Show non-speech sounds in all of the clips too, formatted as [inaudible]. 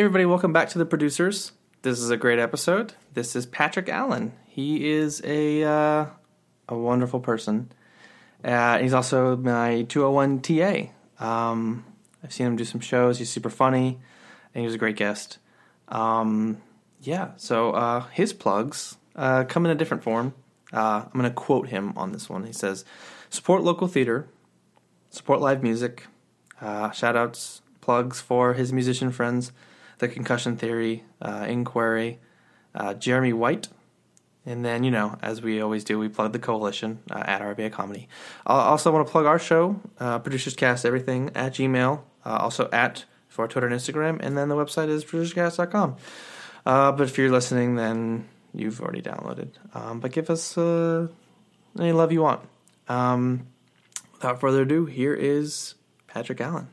Everybody, welcome back to the producers. This is a great episode. This is Patrick Allen. He is a, uh, a wonderful person. Uh, he's also my 201 TA. Um, I've seen him do some shows. He's super funny, and he was a great guest. Um, yeah, so uh, his plugs uh, come in a different form. Uh, I'm going to quote him on this one. He says, Support local theater, support live music, uh, shout outs, plugs for his musician friends, The Concussion Theory, uh, Inquiry, uh, Jeremy White, and then, you know, as we always do, we plug the coalition uh, at RVA Comedy. I also want to plug our show, uh, Producers Cast Everything, at Gmail, uh, also at for Twitter and Instagram, and then the website is producerscast.com. Uh, but if you're listening, then you've already downloaded. Um, but give us uh, any love you want. Um, without further ado, here is Patrick Allen.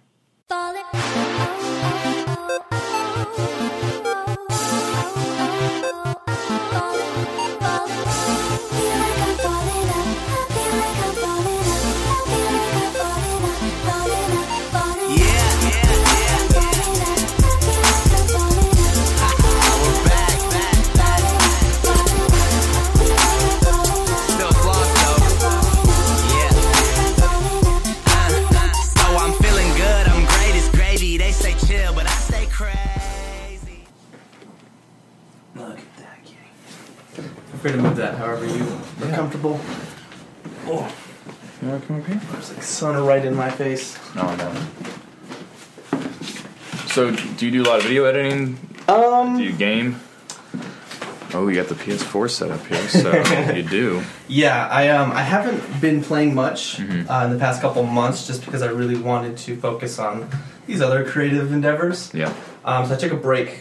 You are comfortable. Oh, You want to come up here? there's like sun right in my face. No, I don't. So, do you do a lot of video editing? Um, Do you game? Oh, you got the PS4 set up here, so [laughs] you do. Yeah, I um I haven't been playing much Mhm. uh, in the past couple months just because I really wanted to focus on these other creative endeavors. Yeah. Um, so I took a break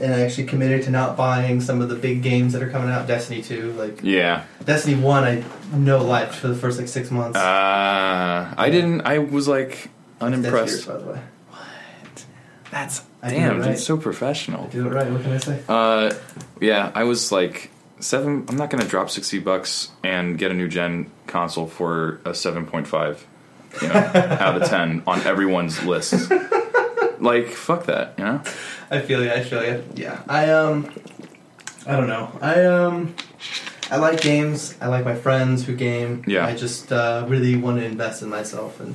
and I actually committed to not buying some of the big games that are coming out. Destiny two, like Yeah. Destiny one, I no liked for the first like six months. Uh, I didn't. I was like yours, unimpressed. by the way. what? That's I damn, dude, so professional. Do it right. What can I say? Uh, yeah, I was like seven. I'm not gonna drop sixty bucks and get a new gen console for a seven point five, you know, out of ten on everyone's list. [laughs] like, fuck that, you know. I feel you. I feel you. Yeah. I um. I don't know. I um. I like games. I like my friends who game. Yeah. I just uh, really want to invest in myself and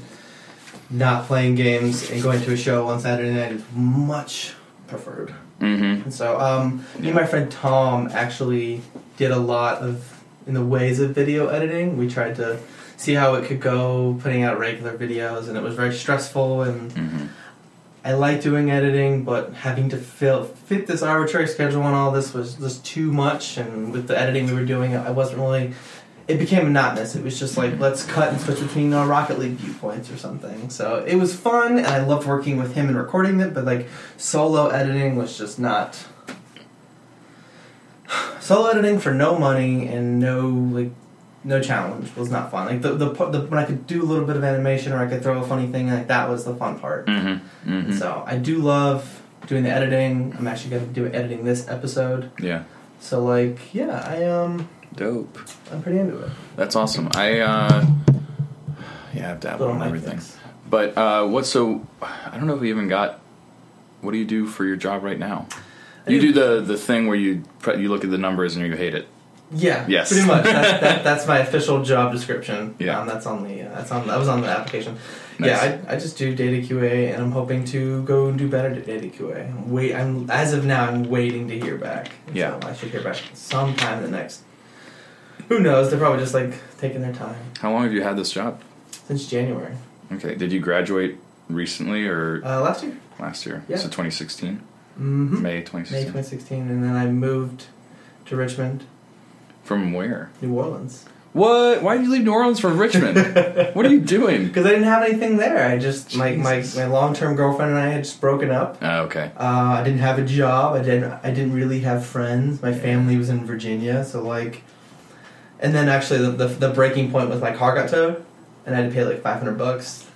not playing games and going to a show on Saturday night is much preferred. Mm-hmm. And so, um, me and my friend Tom actually did a lot of in the ways of video editing. We tried to see how it could go, putting out regular videos, and it was very stressful and. Mm-hmm. I like doing editing, but having to fill, fit this arbitrary schedule and all this was just too much. And with the editing we were doing, I wasn't really. It became monotonous. It was just like let's cut and switch between uh, Rocket League viewpoints or something. So it was fun, and I loved working with him and recording it. But like solo editing was just not. [sighs] Solo editing for no money and no like no challenge was not fun. Like the, the the when I could do a little bit of animation or I could throw a funny thing like that was the fun part. Mm-hmm. Mm-hmm. So I do love doing the editing. I'm actually going to do editing this episode. Yeah. So like, yeah, I um, Dope. I'm pretty into it. That's awesome. I uh, yeah, I've dabbled Little on everything. things. But uh, what? So I don't know if we even got. What do you do for your job right now? I You do- do the the thing where you pre- you look at the numbers and you hate it. Yeah, Yes. pretty much. That's, that, [laughs] that's my official job description. Yeah. um, that's on the uh, that's on that was on the application. Nice. Yeah, I, I just do data QA, and I'm hoping to go and do better at data QA. I'm Wait, I'm as of now, I'm waiting to hear back. Yeah. so I should hear back sometime in the next. Who knows? They're probably just like taking their time How long have you had this job? since January Okay. Did you graduate recently or uh, last year. last year? yeah. So 2016, Mm-hmm. May May 2016. 2016, and then I moved to Richmond, From where? New Orleans. What? Why did you leave New Orleans for Richmond? [laughs] what are you doing? Because I didn't have anything there. I just my my, my long term girlfriend and I had just broken up. Oh, okay. Uh, I didn't have a job. I didn't. I didn't really have friends. My family was in Virginia, so like. And then actually, the, the, the breaking point was my car got towed, and I had to pay like five hundred bucks.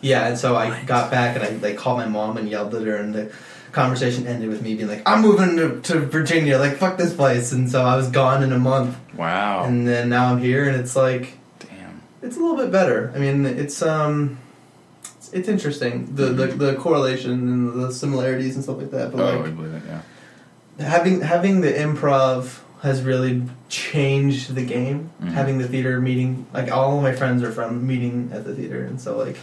Yeah, and so I What? got back and I like called my mom and yelled at her, and the conversation ended with me being like, "I'm moving to, to Virginia. Like, fuck this place." And so I was gone in a month, Wow. and then now I'm here, and it's like Damn. it's a little bit better. I mean, it's um, it's, it's interesting the, the the correlation and the similarities and stuff like that. But Oh, I like believe it. Yeah. having having the improv has really changed the game. Mhm. Having the theater meeting, like all of my friends are from meeting at the theater, and so like.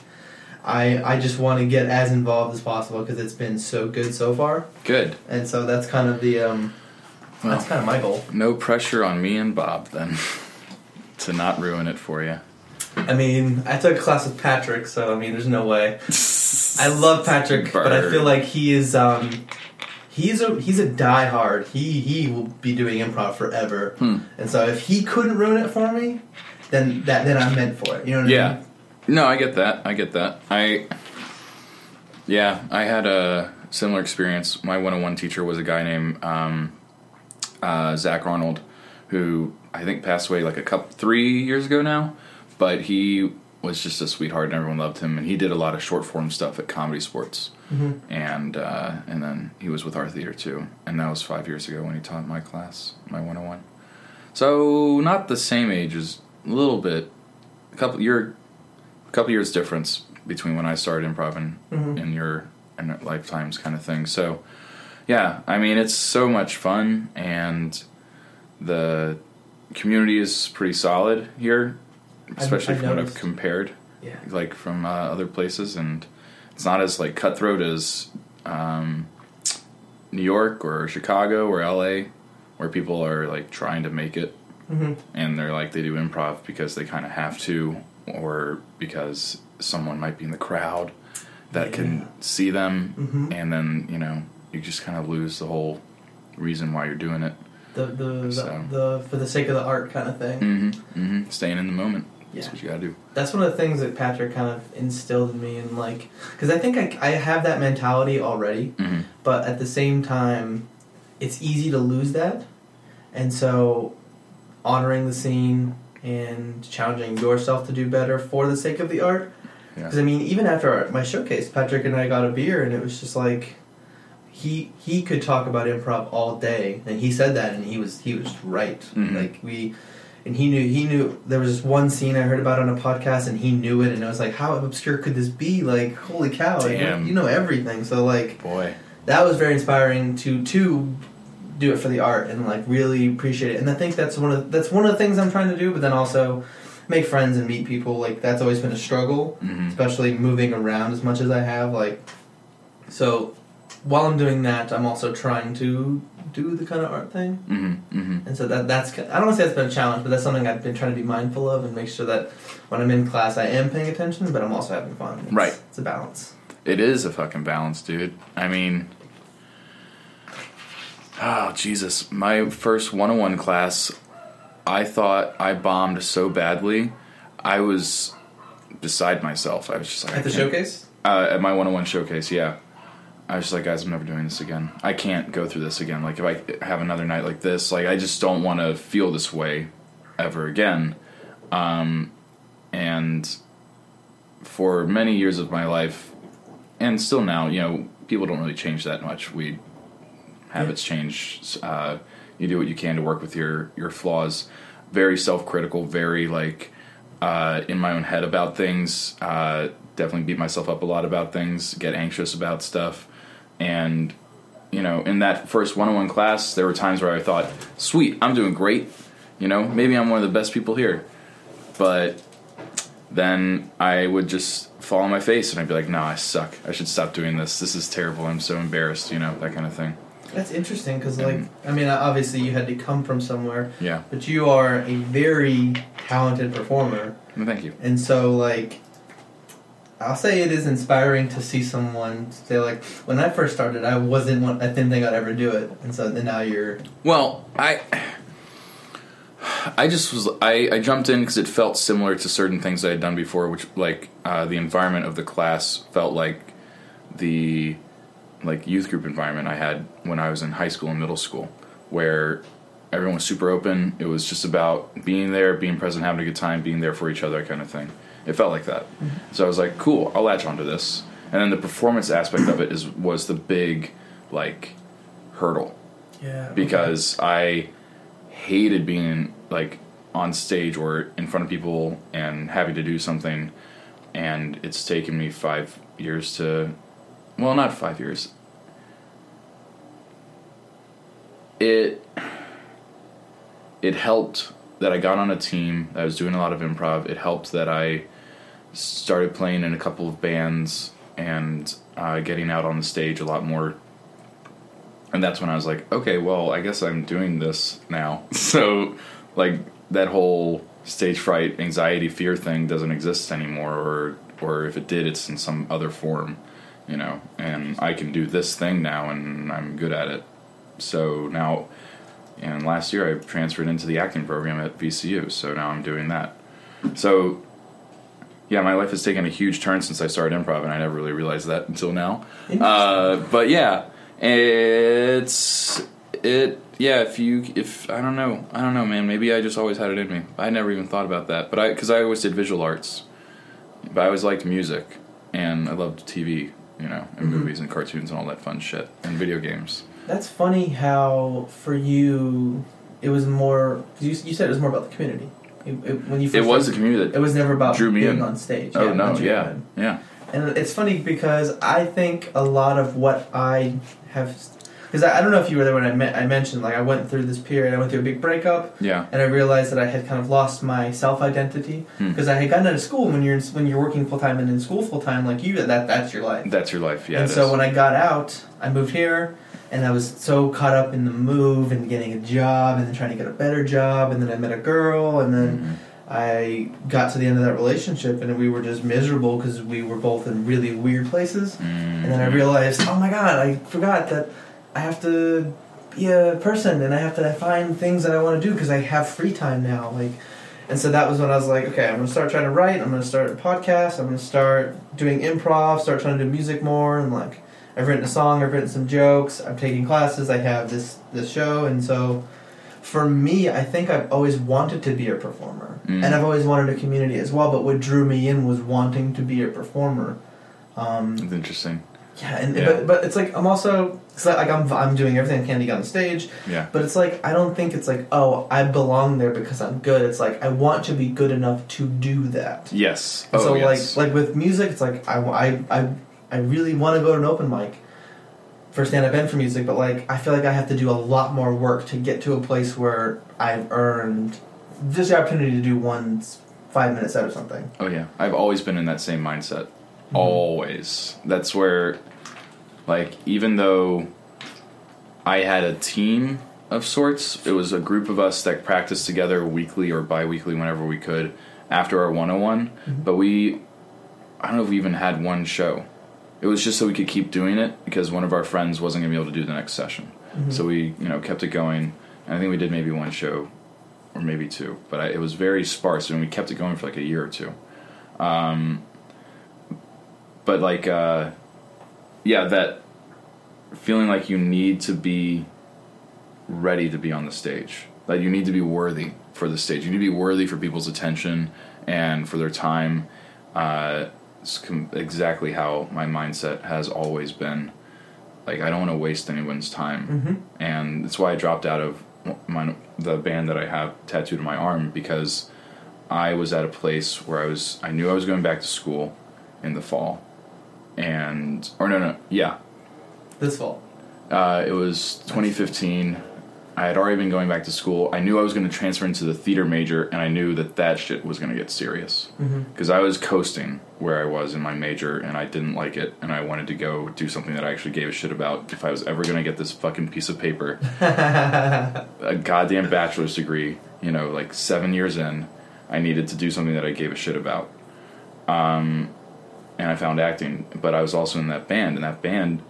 I, I just want to get as involved as possible because it's been so good so far, Good. and so that's kind of the um, Well, that's kind of my goal. no pressure on me and Bob then [laughs] to not ruin it for you. I mean, I took a class with Patrick, so I mean, there's no way. I love Patrick, but I feel like he is um he's a he's a diehard. He he will be doing improv forever. Hmm. And so if he couldn't ruin it for me, then that then I'm meant for it. You know what I Yeah. mean? No, I get that. I get that. I yeah, I had a similar experience. My 101 teacher was a guy named um, uh, Zach Arnold, who I think passed away like a couple three years ago now. But he was just a sweetheart, and everyone loved him. And he did a lot of short form stuff at Comedy Sports, and uh, and then he was with our theater too. And that was five years ago when he taught my class, my 101. So not the same age as a little bit, a couple a couple years difference between when I started improv and, Mhm. and your and lifetimes kind of thing. So yeah, I mean it's so much fun and the community is pretty solid here, especially I've from what I've compared Yeah. like from uh, other places, and it's not as like cutthroat as um, New York or Chicago or LA, where people are like trying to make it, hmm and they're like they do improv because they kind of have to, or because someone might be in the crowd that Yeah. can see them, Mhm. and then you know you just kind of lose the whole reason why you're doing it. The the, the, So. the for the sake of the art kind of thing. Mm-hmm. Mm-hmm. Staying in the moment. Yeah. That's what you gotta do. That's one of the things that Patrick kind of instilled in me, and like, because I think I, I have that mentality already, Mm-hmm. but at the same time, it's easy to lose that, and so honoring the scene and challenging yourself to do better for the sake of the art. Yeah. Because I mean, even after our, my showcase, Patrick and I got a beer, and it was just like he he could talk about improv all day, and he said that, and he was he was right. Mhm. Like we, and he knew he knew there was this one scene I heard about on a podcast, and he knew it, and I was like, how obscure could this be? Like, holy cow! Like, you know everything. So like Boy. that was very inspiring to to do it for the art and like really appreciate it. And I think that's one of that's one of the things I'm trying to do. But then also make friends and meet people. Like that's always been a struggle, Mhm. especially moving around as much as I have. Like so, while I'm doing that, I'm also trying to do the kind of art thing. Mm-hmm. Mm-hmm. And so that that's I don't want to say it's been a challenge, but that's something I've been trying to be mindful of and make sure that when I'm in class I am paying attention, but I'm also having fun. It's, Right. It's a balance. It is a fucking balance, dude. I mean, oh Jesus! My first 101 class, I thought I bombed so badly, I was beside myself. I was just like, At the showcase. uh, at my 101 showcase, yeah. I was just like, guys, I'm never doing this again. I can't go through this again. Like, if I have another night like this, like, I just don't want to feel this way ever again. Um, and for many years of my life, and still now, you know, people don't really change that much. We habits change. Uh, you do what you can to work with your your flaws. Very self critical. Very like uh, in my own head about things. Uh, definitely beat myself up a lot about things. Get anxious about stuff. And you know, in that first one on one class, there were times where I thought, "Sweet, I'm doing great." You know, maybe I'm one of the best people here. But then I would just fall on my face and I'd be like, "No, I suck. I should stop doing this. This is terrible. I'm so embarrassed." You know, that kind of thing. That's interesting because, like, I mean, obviously you had to come from somewhere, Yeah. but you are a very talented performer, Well, thank you. and so like, I'll say it is inspiring to see someone say like, when I first started, I wasn't one, I didn't think I'd ever do it, and so then now you're, Well, I I just was I, I jumped in because it felt similar to certain things I had done before, which like uh, the environment of the class felt like the like youth group environment I had when I was in high school and middle school, where everyone was super open. It was just about being there, being present, having a good time, being there for each other, kind of thing. It felt like that. Mm-hmm. So I was like, cool, I'll latch onto this. And then the performance aspect of it is was the big like hurdle yeah, because I hated being like on stage or in front of people and having to do something and it's taken me five years to, well, not five years. It it helped that I got on a team. I was doing a lot of improv. It helped that I started playing in a couple of bands and uh, getting out on the stage a lot more. And that's when I was like, okay, well, I guess I'm doing this now. [laughs] So, like that whole stage fright, anxiety, fear thing doesn't exist anymore, or or if it did, it's in some other form, you know. And I can do this thing now, and I'm good at it. So now, and last year I transferred into the acting program at VCU. So now I'm doing that. So yeah, my life has taken a huge turn since I started improv, and I never really realized that until now. Uh, but yeah, it's it. Yeah, if you if I don't know, I don't know, man. Maybe I just always had it in me. I never even thought about that, but I because I always did visual arts, but I always liked music, and I loved TV, you know, and mm-hmm. movies and cartoons and all that fun shit, and video games. That's funny how for you it was more. 'cause You, you said it was more about the community. It, it- when you first It was the community that It was never about drew me being in. on stage. Oh Yeah, no, that drew you yeah, in. yeah. And it's funny because I think a lot of what I have, because I, I don't know if you were there when I, me- I mentioned like I went through this period. I went through a big breakup, Yeah. and I realized that I had kind of lost my self identity Hmm. because I had gotten out of school. When you're in, when you're working full time and in school full time, like you, that that's your life. That's your life, yeah. and so is. when I got out, I moved here, and I was so caught up in the move and getting a job, and then trying to get a better job, and then I met a girl, and then Mhm. I got to the end of that relationship, and we were just miserable because we were both in really weird places. And then I realized, oh my god, I forgot that I have to be a person, and I have to find things that I want to do because I have free time now. Like, and so that was when I was like, okay, I'm gonna start trying to write. I'm gonna start a podcast. I'm gonna start doing improv. Start trying to do music more, and like, I've written a song. I've written some jokes. I'm taking classes. I have this this show, and so. For me, I think I've always wanted to be a performer, Mm. and I've always wanted a community as well. But what drew me in was wanting to be a performer. Um, It's interesting. Yeah, and Yeah. but but it's like I'm also cause like I'm I'm doing everything I can to get on the stage, Yeah. but it's like I don't think it's like oh I belong there because I'm good. It's like I want to be good enough to do that. Yes. And oh, so yes. like like with music, it's like I I I, I really want to go to an open mic for stand up and for music, but like I feel like I have to do a lot more work to get to a place where I've earned just the opportunity to do one five minute set or something. Oh yeah, I've always been in that same mindset. Mm-hmm. Always. That's where, like, even though I had a team of sorts, it was a group of us that practiced together weekly or bi-weekly whenever we could after our 101. Mm-hmm. But we, I don't know if we even had one show. It was just so we could keep doing it because one of our friends wasn't going to be able to do the next session. Mm-hmm. So we, you know, kept it going. And I think we did maybe one show or maybe two, but I, it was very sparse, and we kept it going for like a year or two. Um, but like, uh, yeah, that feeling like you need to be ready to be on the stage, that you need to be worthy for the stage, you need to be worthy for people's attention and for their time. Uh, it's com- exactly how my mindset has always been. Like, I don't want to waste anyone's time Mm-hmm. and that's why I dropped out of my the band that I have tattooed on my arm because I was at a place where I was I knew I was going back to school in the fall, and or no no yeah This fall. uh, it was 2015. I had already been going back to school. I knew I was going to transfer into the theater major, and I knew that that shit was going to get serious because I was coasting where I was in my major, and I didn't like it, and I wanted to go do something that I actually gave a shit about. If I was ever going to get this fucking piece of paper, [laughs] a goddamn bachelor's degree, you know, like seven years in, I needed to do something that I gave a shit about. Um, and I found acting, but I was also in that band, and that band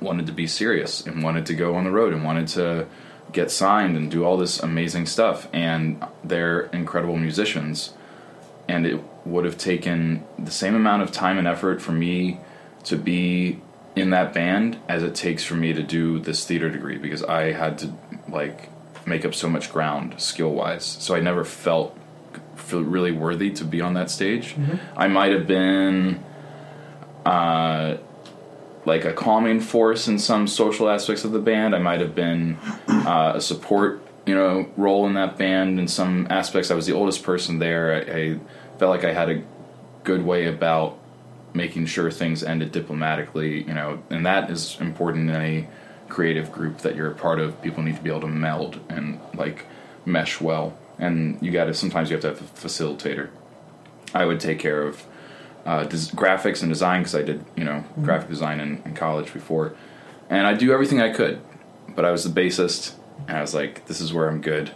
wanted to be serious and wanted to go on the road and wanted to get signed and do all this amazing stuff. And they're incredible musicians. And it would have taken the same amount of time and effort for me to be in that band as it takes for me to do this theater degree because I had to like make up so much ground skill wise. So I never felt feel really worthy to be on that stage. I might have been uh, like a calming force in some social aspects of the band. I might have been uh, a support, you know, role in that band in some aspects. I was the oldest person there. I, I felt like I had a good way about making sure things ended diplomatically, you know, and that is important in any creative group that you're a part of. People need to be able to meld and like mesh well, and you got to sometimes you have to have a facilitator. I would take care of uh, des- graphics and design because I did you know graphic design in, in college before, and I do everything I could, but I was the bassist, and I was like, this is where I'm good.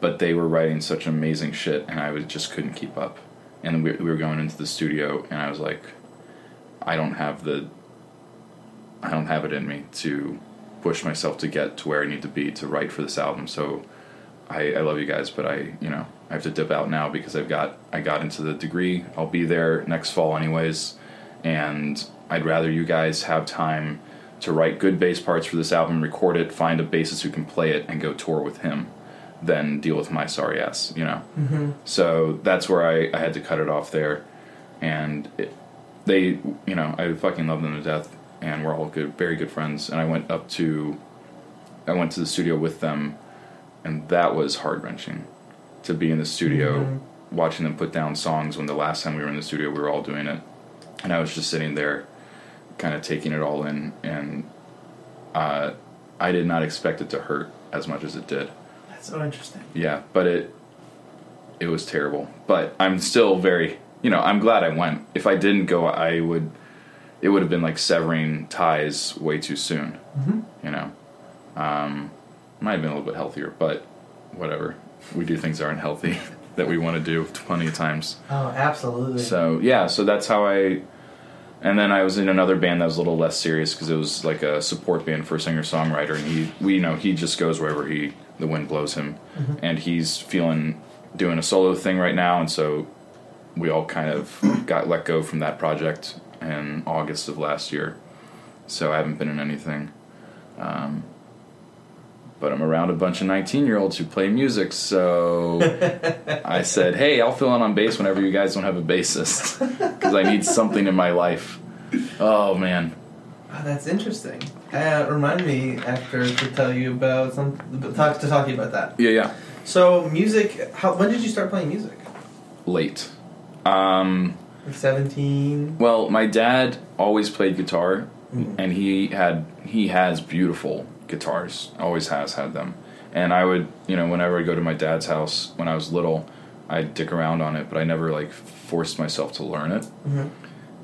But they were writing such amazing shit, and I was just couldn't keep up. And we, we were going into the studio, and I was like, I don't have the, I don't have it in me to push myself to get to where I need to be to write for this album. So, I, I love you guys, but I, you know, I have to dip out now because I've got, I got into the degree. I'll be there next fall anyways, and I'd rather you guys have time to write good bass parts for this album, record it, find a bassist who can play it, and go tour with him, than deal with my sorry ass, you know. Mm-hmm. So that's where I, I had to cut it off there, and it, they, you know, I fucking love them to death, and we're all good, very good friends. And I went up to, I went to the studio with them, and that was heart wrenching, to be in the studio, watching them put down songs. When the last time we were in the studio, we were all doing it, and I was just sitting there, kind of taking it all in, and uh, I did not expect it to hurt as much as it did. That's so interesting. Yeah, but it it was terrible. But I'm still very, you know, I'm glad I went. If I didn't go, I would. It would have been like severing ties way too soon. Mm-hmm. You know, um, might have been a little bit healthier, but whatever. We do things that aren't healthy [laughs] that we want to do plenty of times. Oh, absolutely. So yeah, so that's how I. And then I was in another band that was a little less serious because it was like a support band for a singer songwriter, and he, we you know, he just goes wherever he the wind blows him, and he's feeling doing a solo thing right now, and so we all kind of got let go from that project in August of last year. So I haven't been in anything. Um, but I'm around a bunch of 19 year olds who play music, so [laughs] I said, hey, I'll fill in on bass whenever you guys don't have a bassist [laughs] because I need something in my life. Oh, man. Oh, that's interesting. Uh, remind me after to tell you about some talk to talk to you about that. Yeah, yeah. So music. How when did you start playing music? Late. Um, Like seventeen. well, my dad always played guitar, and he had he has beautiful guitars. Always has had them. And I would, you know, whenever I go to my dad's house when I was little, I'd dick around on it, but I never like forced myself to learn it.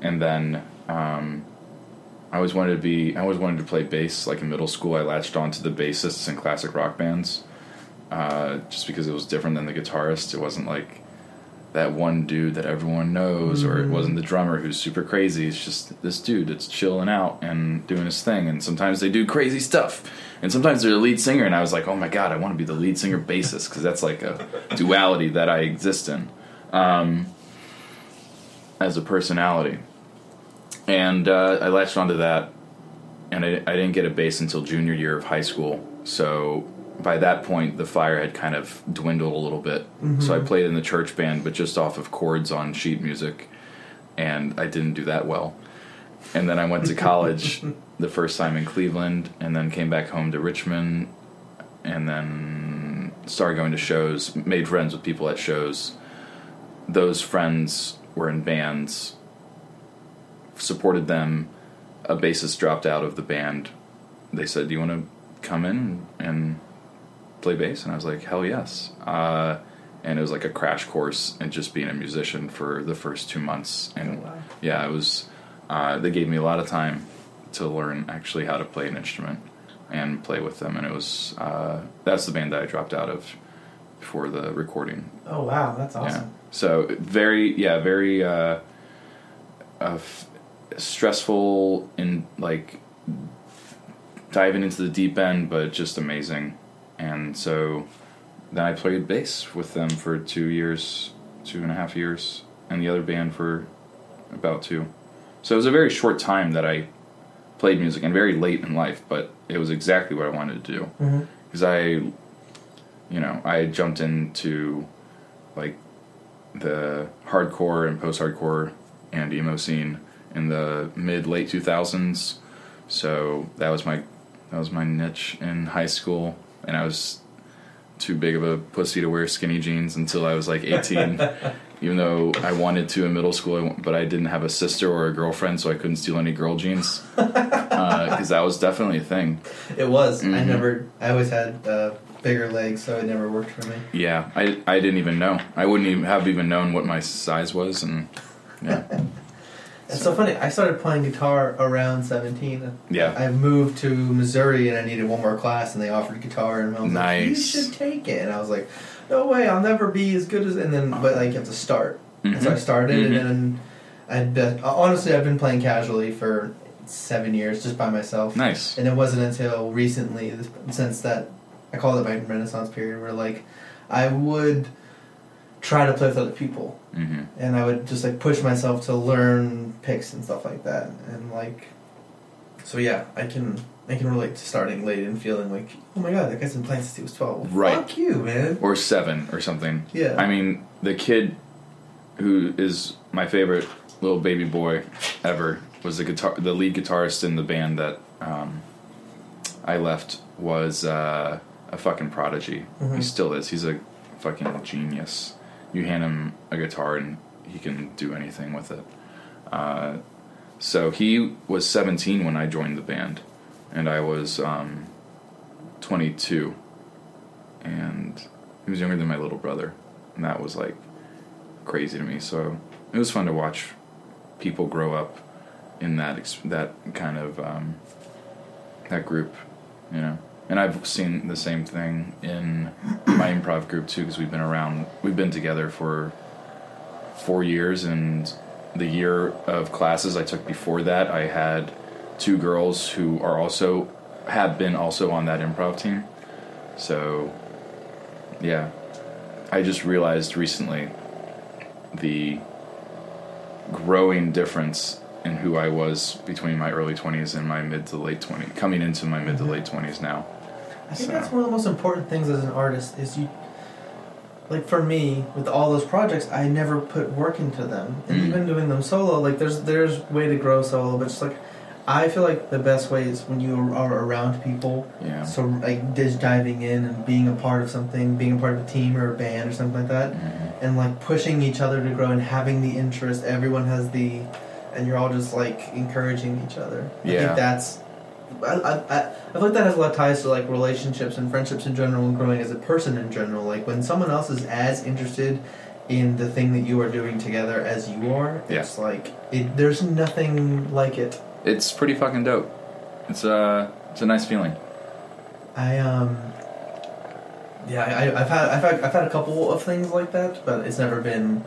And then um, I always wanted to be. I always wanted to play bass. Like in middle school, I latched on to the bassists in classic rock bands, uh, just because it was different than the guitarist. It wasn't like that one dude that everyone knows, or it wasn't the drummer who's super crazy. It's just this dude that's chilling out and doing his thing. And sometimes they do crazy stuff, and sometimes they're the lead singer. And I was like, oh my god, I want to be the lead singer bassist because that's like a duality that I exist in um, as a personality. And uh, I latched onto that, and I, I didn't get a bass until junior year of high school. So by that point, the fire had kind of dwindled a little bit. Mm-hmm. So I played in the church band, but just off of chords on sheet music, and I didn't do that well. And then I went to college [laughs] the first time in Cleveland, and then came back home to Richmond, and then started going to shows, made friends with people at shows. Those friends were in bands, supported them. A bassist dropped out of the band. They said, Do you want to come in and play bass? And I was like, Hell yes. Uh, and it was like a crash course and just being a musician for the first two months. And Oh, wow. yeah, it was, uh, they gave me a lot of time to learn actually how to play an instrument and play with them. And it was, uh, that's the band that I dropped out of for the recording Oh wow, that's yeah. awesome. So very, yeah, very uh, uh, f- stressful in like diving into the deep end, but just amazing. And so then I played bass with them for two years, two and a half years, and the other band for about two. So it was a very short time that I played music, and very late in life, but it was exactly what I wanted to do Mm-hmm. because I, you know, I jumped into like the hardcore and post-hardcore and emo scene in the mid late 2000s. So that was my that was my niche in high school, and I was too big of a pussy to wear skinny jeans until I was like 18. [laughs] Even though I wanted to in middle school, but I didn't have a sister or a girlfriend, so I couldn't steal any girl jeans. [laughs] Because that was definitely a thing. It was. I Mhm. never. I always had uh, bigger legs, so it never worked for me. Yeah, I, I didn't even know. I wouldn't even have even known what my size was, and yeah, [laughs] It's so funny. I started playing guitar around 17. Yeah. I moved to Missouri and I needed one more class, and they offered guitar, and I was like, "You should take it." And I was like, "No way, I'll never be as good as." And then, but like, you have to start. And so I Mhm. started, Mhm. and then I'd been, honestly, I've been playing casually for seven years, just by myself. nice. And it wasn't until recently, since that, I call it my Renaissance period, where like, I would try to play with other people hmm and I would just like push myself to learn picks and stuff like that, and like, so yeah, I can I can relate to starting late and feeling like, oh my god, that guy's been playing since he was twelve. Right. Fuck you, man. Or seven or something. Yeah. I mean, the kid who is my favorite little baby boy ever was the guitar, the lead guitarist in the band that um, I left was uh, a fucking prodigy. He Mhm. still is. He's a fucking genius. You hand him a guitar and he can do anything with it. Uh, so he was 17 when I joined the band, and I was um, 22, and he was younger than my little brother, and that was like crazy to me. So it was fun to watch people grow up in that that kind of um, that group, you know. And I've seen the same thing in my improv group too, because we've been around, we've been together for four years, and the year of classes I took before that, I had two girls who are also have been also on that improv team. So, yeah, I just realized recently the growing difference in who I was between my early 20s and my mid to late 20s, coming into my mid to late 20s now. I think So- that's one of the most important things as an artist is you. Like for me, with all those projects, I never put work into them, and Mm. even doing them solo, like there's there's way to grow solo, but just like I feel like the best way is when you are around people. Yeah. So like just diving in and being a part of something, being a part of a team or a band or something like that, Mhm. and like pushing each other to grow and having the interest. Everyone has the, and you're all just like encouraging each other. yeah. I think that's. I, I, I I feel like that has a lot of ties to like relationships and friendships in general and growing as a person in general. Like when someone else is as interested in the thing that you are doing together as you are, Yeah. it's like it, there's nothing like it. It's pretty fucking dope. It's a it's a nice feeling. I um. Yeah, I, I've had I've had I've had a couple of things like that, but it's never been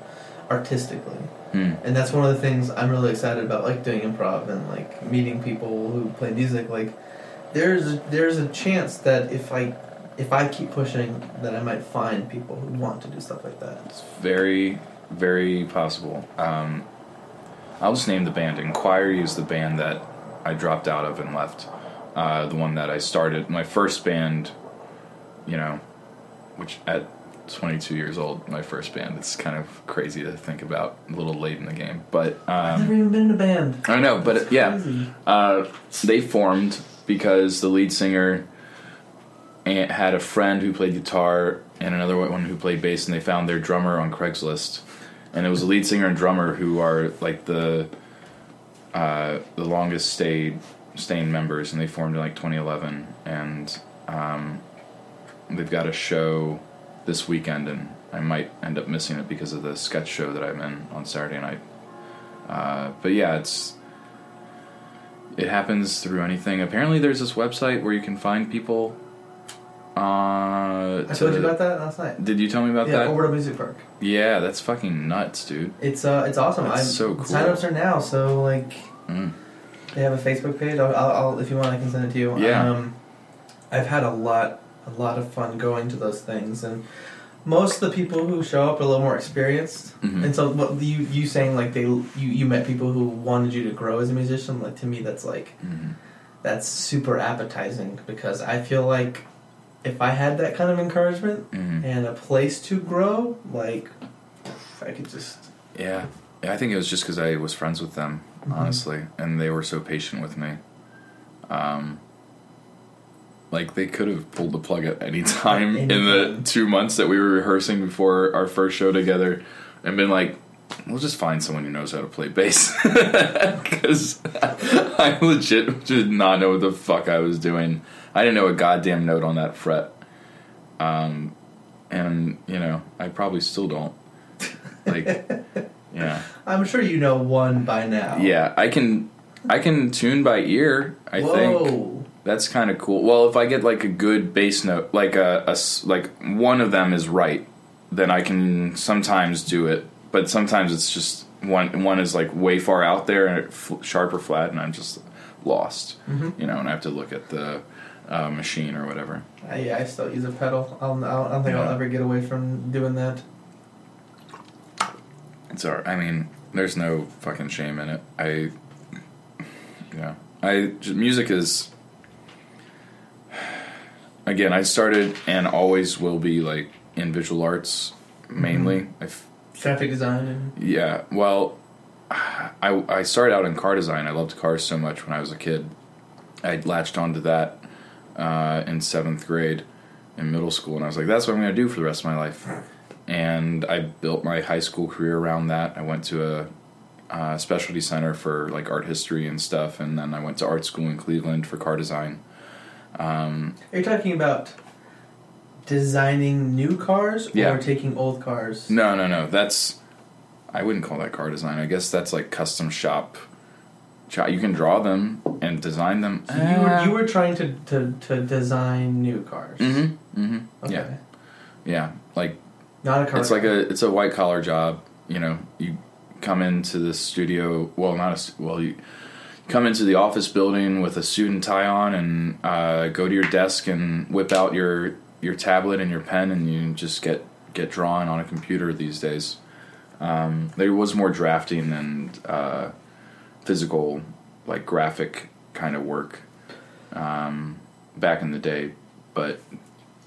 artistically. Hmm. and that's one of the things I'm really excited about, like doing improv and like meeting people who play music. Like, there's there's a chance that if I if I keep pushing, that I might find people who want to do stuff like that. It's very very possible. Um, I'll just name the band. Inquiry is the band that I dropped out of and left. Uh, the one that I started, my first band, you know, which at 22 years old, my first band. It's kind of crazy to think about. A little late in the game, but I've um, never even been in a band. I know. But It's yeah. Uh, they formed because the lead singer had a friend who played guitar and another one who played bass, and they found their drummer on Craigslist. And it was the lead singer and drummer who are like the uh, the longest stayed staying members, and they formed in like 2011. And um, they've got a show this weekend, and I might end up missing it because of the sketch show that I'm in on Saturday night. Uh, but yeah, it's it happens through anything. Apparently, there's this website where you can find people. Uh, I told you about that last night. Did you tell me about yeah, that? Orbital Music Park. yeah, that's fucking nuts, dude. It's uh, it's awesome. That's I'm, so cool. Signups are now, so like Mm. they have a Facebook page. I'll, I'll, I'll if you want, I can send it to you. Yeah. Um, I've had a lot, a lot of fun going to those things, and most of the people who show up are a little more experienced. Mhm. And so, what you you saying like they you you met people who wanted you to grow as a musician? Like to me, that's like Mhm. that's super appetizing because I feel like if I had that kind of encouragement Mhm. and a place to grow, like I could just Yeah. yeah, I think it was just because I was friends with them, Mhm. honestly, and they were so patient with me. Um, like they could have pulled the plug at any [laughs] time in the two months that we were rehearsing before our first show together, and been like, "We'll just find someone who knows how to play bass," [laughs] because [laughs] I legit did not know what the fuck I was doing. I didn't know a goddamn note on that fret, um, and you know I probably still don't. Like, yeah. I'm sure you know one by now. Yeah, I can I can tune by ear. I think Whoa. That's kind of cool. Well, if I get like a good bass note, like a, a like one of them is right, then I can sometimes do it. But sometimes it's just one one is like way far out there and it fl- sharp or flat, and I'm just lost. You know, and I have to look at the uh, machine or whatever. I, yeah, I still use a pedal. I'll, I'll, don't think I'll ever get away from doing that. It's all. I mean, there's no fucking shame in it. I, yeah, I music is. Again, I started and always will be like in visual arts mainly. I f- Graphic design and yeah, well, [sighs] I I started out in car design. I loved cars so much when I was a kid. I latched onto that uh, in seventh grade in middle school, and I was like, "That's what I'm going to do for the rest of my life." And I built my high school career around that. I went to a, uh specialty center for like art history and stuff, and then I went to art school in Cleveland for car design. Are you talking about designing new cars or Yeah. taking old cars? No, no, no. That's I wouldn't call that car design. I guess that's like custom shop. You can draw them and design them. So you were you were trying to, to, to design new cars. Mm-hmm. Mm-hmm. Okay. Yeah. Yeah. Like Not a car. it's like a it's a white collar job. You know, you come into the studio. Well, not a well. You come into the office building with a suit and tie on, and uh, go to your desk and whip out your your tablet and your pen, and you just get get drawing on a computer these days. Um, there was more drafting and uh, physical, like graphic kind of work um, back in the day, but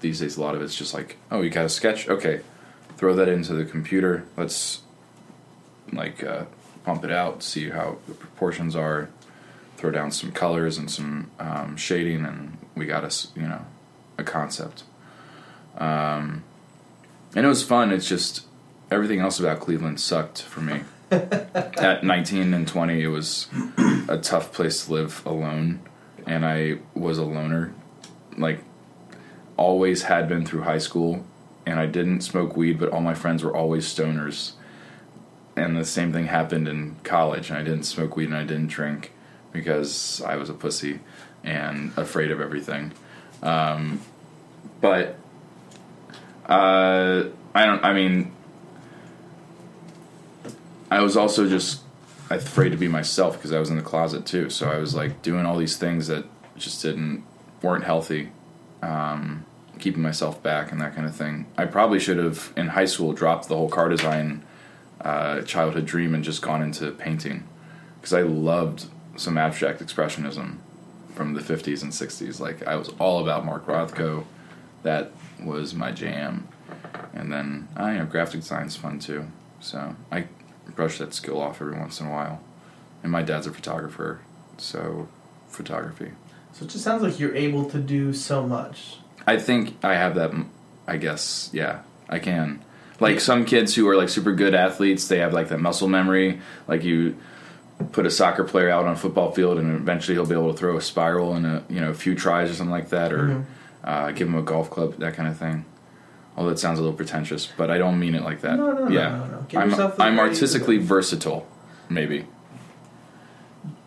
these days a lot of it's just like, oh, you got a sketch, okay, throw that into the computer. Let's like uh, pump it out, see how the proportions are, throw down some colors and some um, shading, and we got us, you know, a concept. Um, and it was fun. It's just everything else about Cleveland sucked for me. [laughs] At 19 and 20, it was a tough place to live alone, and I was a loner. Like, always had been through high school, and I didn't smoke weed, but all my friends were always stoners. And the same thing happened in college, and I didn't smoke weed and I didn't drink because I was a pussy and afraid of everything. Um, but uh, I don't. I mean, I was also just afraid to be myself because I was in the closet too. So I was like doing all these things that just didn't weren't healthy, um, keeping myself back and that kind of thing. I probably should have in high school dropped the whole car design uh, childhood dream and just gone into painting because I loved some abstract expressionism from the 50s and 60s. Like I was all about Mark Rothko. That was my jam. And then I you know graphic design's fun too. So I brush that skill off every once in a while. And my dad's a photographer, so photography. So it just sounds like you're able to do so much. I think I have that. I guess yeah, I can. Like some kids who are like super good athletes, they have like that muscle memory. Like you put a soccer player out on a football field, and eventually he'll be able to throw a spiral in a you know a few tries or something like that, or Mhm. uh, give him a golf club, that kind of thing. Although it sounds a little pretentious, but I don't mean it like that. No, no, no, yeah, no, no. Give I'm yourself the I'm artistically versatile, maybe.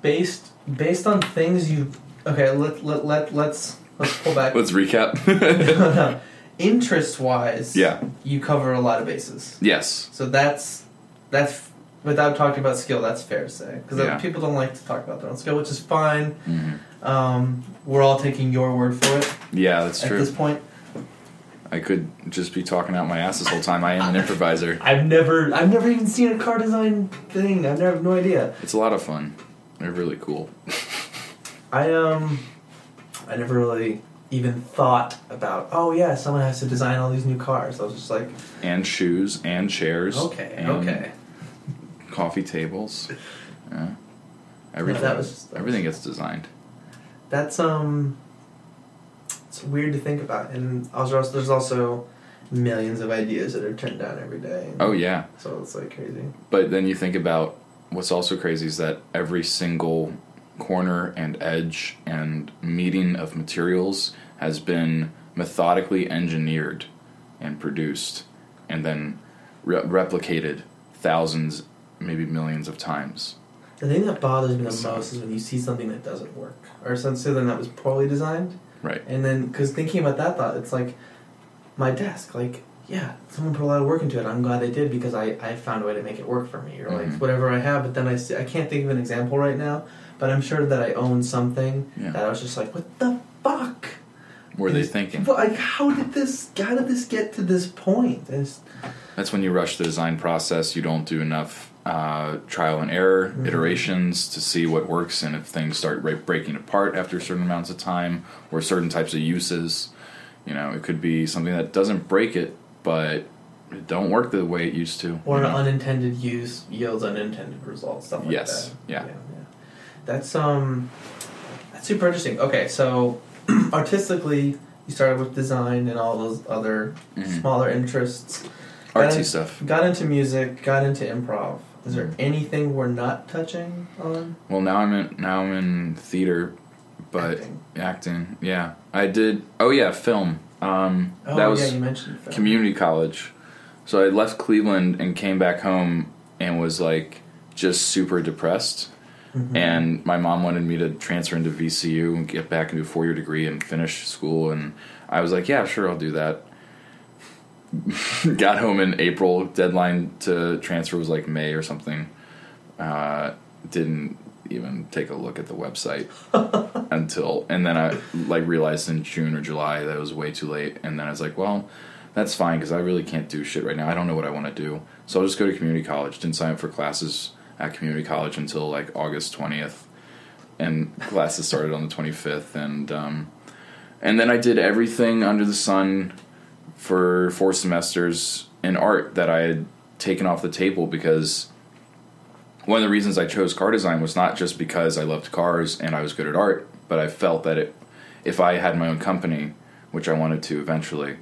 Based based on things you okay, let let let let's let's pull back. Let's recap. [laughs] Interest wise, Yeah. you cover a lot of bases. yes. So that's that's without talking about skill. That's fair to say because Yeah. people don't like to talk about their own skill, which is fine. Mhm. Um, we're all taking your word for it Yeah, that's at true. At this point. I could just be talking out my ass this whole time. I am an [laughs] improviser. I've never I've never even seen a car design thing. I've never no idea. It's a lot of fun. They're really cool. [laughs] I um I never really even thought about oh yeah someone has to design all these new cars. I was just like And shoes and chairs. okay and okay Coffee tables. [laughs] Yeah. Everything. that was- everything gets designed. that's um it's weird to think about. And also, there's also millions of ideas that are turned down every day. Oh yeah, So it's like crazy. but then you think about what's also crazy is that every single corner and edge and meeting of materials has been methodically engineered and produced and then re- replicated thousands maybe millions of times The thing that bothers me the So- most is when you see something that doesn't work, or something that was poorly designed, right and then because thinking about that thought, it's like my desk. Like, yeah, someone put a lot of work into it. I'm glad they did because I, I found a way to make it work for me, or like Mhm. whatever I have. But then I I can't think of an example right now, but I'm sure that I own something Yeah. that I was just like, what the fuck? were they thinking But like, how did this? How did this get to this point? It's, That's when you rush the design process. You don't do enough uh, trial and error Mhm. iterations to see what works, and if things start break- breaking apart after certain amounts of time or certain types of uses, you know, it could be something that doesn't break it, but it don't work the way it used to. or an know? unintended use yields unintended results. Stuff like Yes, that. yeah. yeah. That's um, that's super interesting. Okay, so [clears throat] artistically, you started with design and all those other Mhm. smaller interests. artsy Got in- stuff. Got into music. Got into improv. Is there Mhm. anything we're not touching on? Well, now I'm in now I'm in theater, but Acting. acting, yeah, I did. Oh yeah, film. Um, Oh that was yeah, you mentioned film. community college. So I left Cleveland and came back home and was like just super depressed. Mhm. And my mom wanted me to transfer into VCU and get back into a four year degree and finish school. And I was like, yeah, sure, I'll do that. [laughs] Got home in April. Deadline to transfer was like May or something. Uh, didn't even take a look at the website [laughs] until, and then I like realized in June or July that it was way too late. And then I was like, well, that's fine because I really can't do shit right now. I don't know what I want to do, so I'll just go to community college. Didn't sign up for classes at community college until like August twentieth, and classes started on the twenty fifth. And um, and then I did everything under the sun for four semesters in art that I had taken off the table because one of the reasons I chose car design was not just because I loved cars and I was good at art, but I felt that it, if I had my own company, which I wanted to eventually,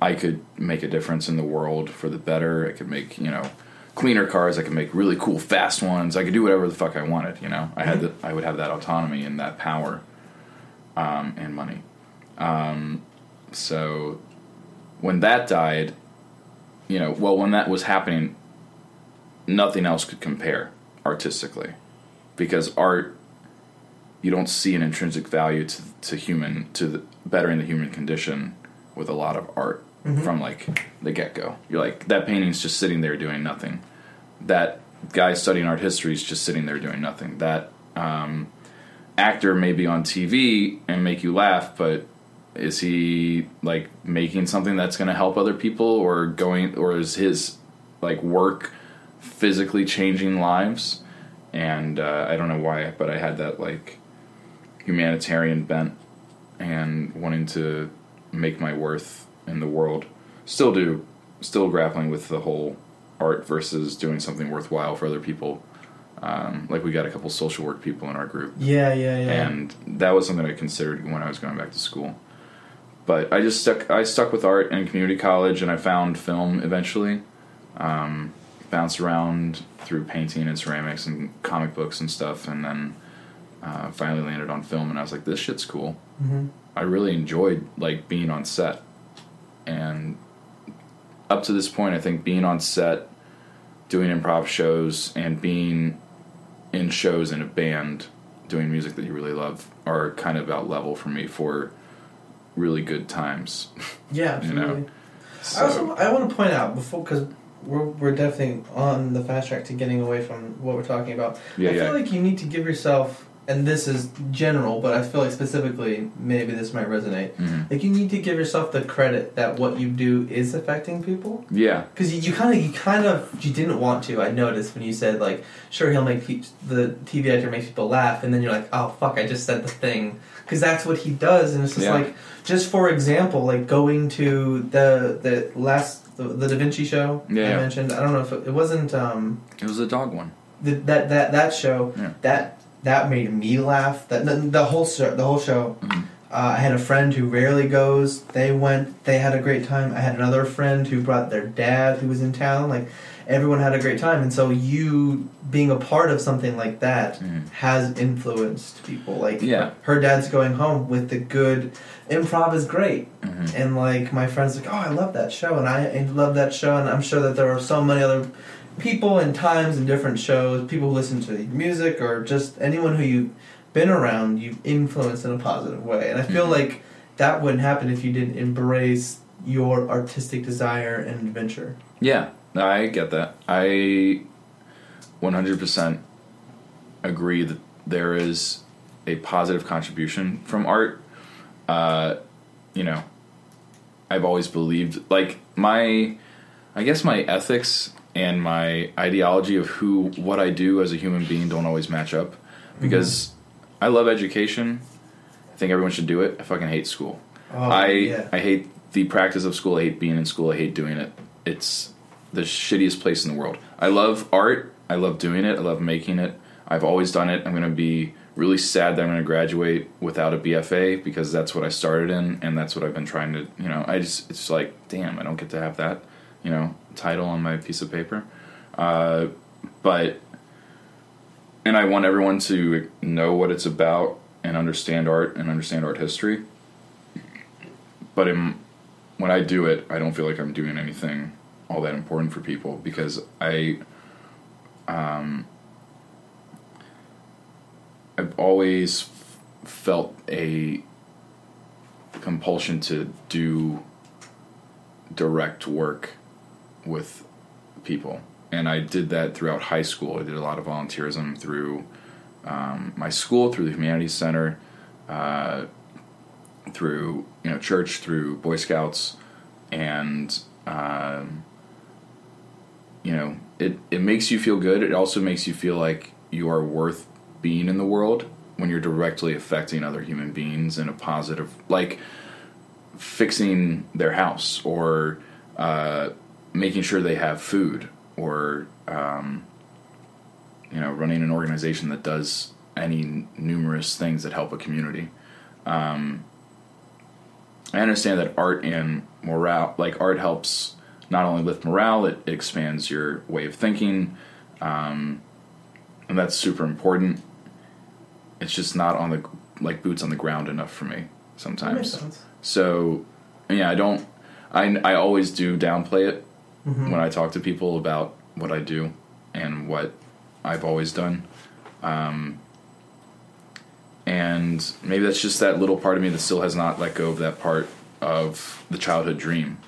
I could make a difference in the world for the better. I could make, you know, cleaner cars. I could make really cool, fast ones. I could do whatever the fuck I wanted. You know, I had the, I would have that autonomy and that power, um, and money. Um, so when that died, you know, well, when that was happening, nothing else could compare artistically, because art, you don't see an intrinsic value to to human to the, bettering the human condition with a lot of art from like the get go. You're like that painting's just sitting there doing nothing. That guy studying art history is just sitting there doing nothing. That um, actor may be on TV and make you laugh, but is he like making something that's going to help other people, or going, or is his like work physically changing lives? And uh, I don't know why, but I had that like humanitarian bent and wanting to make my worth in the world. Still do, still grappling with the whole art versus doing something worthwhile for other people. Um, like we got a couple social work people in our group, Yeah, yeah, yeah. and that was something I considered when I was going back to school. But I just stuck. I stuck with art in community college, and I found film eventually. Um, bounced around through painting and ceramics and comic books and stuff, and then uh, finally landed on film. And I was like, "This shit's cool." Mhm. I really enjoyed like being on set, and up to this point, I think being on set, doing improv shows, and being in shows in a band, doing music that you really love, are kind of about level for me for really good times. yeah, [laughs] you know, absolutely. So, I also I want to point out before because we're we're definitely on the fast track to getting away from what we're talking about. Yeah, I yeah. feel like you need to give yourself, and this is general, but I feel like specifically maybe this might resonate. Mhm. Like you need to give yourself the credit that what you do is affecting people. yeah, Because you, you kind of, you kind of, you didn't want to. I noticed when you said like, sure, he'll make pe- the TV actor makes people laugh, and then you're like, oh fuck, I just said the thing, because that's what he does, and it's just Yeah. like, just for example, like going to the the last the, the Da Vinci show Yeah, I yeah. mentioned. I don't know if it, it wasn't um it was a dog one. the, that that that show that that made me laugh. That the, the whole show, the whole show. Mhm. Uh, I had a friend who rarely goes. They went. They had a great time. I had another friend who brought their dad who was in town. Like everyone had a great time, and so you being a part of something like that Mhm. has influenced people. Like Yeah. her dad's going home with the good. Improv is great, Mhm. and like my friends like, oh, I love that show, and I, I love that show, and I'm sure that there are so many other people and times and different shows, people who listen to the music or just anyone who you've been around, you've influenced in a positive way. And I feel Mhm. like that wouldn't happen if you didn't embrace your artistic desire and adventure. Yeah, no, I get that. I 100% agree that there is a positive contribution from art. Uh, you know, I've always believed, like, my, I guess my ethics and my ideology of who, what I do as a human being don't always match up. Because I love education. I think everyone should do it. I fucking hate school. Oh, I yeah. I hate the practice of school. I hate being in school. I hate doing it. It's the shittiest place in the world. I love art. I love doing it. I love making it. I've always done it. I'm going to be really sad that I'm going to graduate without a BFA because that's what I started in and that's what I've been trying to, you know, I just it's like, damn, I don't get to have that, you know, title on my piece of paper. Uh, but and I want everyone to know what it's about and understand art and understand art history but in, when I do it, I don't feel like I'm doing anything all that important for people because I, um, I've always f- felt a compulsion to do direct work with people, and I did that throughout high school. I did a lot of volunteerism through um, my school, through the Humanities Center. Uh, through you know church, through Boy Scouts, and um, you know it it makes you feel good. It also makes you feel like you are worth being in the world when you're directly affecting other human beings in a positive, like fixing their house or uh, making sure they have food or um, you know running an organization that does any numerous things that help a community. Um, I understand that art and morale, like art helps not only lift morale, it, it expands your way of thinking, um, and that's super important. It's just not on the like boots on the ground enough for me sometimes. So, yeah, I don't. I I always do downplay it Mhm. when I talk to people about what I do and what I've always done. Um, and maybe that's just that little part of me that still has not let go of that part of the childhood dream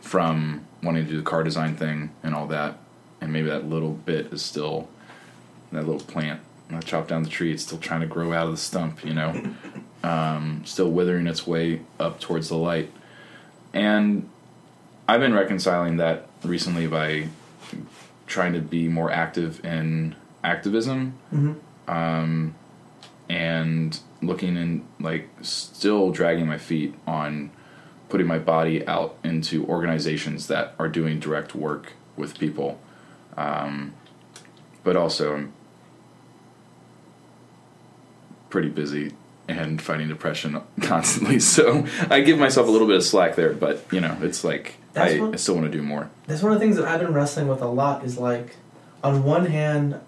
from wanting to do the car design thing and all that. And maybe that little bit is still that little plant. I chop down the tree, it's still trying to grow out of the stump, you know, [coughs] um, still withering its way up towards the light. And I've been reconciling that recently by trying to be more active in activism Mhm. um, and looking and like still dragging my feet on putting my body out into organizations that are doing direct work with people um, but also i'm pretty busy and fighting depression [laughs] constantly so i give myself a little bit of slack there but you know it's like I, what- I still want to do more That's one of the things that I've been wrestling with a lot is like, on one hand,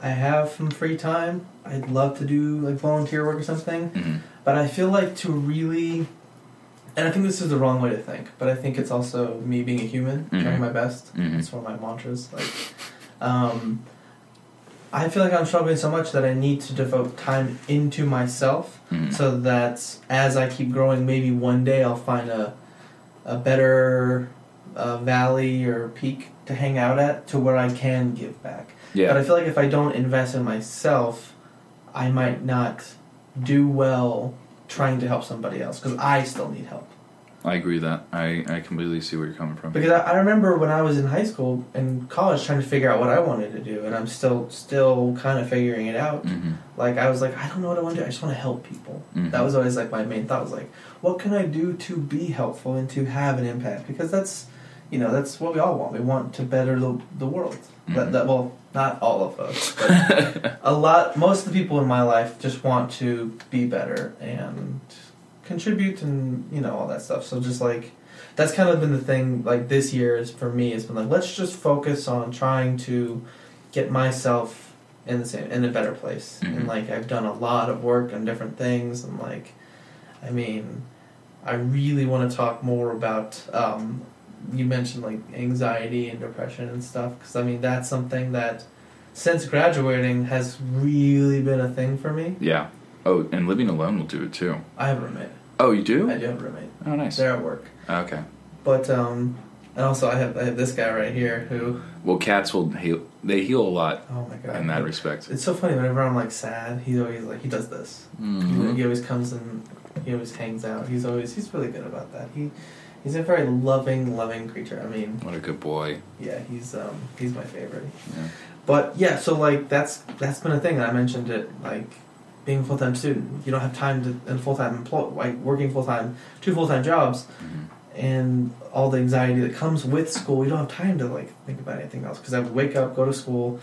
I have some free time. I'd love to do like volunteer work or something, Mhm. but I feel like to really, and I think this is the wrong way to think, but I think it's also me being a human, Mhm. trying my best. Mhm. It's one of my mantras. Like, um, I feel like I'm struggling so much that I need to devote time into myself Mhm. so that as I keep growing, maybe one day I'll find a a better uh, valley or peak to hang out at to where I can give back. yeah But I feel like if I don't invest in myself, I might not do well trying to help somebody else because I still need help. I agree with that. I, I completely see where you're coming from. Because I, I remember when I was in high school and college trying to figure out what I wanted to do, and I'm still still kind of figuring it out. hmm Like I was like, I don't know what I want to do. I just want to help people. Mhm. That was always like my main thought was like, what can I do to be helpful and to have an impact? Because that's, you know, that's what we all want. We want to better the, the world. That, Mhm. that well, not all of us, [laughs] but a lot. Most of the people in my life just want to be better and contribute and you know all that stuff. So just like that's kind of been the thing. Like this year is for me, it's been like let's just focus on trying to get myself in the same in a better place. Mhm. And like I've done a lot of work on different things, and like I mean, I really want to talk more about. Um, you mentioned like anxiety and depression and stuff because I mean that's something that since graduating has really been a thing for me. Yeah. Oh, and living alone will do it too. I have a roommate. Oh, you do? I do have a roommate. Oh, nice. They're at work, Okay. but um, and also I have I have this guy right here who Well, cats will heal. They heal a lot oh my god in that respect. It's so funny whenever I'm like sad, he's always like he does this. Mhm. He always comes and he always hangs out. He's always he's really good about that. He he's a very loving, loving creature. I mean, What a good boy. yeah, he's um he's my favorite. Yeah. But yeah, so like that's that's been a thing. I mentioned it like being a full time student. You don't have time to and full time employ like working full time two full time jobs Mhm. and all the anxiety that comes with school. You don't have time to like think about anything else because I would wake up, go to school,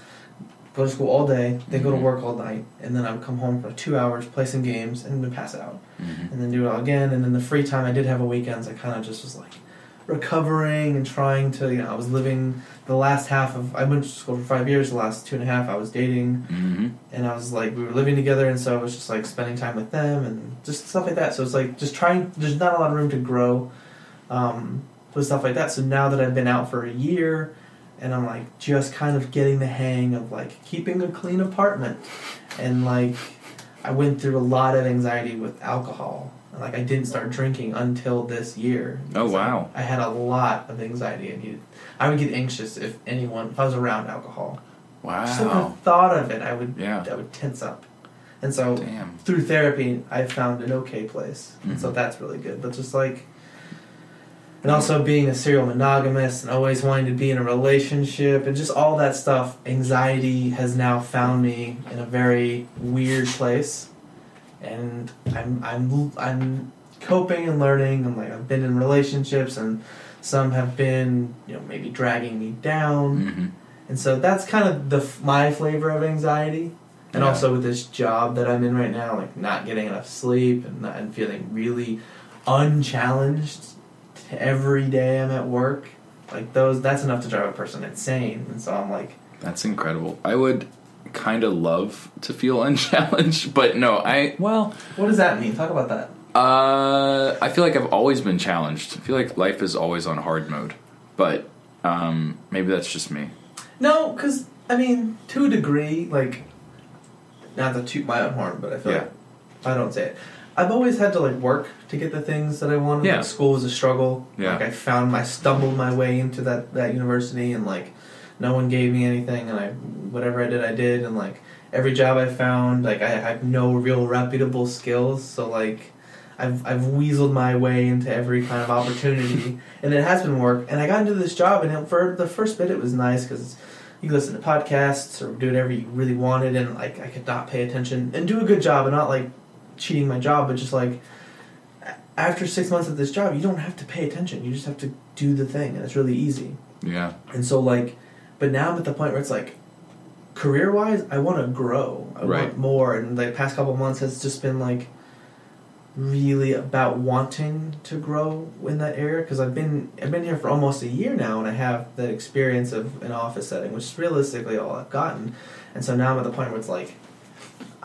go to school all day, then go to Mhm. work all night, and then I would come home for two hours, play some games, and then pass out, Mhm. and then do it all again. And then the free time I did have on weekends, I kind of just was like recovering and trying to. You know, I was living the last half of. I went to school for five years. The last two and a half, I was dating Mhm. and I was like, we were living together, and so I was just like spending time with them and just stuff like that. So it's like just trying. There's not a lot of room to grow um, with stuff like that. So now that I've been out for a year, and I'm like just kind of getting the hang of like keeping a clean apartment, and like I went through a lot of anxiety with alcohol. And, Like I didn't start drinking until this year. Oh, wow. I had a lot of anxiety. I needed. I would get anxious if anyone if I was around alcohol. Wow! Just the thought of it, I would Yeah. I would tense up. And so Damn. through therapy, I found an okay place, and so mm-hmm. that's really good. But just like, and also being a serial monogamist and always wanting to be in a relationship and just all that stuff, anxiety has now found me in a very weird place, and I'm I'm I'm coping and learning. And like I've been in relationships, and some have been you know maybe dragging me down. Mhm. And so that's kind of the my flavor of anxiety. And Yeah. also with this job that I'm in right now, like not getting enough sleep and, not, and feeling really unchallenged every day I'm at work. Like those, that's enough to drive a person insane. And so I'm like, That's incredible. I would kind of love to feel [laughs] unchallenged, but no, I well, what does that mean? Talk about that. uh, I feel like I've always been challenged. I feel like life is always on hard mode, but um, maybe that's just me. No, because I mean, to a degree, like, not to toot my own horn, but I feel Yeah. like I don't say it, I've always had to like work to get the things that I wanted. Yeah. Like, school was a struggle. Yeah. Like I found, I stumbled my way into that that university, and like, no one gave me anything, and I whatever I did, I did, and like every job I found, like I have no real reputable skills, so like. I've, I've weaseled my way into every kind of opportunity, [laughs] and it has been work. And I got into this job, and it, for the first bit, it was nice because you could listen to podcasts or do whatever you really wanted, and like I could not pay attention and do a good job, and not like cheating my job, but just like after six months of this job, you don't have to pay attention. You just have to do the thing, and it's really easy. Yeah. And so like, but now I'm at the point where it's like, career wise, I want to grow. I Right. want more, and the past couple months has just been like really about wanting to grow in that area because I've been I've been here for almost a year now and I have the experience of an office setting which is realistically all I've gotten and so now I'm at the point where it's like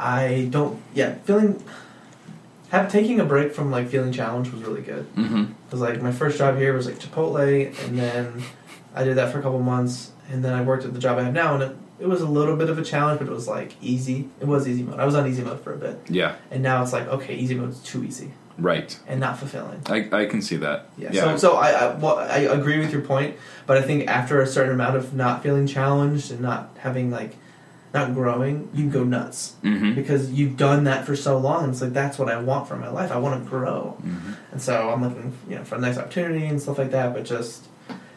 I don't yeah feeling have taking a break from like feeling challenged was really good Mm-hmm. because like my first job here was like Chipotle and then I did that for a couple months and then I worked at the job I have now and it, it was a little bit of a challenge but it was like easy it was easy mode I was on easy mode for a bit Yeah. and now it's like okay easy mode is too easy Right. and not fulfilling I, I can see that. yeah, Yeah. so so I, I well I agree with your point but I think after a certain amount of not feeling challenged and not having like not growing you go nuts mm-hmm. because you've done that for so long and it's like that's what I want for my life I want to grow Mm-hmm. and so I'm looking you know for the next opportunity and stuff like that but just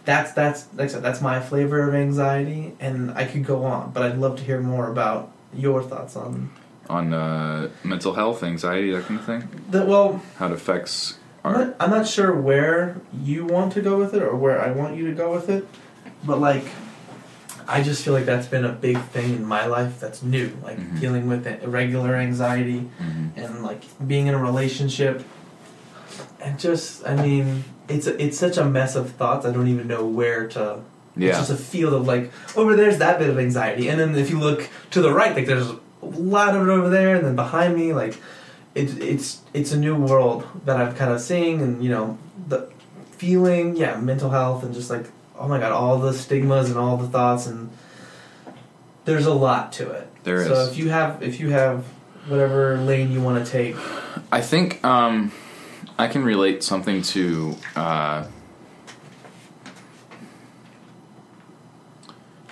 that's that's like I said that's my flavor of anxiety and I could go on but I'd love to hear more about your thoughts on On uh, mental health, anxiety, that kind of thing. the well How it affects I'm not, I'm not sure where you want to go with it or where I want you to go with it, but like, I just feel like that's been a big thing in my life that's new, like Mhm. dealing with irregular anxiety Mhm. and like being in a relationship And just I mean it's it's such a mess of thoughts. I don't even know where to. Yeah. It's just a field of like over there's that bit of anxiety, and then if you look to the right, like there's a lot of it over there, and then behind me, like it's it's it's a new world that I'm kind of seeing, and you know the feeling, yeah, mental health, and just like oh my god, all the stigmas and all the thoughts, and there's a lot to it. There so is. if you have if you have whatever lane you want to take, I think um, I can relate something to. Uh,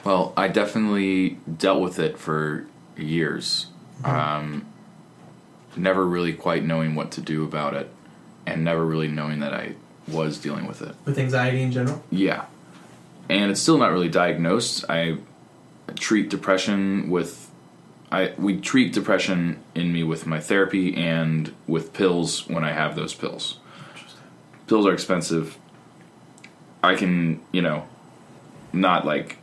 well, I definitely dealt with it for years. Um, never really quite knowing what to do about it, and never really knowing that I was dealing with it. with anxiety in general. Yeah. And it's still not really diagnosed. I treat depression with I we treat depression in me with my therapy and with pills when I have those pills. Pills are expensive. I can, you know, not like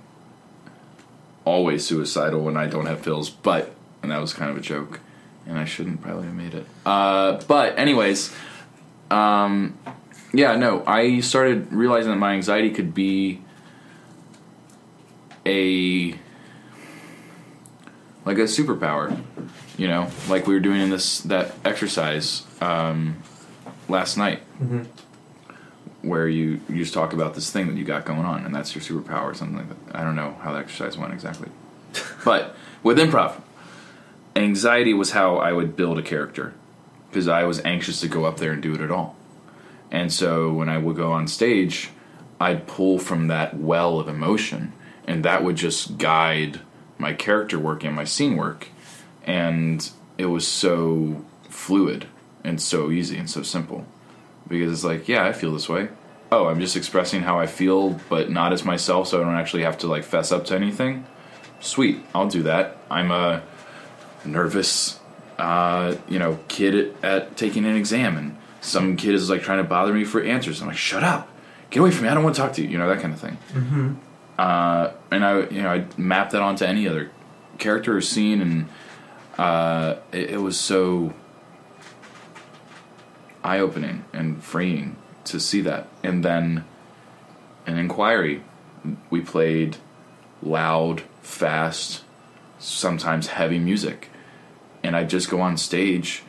always suicidal when I don't have pills, but and that was kind of a joke and I shouldn't probably have made it. Uh but anyways, um yeah, no, I started realizing that my anxiety could be a like a superpower. You know, like we were doing in this that exercise um, last night, where you you just talk about this thing that you got going on, and that's your superpower, or something like that. I don't know how the exercise went exactly, [laughs] but with improv, anxiety was how I would build a character because I was anxious to go up there and do it at all. And so when I would go on stage, I'd pull from that well of emotion, and that would just guide my character work and my scene work. And it was so fluid and so easy and so simple because it's like, yeah, I feel this way. Oh, I'm just expressing how I feel, but not as myself, so I don't actually have to like fess up to anything. Sweet, I'll do that. I'm a nervous, uh, you know, kid at, at taking an exam, and some kid is like trying to bother me for answers. I'm like, shut up, get away from me. I don't want to talk to you. You know that kind of thing. Mm-hmm. Uh, and I, you know, I mapped that onto any other character or scene, and uh, it, it was so eye opening and freeing to see that. And then an inquiry, we played loud, fast, sometimes heavy music. And I'd just go on stage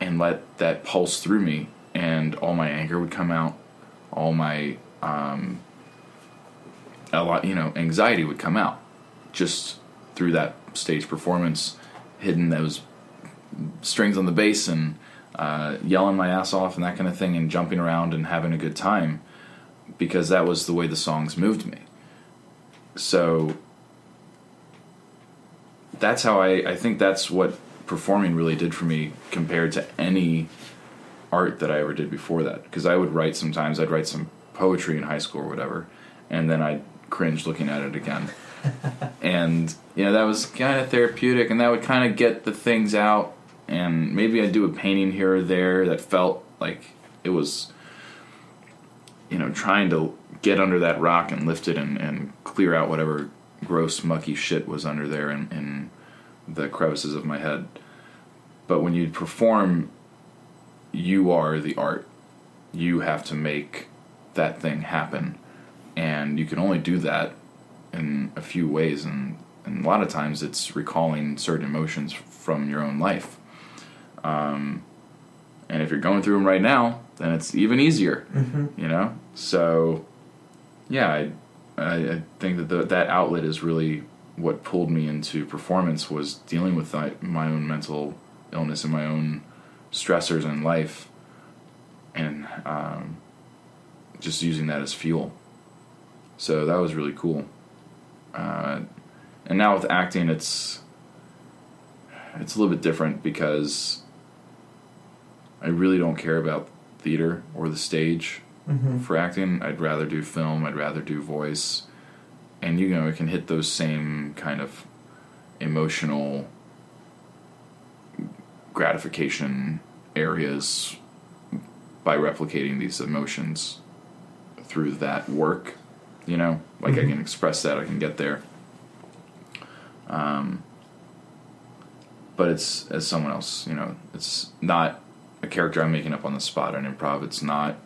and let that pulse through me, and all my anger would come out, all my, um, a lot, you know, anxiety would come out just through that stage performance, hitting those strings on the bass and uh, yelling my ass off and that kind of thing, and jumping around and having a good time because that was the way the songs moved me. So that's how I, I think that's what performing really did for me compared to any art that I ever did before that. Because I would write sometimes, I'd write some poetry in high school or whatever, and then I'd cringe looking at it again. and you know that was kind of therapeutic, and that would kind of get the things out. And maybe I'd do a painting here or there that felt like it was, you know, trying to get under that rock and lift it and, and clear out whatever gross, mucky shit was under there in, in the crevices of my head. But when you perform, you are the art. You have to make that thing happen. And you can only do that in a few ways. And, and a lot of times it's recalling certain emotions from your own life. Um, and if you're going through them right now, then it's even easier, you know? So, yeah, I, I, I think that the, that outlet is really what pulled me into performance was dealing with my, my own mental illness and my own stressors in life and um, just using that as fuel. So that was really cool. Uh, and now with acting, it's it's a little bit different because I really don't care about theater or the stage for acting. I'd rather do film. I'd rather do voice, and you know, it can hit those same kind of emotional gratification areas by replicating these emotions through that work. You know, like I can express that, I can get there. Um, but it's as someone else. You know, it's not a character I'm making up on the spot on improv. It's not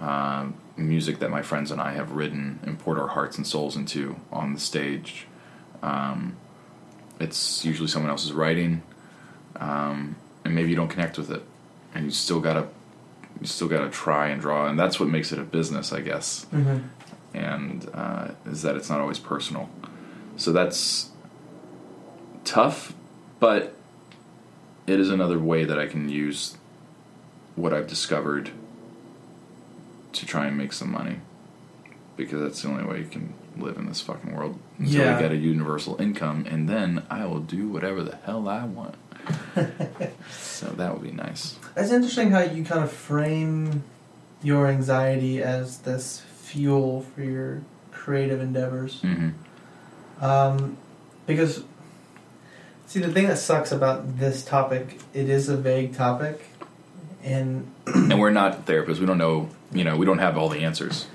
um, music that my friends and I have written and poured our hearts and souls into on the stage. Um, it's usually someone else's writing, um, and maybe you don't connect with it, and you still gotta you still gotta try and draw, and that's what makes it a business, I guess. Mm-hmm. And uh, is that it's not always personal, so that's tough, but it is another way that I can use what I've discovered to try and make some money. Because that's the only way you can live in this fucking world until Yeah. we get a universal income, and then I will do whatever the hell I want. [laughs] so that would be nice. It's interesting how you kind of frame your anxiety as this fuel for your creative endeavors. hmm Um, because, see, the thing that sucks about this topic, it is a vague topic, and and we're not therapists. We don't know. You know, we don't have all the answers.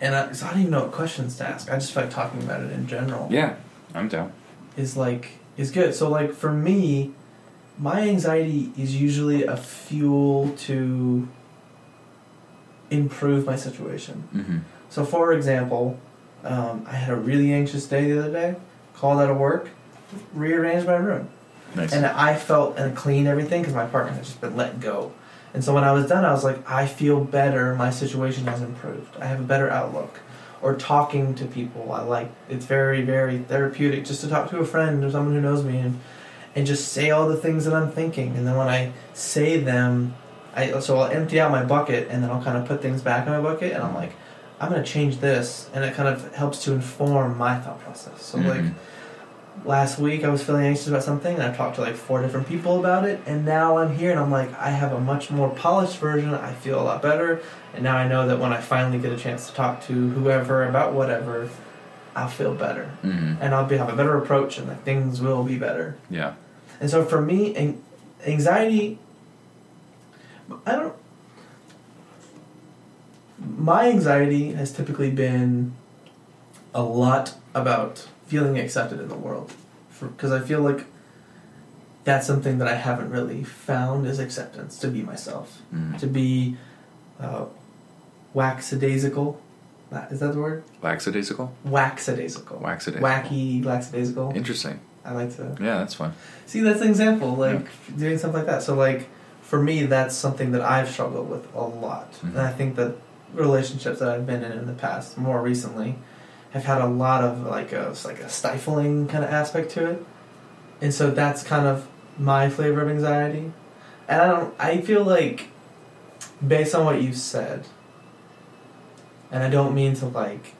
and I, so I don't even know what questions to ask. I just like talking about it in general. Yeah, I'm down. is like is good. So like for me, my anxiety is usually a fuel to improve my situation. hmm So for example, um, I had a really anxious day the other day. Called out of work, rearranged my room, Nice. and I felt and cleaned everything because my partner had just been let go. And so when I was done, I was like, I feel better. My situation has improved. I have a better outlook. Or talking to people, I like. It's very, very therapeutic just to talk to a friend or someone who knows me and and just say all the things that I'm thinking. And then when I say them, I so I'll empty out my bucket and then I'll kind of put things back in my bucket and I'm like, I'm gonna change this, and it kind of helps to inform my thought process. So like Mhm. last week I was feeling anxious about something and I talked to like four different people about it and now I'm here and I'm like I have a much more polished version. I feel a lot better and now I know that when I finally get a chance to talk to whoever about whatever, I'll feel better hmm and I'll be have a better approach and like things will be better. Yeah. And so for me, anxiety, I don't. My anxiety has typically been a lot about feeling accepted in the world, because I feel like that's something that I haven't really found is acceptance to be myself, Mhm. to be uh, waxadaisical. Is that the word? Lackadaisical. Waxadaisical. Waxadaisical. Wacky, lackadaisical. Interesting. I like to. Yeah, that's fun. See, that's an example, like doing stuff like that. So, like, for me, that's something that I've struggled with a lot. Mhm. And I think that relationships that I've been in in the past, more recently, have had a lot of like a like a stifling kind of aspect to it. And so that's kind of my flavor of anxiety. And I don't. I feel like, based on what you said, and I don't mean to like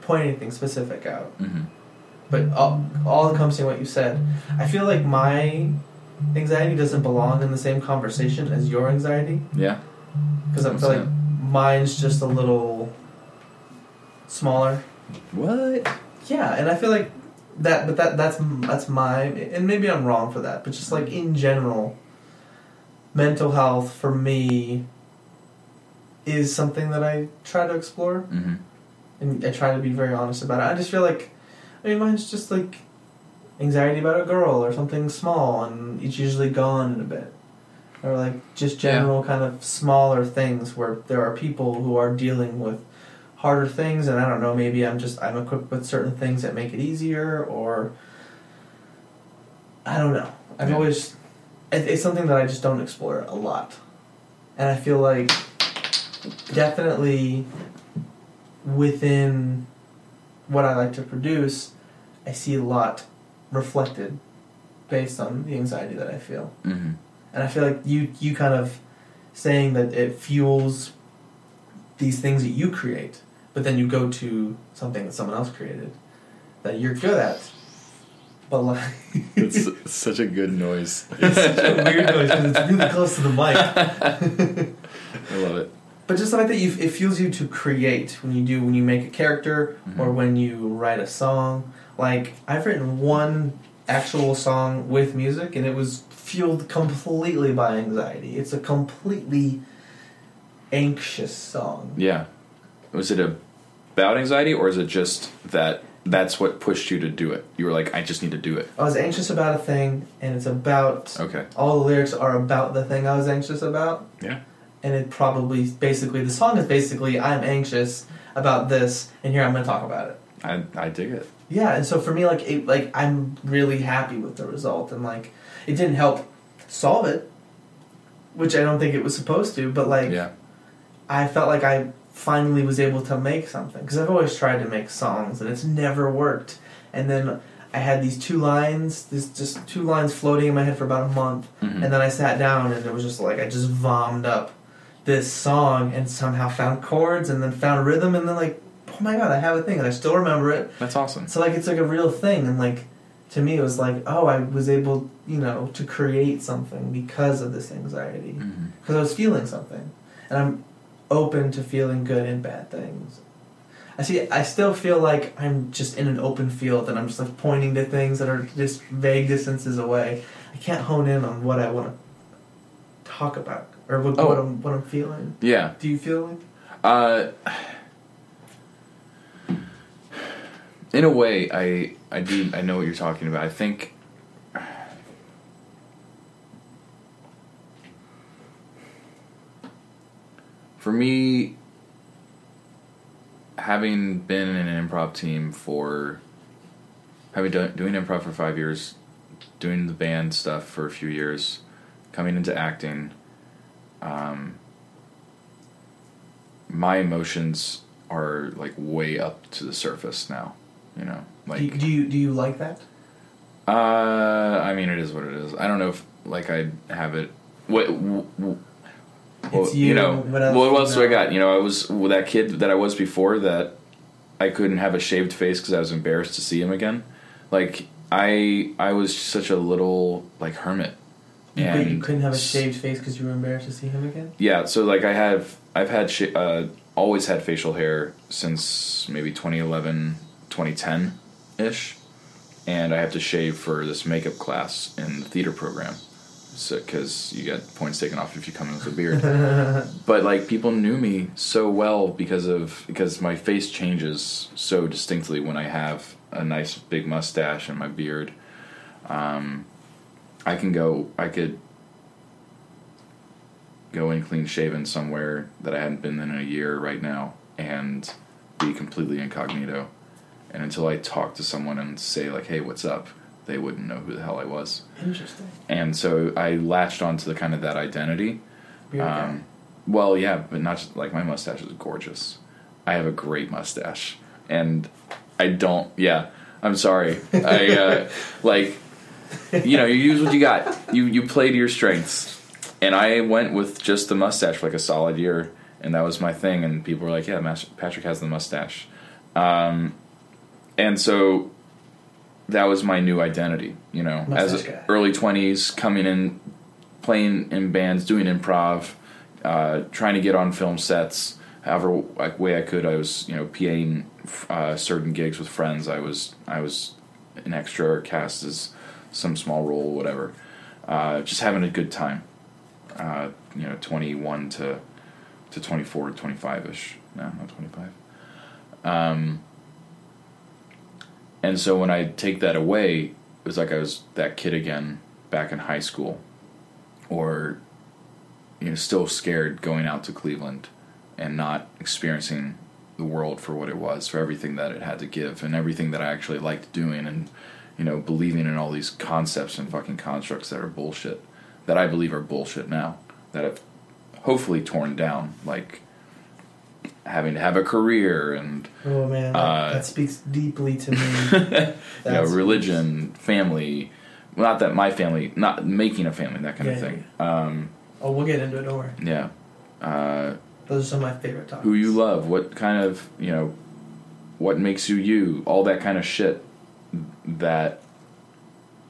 point anything specific out hmm but all, all encompassing what you said, I feel like my anxiety doesn't belong in the same conversation as your anxiety Yeah. because I feel like mine's just a little smaller. What? Yeah, and I feel like that, but that that's that's my, and maybe I'm wrong for that, but just like in general, mental health for me is something that I try to explore hmm and I try to be very honest about it. I just feel like, I mean, mine's just like anxiety about a girl or something small, and it's usually gone in a bit. Or like just general kind of smaller things where there are people who are dealing with harder things, and I don't know, maybe I'm just I'm equipped with certain things that make it easier, or I don't know. I've Yeah. always it's something that I just don't explore a lot, and I feel like definitely within what I like to produce, I see a lot reflected based on the anxiety that I feel. hmm And I feel like you you kind of saying that it fuels these things that you create, but then you go to something that someone else created that you're good at. But like It's [laughs] such a good noise. [laughs] it's such a weird noise because it's really close to the mic. [laughs] I love it. But just the fact that you, it fuels you to create when you do when you make a character or Mhm. when you write a song. Like I've written one actual song with music, and it was fueled completely by anxiety. It's a completely anxious song. Yeah. Was it about anxiety or is it just that that's what pushed you to do it. You were like, I just need to do it. I was anxious about a thing, and it's about Okay. all the lyrics are about the thing I was anxious about, Yeah. and it probably basically the song is basically I'm anxious about this, and here I'm going to talk about it. I I dig it. Yeah, and so for me, like, it, like I'm really happy with the result, and like, it didn't help solve it, which I don't think it was supposed to, but like, Yeah. I felt like I finally was able to make something because I've always tried to make songs and it's never worked. And then I had these two lines, this just two lines floating in my head for about a month, Mhm. and then I sat down and it was just like I just vommed up this song and somehow found chords and then found rhythm and then like oh my god I have a thing and I still remember it. That's awesome. So like it's like a real thing and like to me it was like oh I was able you know to create something because of this anxiety because I was feeling something, and I'm open to feeling good and bad things. I see. I still feel like I'm just in an open field, and I'm just like pointing to things that are just vague distances away. I can't hone in on what I want to talk about or what, Oh. what I'm what I'm feeling. Yeah. Do you feel like? Uh, in a way, I I do I know what you're talking about. I think [sighs] for me, having been in an improv team for having done doing improv for five years, doing the band stuff for a few years, coming into acting. Um, my emotions are like way up to the surface now. You know, like do, you, do you do you like that? uh, I mean, it is what it is. I don't know if like I have it. What? W- w- well, It's you, know, what else what you else do I got? You know, I was with that kid that I was before that I couldn't have a shaved face because I was embarrassed to see him again. Like I, I was such a little like hermit. You, could- you And couldn't have a shaved face because you were embarrassed to see him again. yeah, so like I have, I've had sh- uh, always had facial hair since maybe 2011, 2010 ish, and I have to shave for this makeup class in the theater program, so because you get points taken off if you come in with a beard. [laughs] but like people knew me so well because of because my face changes so distinctly when I have a nice big mustache and my beard. Um, I can go. I could go in clean shaven somewhere that I hadn't been in a year right now and be completely incognito. And until I talk to someone and say like, "Hey, what's up?" they wouldn't know who the hell I was. Interesting. And so I latched onto the kind of that identity. Um, well, yeah, but not just like my mustache is gorgeous. I have a great mustache, and I don't. Yeah, I'm sorry. I uh, [laughs] like, you know, you use what you got. You you play to your strengths, and I went with just the mustache for like a solid year, and that was my thing. And people were like, "Yeah, Patrick has the mustache," um, and so that was my new identity. You know, as Mustache a- guy. early twenties, coming in, playing in bands, doing improv, uh, trying to get on film sets. However, like way I could, I was you know PAing uh, certain gigs with friends. I was I was an extra or cast as some small role, whatever. Uh, just having a good time. Uh, you know, twenty one to to twenty four to twenty five ish. No, not twenty five. Um, and so when I take that away, it was like I was that kid again back in high school, or you know, still scared going out to Cleveland and not experiencing the world for what it was, for everything that it had to give, and everything that I actually liked doing, and you know, believing in all these concepts and fucking constructs that are bullshit, that I believe are bullshit now, that I've hopefully torn down, like having to have a career and Oh man, that, Uh, that speaks deeply to me. [laughs] you know, religion, family. Well, not that my family, not making a family, that kind of Yeah, thing. Um, Oh, we'll get into it. Don't worry. yeah. Uh, Those are some of my favorite topics. who you love, what kind of, you know, what makes you you, all that kind of shit that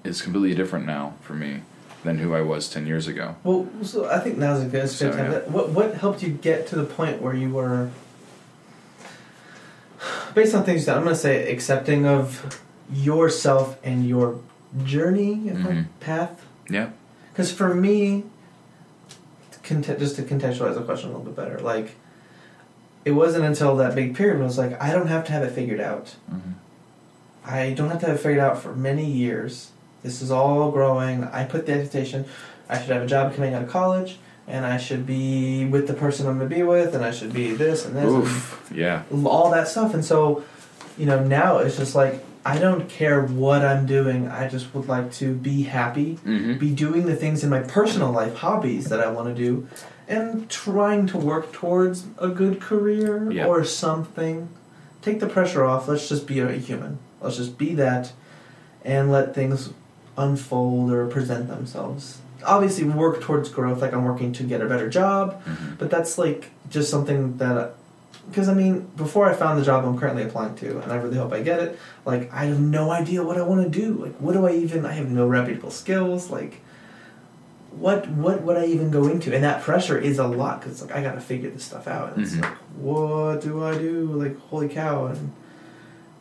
is completely different now for me than who I was 10 years ago. Well, so I think now's a good, So, time. yeah. What what helped you get to the point where you were, based on things you've I'm going to say accepting of yourself and your journey, my Mhm. path. Yeah. Because for me, cont- just to contextualize the question a little bit better, like it wasn't until that big period when I was like, I don't have to have it figured out. Mhm. I don't have to have it figured out for many years. This is all growing. I put the expectation I should have a job coming out of college, and I should be with the person I'm going to be with, and I should be this and this Oof. Yeah. all that stuff. And so, you know, now it's just like I don't care what I'm doing. I just would like to be happy, Mm-hmm. be doing the things in my personal life, hobbies that I want to do, and trying to work towards a good career Yeah. or something. Take the pressure off. Let's just be a human. Let's just be that and let things unfold or present themselves. Obviously, work towards growth. Like I'm working to get a better job, Mhm. but that's like just something that. Because I mean, before I found the job I'm currently applying to, and I really hope I get it. Like I have no idea what I want to do. Like what do I even? I have no reputable skills. Like what what would I even go into? And that pressure is a lot because like I got to figure this stuff out. And Mhm. it's like what do I do? Like holy cow! And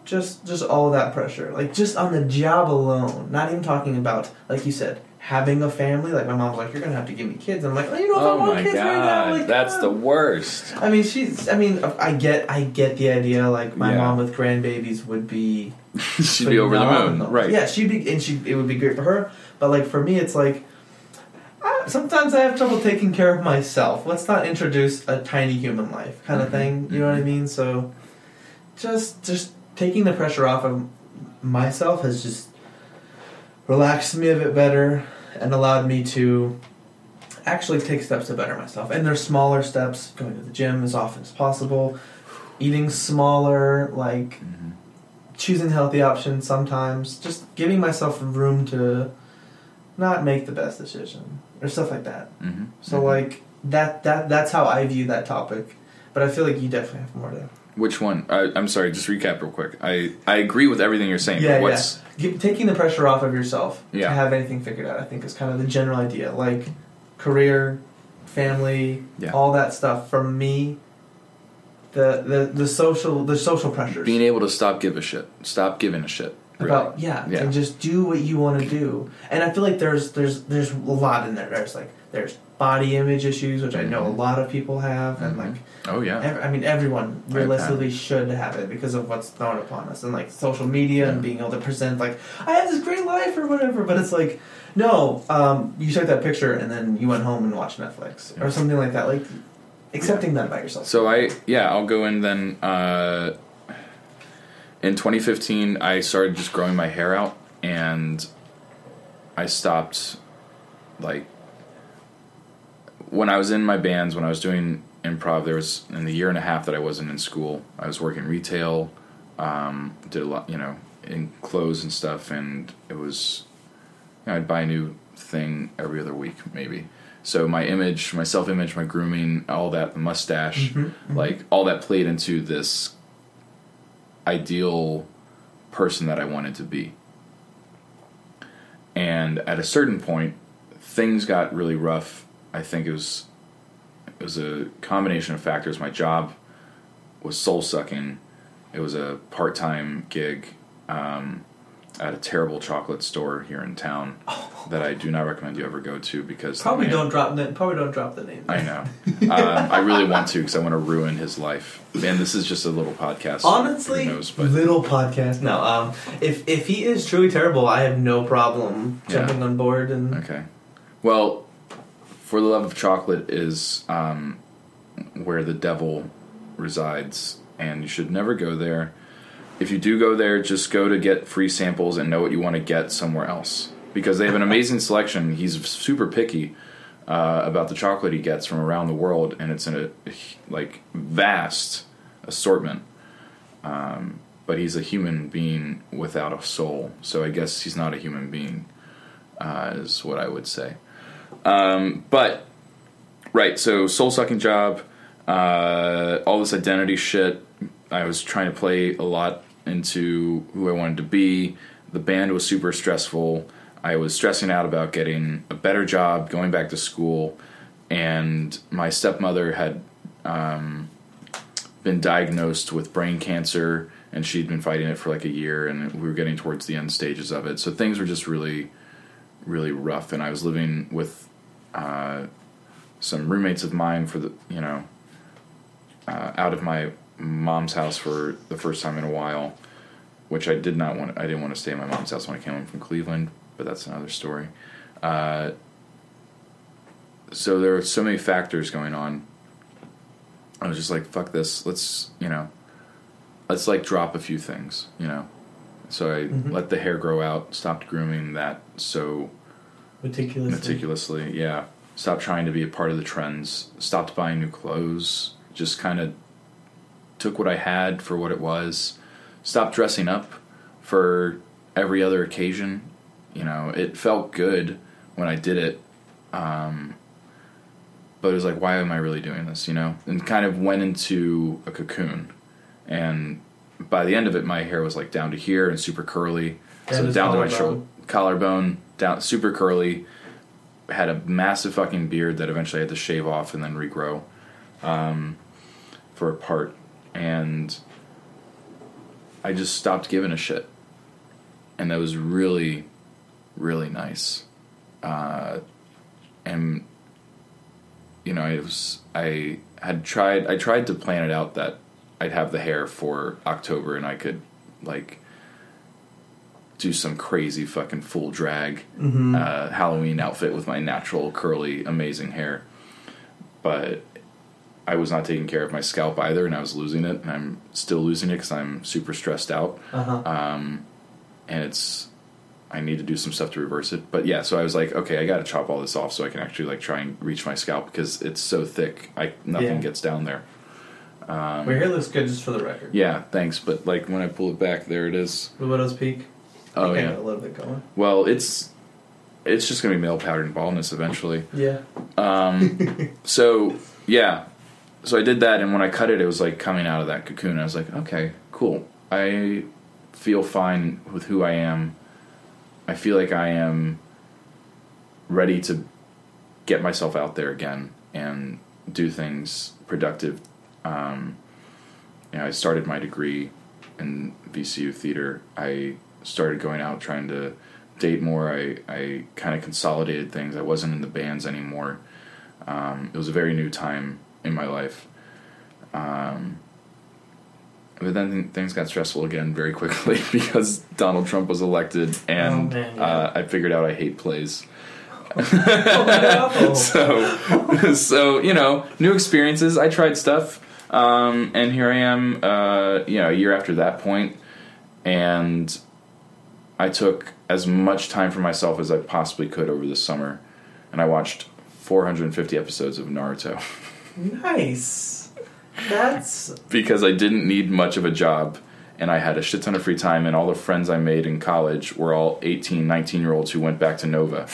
just just all that pressure like just on the job alone not even talking about like you said having a family like my mom's like you're gonna have to give me kids. I'm like oh, you know if i Oh want my kids right now. God, like that's the worst. i mean she's i mean i get i get the idea like my Yeah. mom with grandbabies would be [laughs] She'd be over the moon, right? yeah she'd be and she it would be great for her. But like for me it's like I, sometimes i have trouble taking care of myself. Let's not introduce a tiny human life kind of Mhm, thing. You know what i mean? So just just taking the pressure off of myself has just relaxed me a bit better and allowed me to actually take steps to better myself and there's smaller steps going to the gym as often as possible eating smaller like Mhm. choosing healthy options sometimes, just giving myself room to not make the best decision or stuff like that. Mhm. So Mhm. like that that that's how I view that topic. But I feel like you definitely have more to. Which one? I, I'm sorry. Just recap real quick. I I agree with everything you're saying. Yeah, but what's yeah. Taking the pressure off of yourself Yeah. to have anything figured out. I think is kind of the general idea. Like career, family, Yeah. all that stuff. For me, the the the social the social pressures. being able to stop give a shit, stop giving a shit. Really. about yeah, Yeah. and just do what you want to do. And I feel like there's there's there's a lot in there. There's like there's body image issues, which I know a Mhm. lot of people have, and Mhm. like oh yeah. ev- I mean everyone Right, realistically should have it because of what's thrown upon us and like social media and being able to present like I have this great life or whatever. But it's like no, um, you took that picture and then you went home and watched Netflix or something like that. Like accepting that by yourself. So I yeah, I'll go in then. Uh, in 2015, I started just growing my hair out, and I stopped. Like when I was in my bands, when I was doing improv, there was in the year and a half that I wasn't in school. I was working retail, um, did a lot, you know, in clothes and stuff, and it was. You know, I'd buy a new thing every other week, maybe. So my image, my self image, my grooming, all that, the mustache, Mhm, mhm. like all that played into this ideal person that I wanted to be. And at a certain point, things got really rough. I think it was it was a combination of factors. My job was soul sucking. It was a part time gig um, at a terrible chocolate store here in town that I do not recommend you ever go to because Probably man- don't drop the probably don't drop the name. I know. [laughs] um, I really want to because I want to ruin his life. Man, this is just a little podcast. Honestly, knows? Little podcast. No, um, if if he is truly terrible, I have no problem Yeah. jumping on board and okay. Well, for the love of chocolate is um, where the devil resides, and you should never go there. If you do go there, just go to get free samples and know what you want to get somewhere else because they have an amazing [laughs] selection. He's super picky uh, about the chocolate he gets from around the world, and it's in a like vast assortment. Um, but he's a human being without a soul, so I guess he's not a human being, uh, is what I would say. Um, but right, so soul sucking job, uh, all this identity shit. I was trying to play a lot into who I wanted to be. The band was super stressful. I was stressing out about getting a better job, going back to school, and my stepmother had um, been diagnosed with brain cancer, and she'd been fighting it for like a year, and we were getting towards the end stages of it. So things were just really, really rough, and I was living with uh, some roommates of mine for the you know uh, out of my mom's house for the first time in a while, which I did not want. I didn't want to stay at my mom's house when I came home from Cleveland, but that's another story. Uh, so there are so many factors going on. I was just like, "Fuck this! Let's you know, let's like drop a few things, you know." So I Mhm. let the hair grow out, stopped grooming that so Meticulously. meticulously. Yeah, stopped trying to be a part of the trends. Stopped buying new clothes. Just kind of took what I had for what it was. Stopped dressing up for every other occasion. You know, it felt good when I did it. Um, but it was like, why am I really doing this? You know, and kind of went into a cocoon. And by the end of it, my hair was like down to here and super curly. So down to my shoulder, collarbone, down super curly. Had a massive fucking beard that eventually I had to shave off and then regrow um, for a part. And I just stopped giving a shit. And that was really, really nice. Uh, and you know, I was I had tried I tried to plan it out that I'd have the hair for October and I could like do some crazy fucking full drag Mhm. uh, Halloween outfit with my natural curly amazing hair, but I was not taking care of my scalp either, and I was losing it, and I'm still losing it because I'm super stressed out Uh-huh. um, and it's I need to do some stuff to reverse it. But yeah, so I was like, okay, I got to chop all this off so I can actually like try and reach my scalp because it's so thick, I nothing Yeah. gets down there. My hair looks good just for the record. Yeah, thanks. But like when I pull it back, there it is. The Widow's Peak. Oh yeah. a little bit going. Well, it's it's just gonna be male pattern baldness eventually. Yeah. Um, [laughs] so yeah, so I did that, and when I cut it, it was like coming out of that cocoon. I was like, okay, cool. I feel fine with who I am. I feel like I am ready to get myself out there again and do things productive. Um, you know, I started my degree in VCU theater. I started going out trying to date more. I, I kind of consolidated things. I wasn't in the bands anymore. Um, it was a very new time in my life. Um, but then things got stressful again very quickly [laughs] because Donald Trump was elected, and Oh, man, yeah. uh, I figured out I hate plays. Oh, [laughs] so, so you know, new experiences. I tried stuff, um, and here I am. Uh, you know, a year after that point, and I took as much time for myself as I possibly could over the summer, and I watched 450 episodes of Naruto nice. That's [laughs] because I didn't need much of a job. And I had a shit ton of free time, and all the friends I made in college were all 18, 19 year olds who went back to Nova.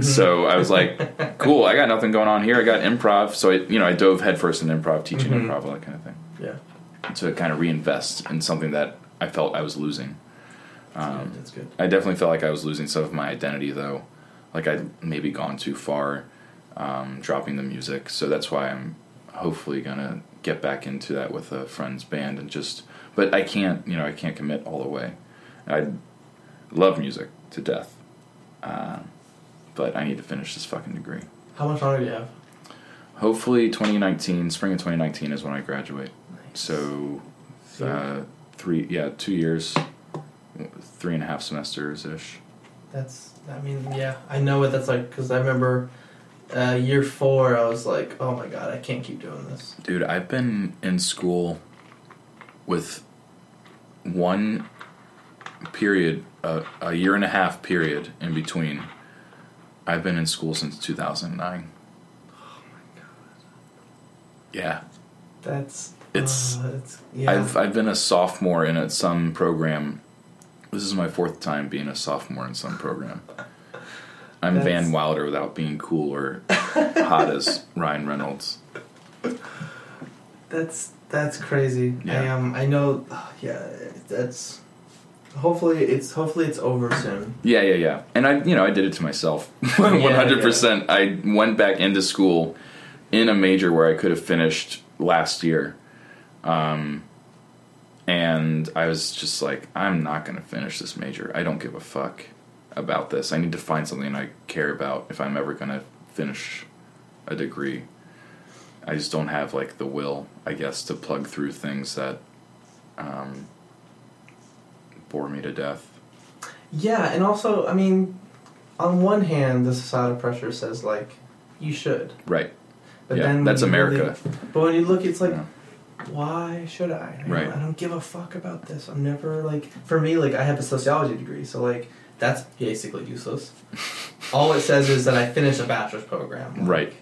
So I was like, [laughs] cool, I got nothing going on here. I got improv. So I, you know, I dove headfirst in improv, teaching Mhm. improv, all that kind of thing. yeah. To kind of reinvest in something that I felt I was losing. Um, That's good. I definitely felt like I was losing some of my identity, though. Like I'd maybe gone too far, um, dropping the music. So that's why I'm hopefully gonna get back into that with a friend's band and just. But I can't, you know, I can't commit all the way. I love music to death, uh, but I need to finish this fucking degree. How much longer do you have? Hopefully, 2019, spring of 2019 is when I graduate. So, uh, three, yeah, two years, three and a half semesters ish. That's. I mean, yeah, I know what that's like because I remember uh, year four. I was like, oh my god, I can't keep doing this. Dude, I've been in school with one period, uh, a year and a half period in between. I've been in school since 2009. Oh my god. Yeah, That's. It's- uh, it's yeah. I've I've been a sophomore in a, some program. This is my fourth time being a sophomore in some program. [laughs] I'm That's- Van Wilder without being cool or hot as [laughs] Ryan Reynolds. That's that's crazy. Yeah. I Yeah. um I know yeah that's hopefully it's hopefully it's over soon. Yeah, yeah, yeah. And I, you know, I did it to myself. [laughs] One hundred percent. I went back into school in a major where I could have finished last year, um, and I was just like, I'm not going to finish this major. I don't give a fuck about this. I need to find something I care about if I'm ever going to finish a degree. I just don't have like the will, I guess, to plug through things that um, bore me to death. Yeah, and also, I mean, on one hand, the societal pressure says like you should, Right. but Yeah, then that's you really- America. but when you look, it's like, Yeah. Why should I? I don't- I don't give a fuck about this. I'm never like, for me, like I have a sociology degree, so like that's basically useless. [laughs] All it says is that I finished a bachelor's program, like, Right.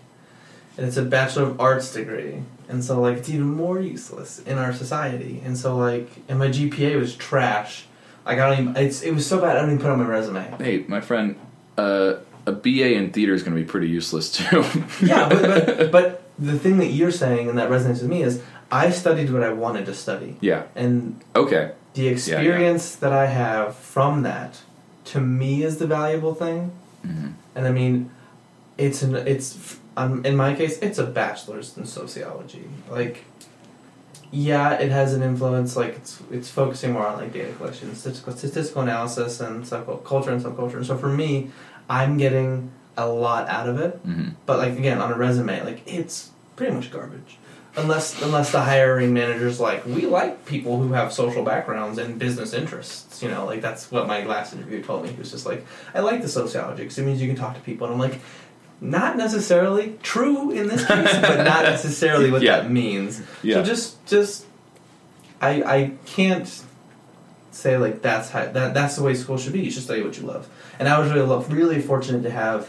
And it's a bachelor of arts degree, and so like it's even more useless in our society. And so like, and my GPA was trash. Like I don't even. It's it was so bad I don't even put on my resume. Hey, my friend, uh, a BA in theater is going to be pretty useless too. yeah, but, but [laughs] but the thing that you're saying and that resonates with me is I studied what I wanted to study, yeah. and Okay. the experience that I have from that to me is the valuable thing. Mhm. And I mean, it's an it's um, in my case it's a bachelor's in sociology. Like, yeah, it has an influence. Like it's it's focusing more on like data collection, statistical statistical analysis, and culture and subculture. And so for me, I'm getting a lot out of it. hmm But like again, on a resume, like it's pretty much garbage. Unless unless the hiring manager's like, we like people who have social backgrounds and business interests. You know, like that's what my last interview told me. He was just like, I like the sociology because it means you can talk to people. And I'm like, not necessarily true in this case, but not [laughs] necessarily what Yeah. that means. Yeah. So just just I I can't say like that's how that that's the way school should be. You should study what you love. And I was really love, really fortunate to have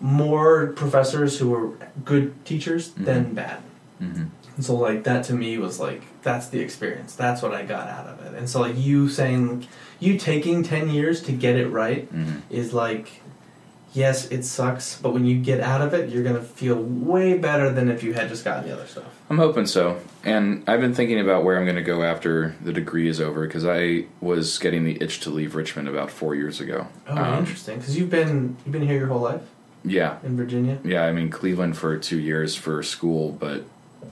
more professors who were good teachers than bad. hmm And so like that to me was like that's the experience. That's what I got out of it. And so like you saying you taking 10 years to get it right hmm is like yes, it sucks, but when you get out of it, you're going to feel way better than if you had just gotten the other stuff. I'm hoping so. And I've been thinking about where I'm going to go after the degree is over because I was getting the itch to leave Richmond about four years ago. Oh, Um, interesting. Cuz you've been you've been here your whole life Yeah. in Virginia. Yeah, I mean Cleveland for two years for school, but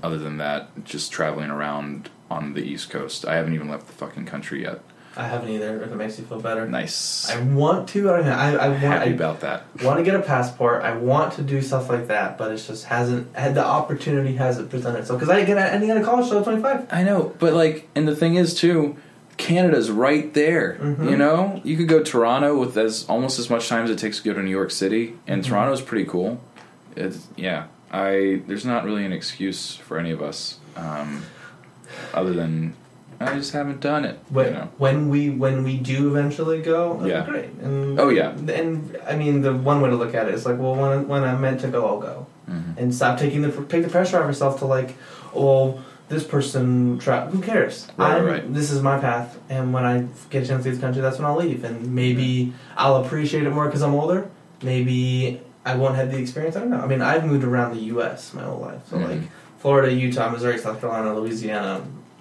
other than that, just traveling around on the East Coast. I haven't even left the fucking country yet. I haven't either if it makes you feel better. Nice. I want to. I don't know. I, I want. Happy I, about that. want to get a passport. I want to do stuff like that, but it just hasn't had the opportunity hasn't presented itself. Because I didn't get I didn't get a college till I was twenty five. I know, but like, and the thing is too, Canada's right there. Mhm. You know, you could go Toronto with as almost as much time as it takes to go to New York City, and Mhm. Toronto's pretty cool. It's yeah. I there's not really an excuse for any of us, um, other than I just haven't done it. When, you know. when we when we do eventually go, Yeah. great. And, Oh, yeah. And I mean, the one way to look at it is like, well, when when I'm meant to go, I'll go, Mhm. and stop taking the take the pressure off yourself to like, oh, this person tra- who cares? Right, I'm, right. This is my path, and when I get a chance to the country, that's when I'll leave, and maybe I'll appreciate it more because I'm older. Maybe I won't have the experience. I don't know. I mean, I've moved around the U.S. my whole life, so Mhm. like Florida, Utah, Missouri, South Carolina, Louisiana,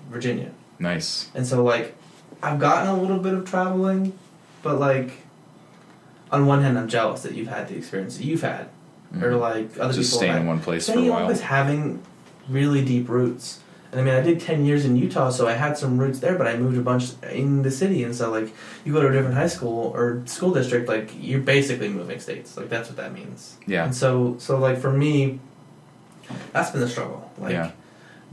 Virginia. Nice. And so like I've gotten a little bit of traveling, but like on one hand I'm jealous that you've had the experience that you've had. Or Mhm. like other Just people staying in one place for a while. place having really deep roots. And I mean I did ten years in Utah so I had some roots there, but I moved a bunch in the city and so like you go to a different high school or school district, like you're basically moving states. Like that's what that means. Yeah. And so so like for me that's been the struggle. Like Yeah.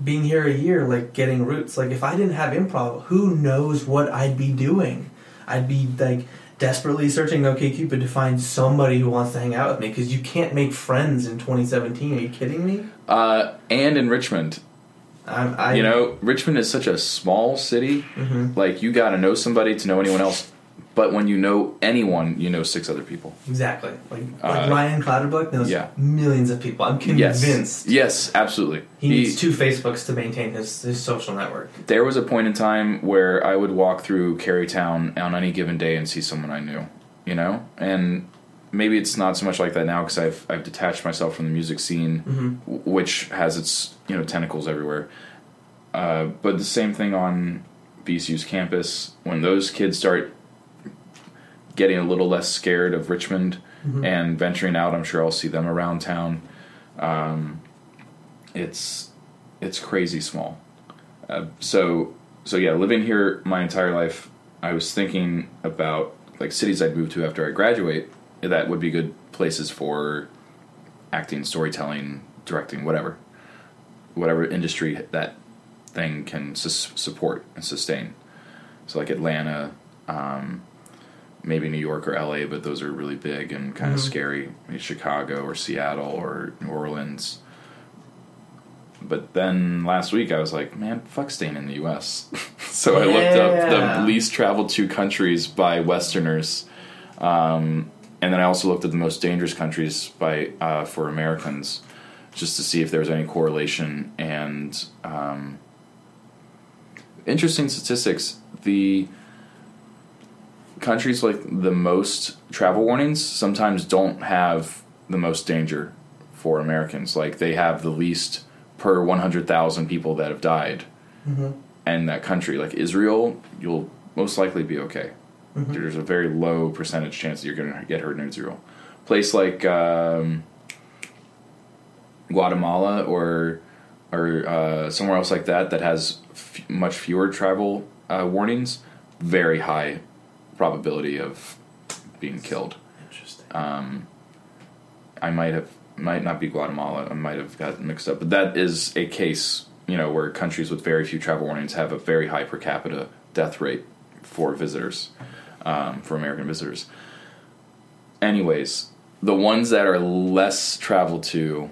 being here a year, like getting roots. Like if I didn't have improv, who knows what I'd be doing? I'd be like desperately searching OkCupid to find somebody who wants to hang out with me because you can't make friends in 2017. Are you kidding me? Uh, and in Richmond, I'm, I, you know, Richmond is such a small city. Mhm. Like you got to know somebody to know anyone else. But when you know anyone, you know six other people. exactly. Like, like Uh, Ryan Clatterbuck knows yeah. millions of people. I'm convinced Yes, absolutely. he needs two Facebooks to maintain his, his social network. There was a point in time where I would walk through Carytown on any given day and see someone I knew, you know? And maybe it's not so much like that now because I've, I've detached myself from the music scene, Mhm. which has its, you know, tentacles everywhere. Uh, but the same thing on VCU's campus, when those kids start getting a little less scared of Richmond Mhm. and venturing out, I'm sure I'll see them around town. Um, it's it's crazy small. Uh, so so yeah, living here my entire life, I was thinking about like cities I'd move to after I graduate that would be good places for acting, storytelling, directing, whatever, whatever industry that thing can sus- support and sustain. So like Atlanta, um, maybe New York or LA, but those are really big and kind of Mhm. scary. Maybe Chicago or Seattle or New Orleans. But then last week I was like, man, fuck staying in the U.S. [laughs] so I looked up the least traveled to countries by Westerners, um, and then I also looked at the most dangerous countries by uh, for Americans, just to see if there was any correlation. And um, interesting statistics: the countries like the most travel warnings sometimes don't have the most danger for Americans. Like they have the least per 100,000 people that have died Mhm. in that country. Like Israel, you'll most likely be okay. Mhm. There's a very low percentage chance that you're going to get hurt in Israel. Place like um, Guatemala or or uh, somewhere else like that that has f- much fewer travel uh, warnings, very high probability of being killed. Interesting. Um, I might have might not be Guatemala. I might have got mixed up, but that is a case you know where countries with very few travel warnings have a very high per capita death rate for visitors, um, for American visitors. Anyways, the ones that are less traveled to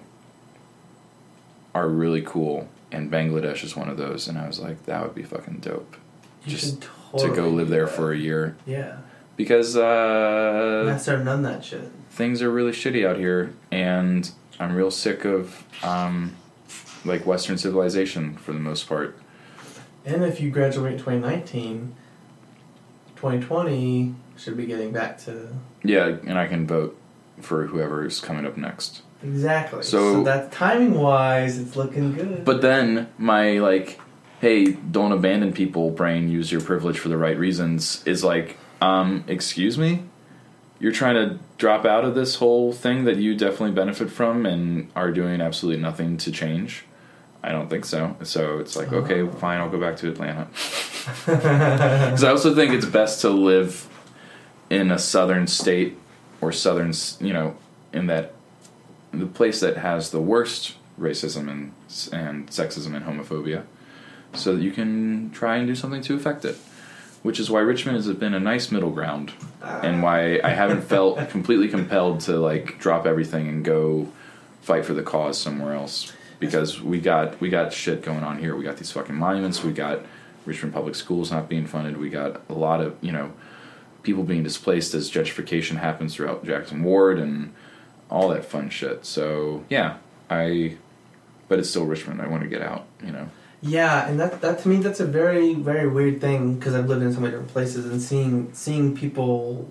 are really cool, and Bangladesh is one of those. And I was like, that would be fucking dope You just should to go live there for a year Yeah. because uh, I started none that shit. things are really shitty out here, and I'm real sick of um, like Western civilization for the most part. And if you graduate in 2019, 2020 should be getting back to Yeah, and I can vote for whoever is coming up next. exactly. So- So, that timing wise, it's looking good. But then my like, hey, don't abandon people brain, use your privilege for the right reasons is like, um, excuse me? You're trying to drop out of this whole thing that you definitely benefit from and are doing absolutely nothing to change? I don't think so. So it's like, oh. okay, fine, I'll go back to Atlanta. [laughs] [laughs] Because I also think it's best to live in a southern state or southern, you know, in that the place that has the worst racism and and sexism and homophobia, so that you can try and do something to affect it. Which is why Richmond has been a nice middle ground, and ah. why I haven't felt [laughs] completely compelled to like drop everything and go fight for the cause somewhere else. Because we got we got shit going on here. We got these fucking monuments. We got Richmond Public Schools not being funded. We got a lot of you know people being displaced as gentrification happens throughout Jackson Ward and all that fun shit. So yeah, I. But it's still Richmond. I want to get out. You know. Yeah, and that that to me that's a very very weird thing because I've lived in so many different places and seeing seeing people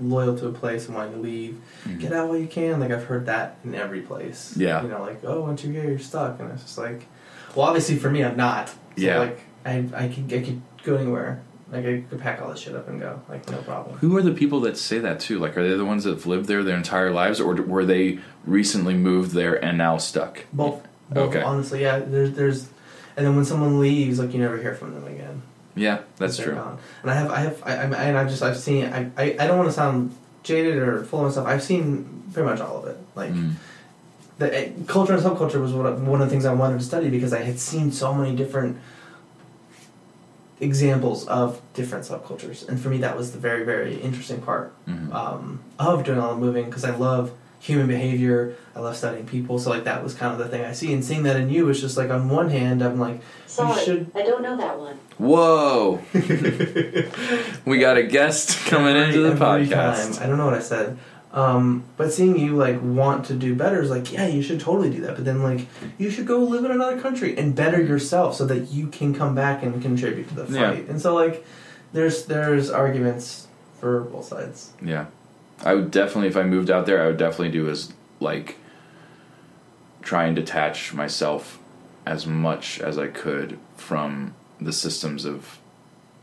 loyal to a place and wanting to leave, mm-hmm. get out while you can. Like I've heard that in every place. Yeah. you know, like oh, once you're here, you're stuck, and it's just like, well, obviously for me, I'm not. So Yeah. like I I could I could go anywhere. Like I could pack all this shit up and go. Like no problem. Who are the people that say that too? Like, are they the ones that have lived there their entire lives, or were they recently moved there and now stuck? Both. Both Okay. Honestly, yeah. There's there's, and then when someone leaves, like you never hear from them again. Yeah, that's true. gone. And I have, I have, I, I, and I've just, I've seen, I, I, I don't want to sound jaded or full of myself. I've seen pretty much all of it. Like Mm. the eh, culture and subculture was what, one of the things I wanted to study because I had seen so many different examples of different subcultures, and for me that was the very, very interesting part Mhm. um, of doing all the moving because I love human behavior. I love studying people, so like that was kind of the thing I see. And seeing that in you was just like on one hand, I'm like, Sorry, should- I don't know that one. Whoa, [laughs] we got a guest coming into the podcast. time. I don't know what I said. Um, but seeing you like want to do better is like, yeah, you should totally do that. But then like, you should go live in another country and better yourself so that you can come back and contribute to the Yeah. fight. And so like, there's there's arguments for both sides. Yeah, I would definitely, if I moved out there, I would definitely do is like try and detach myself as much as I could from the systems of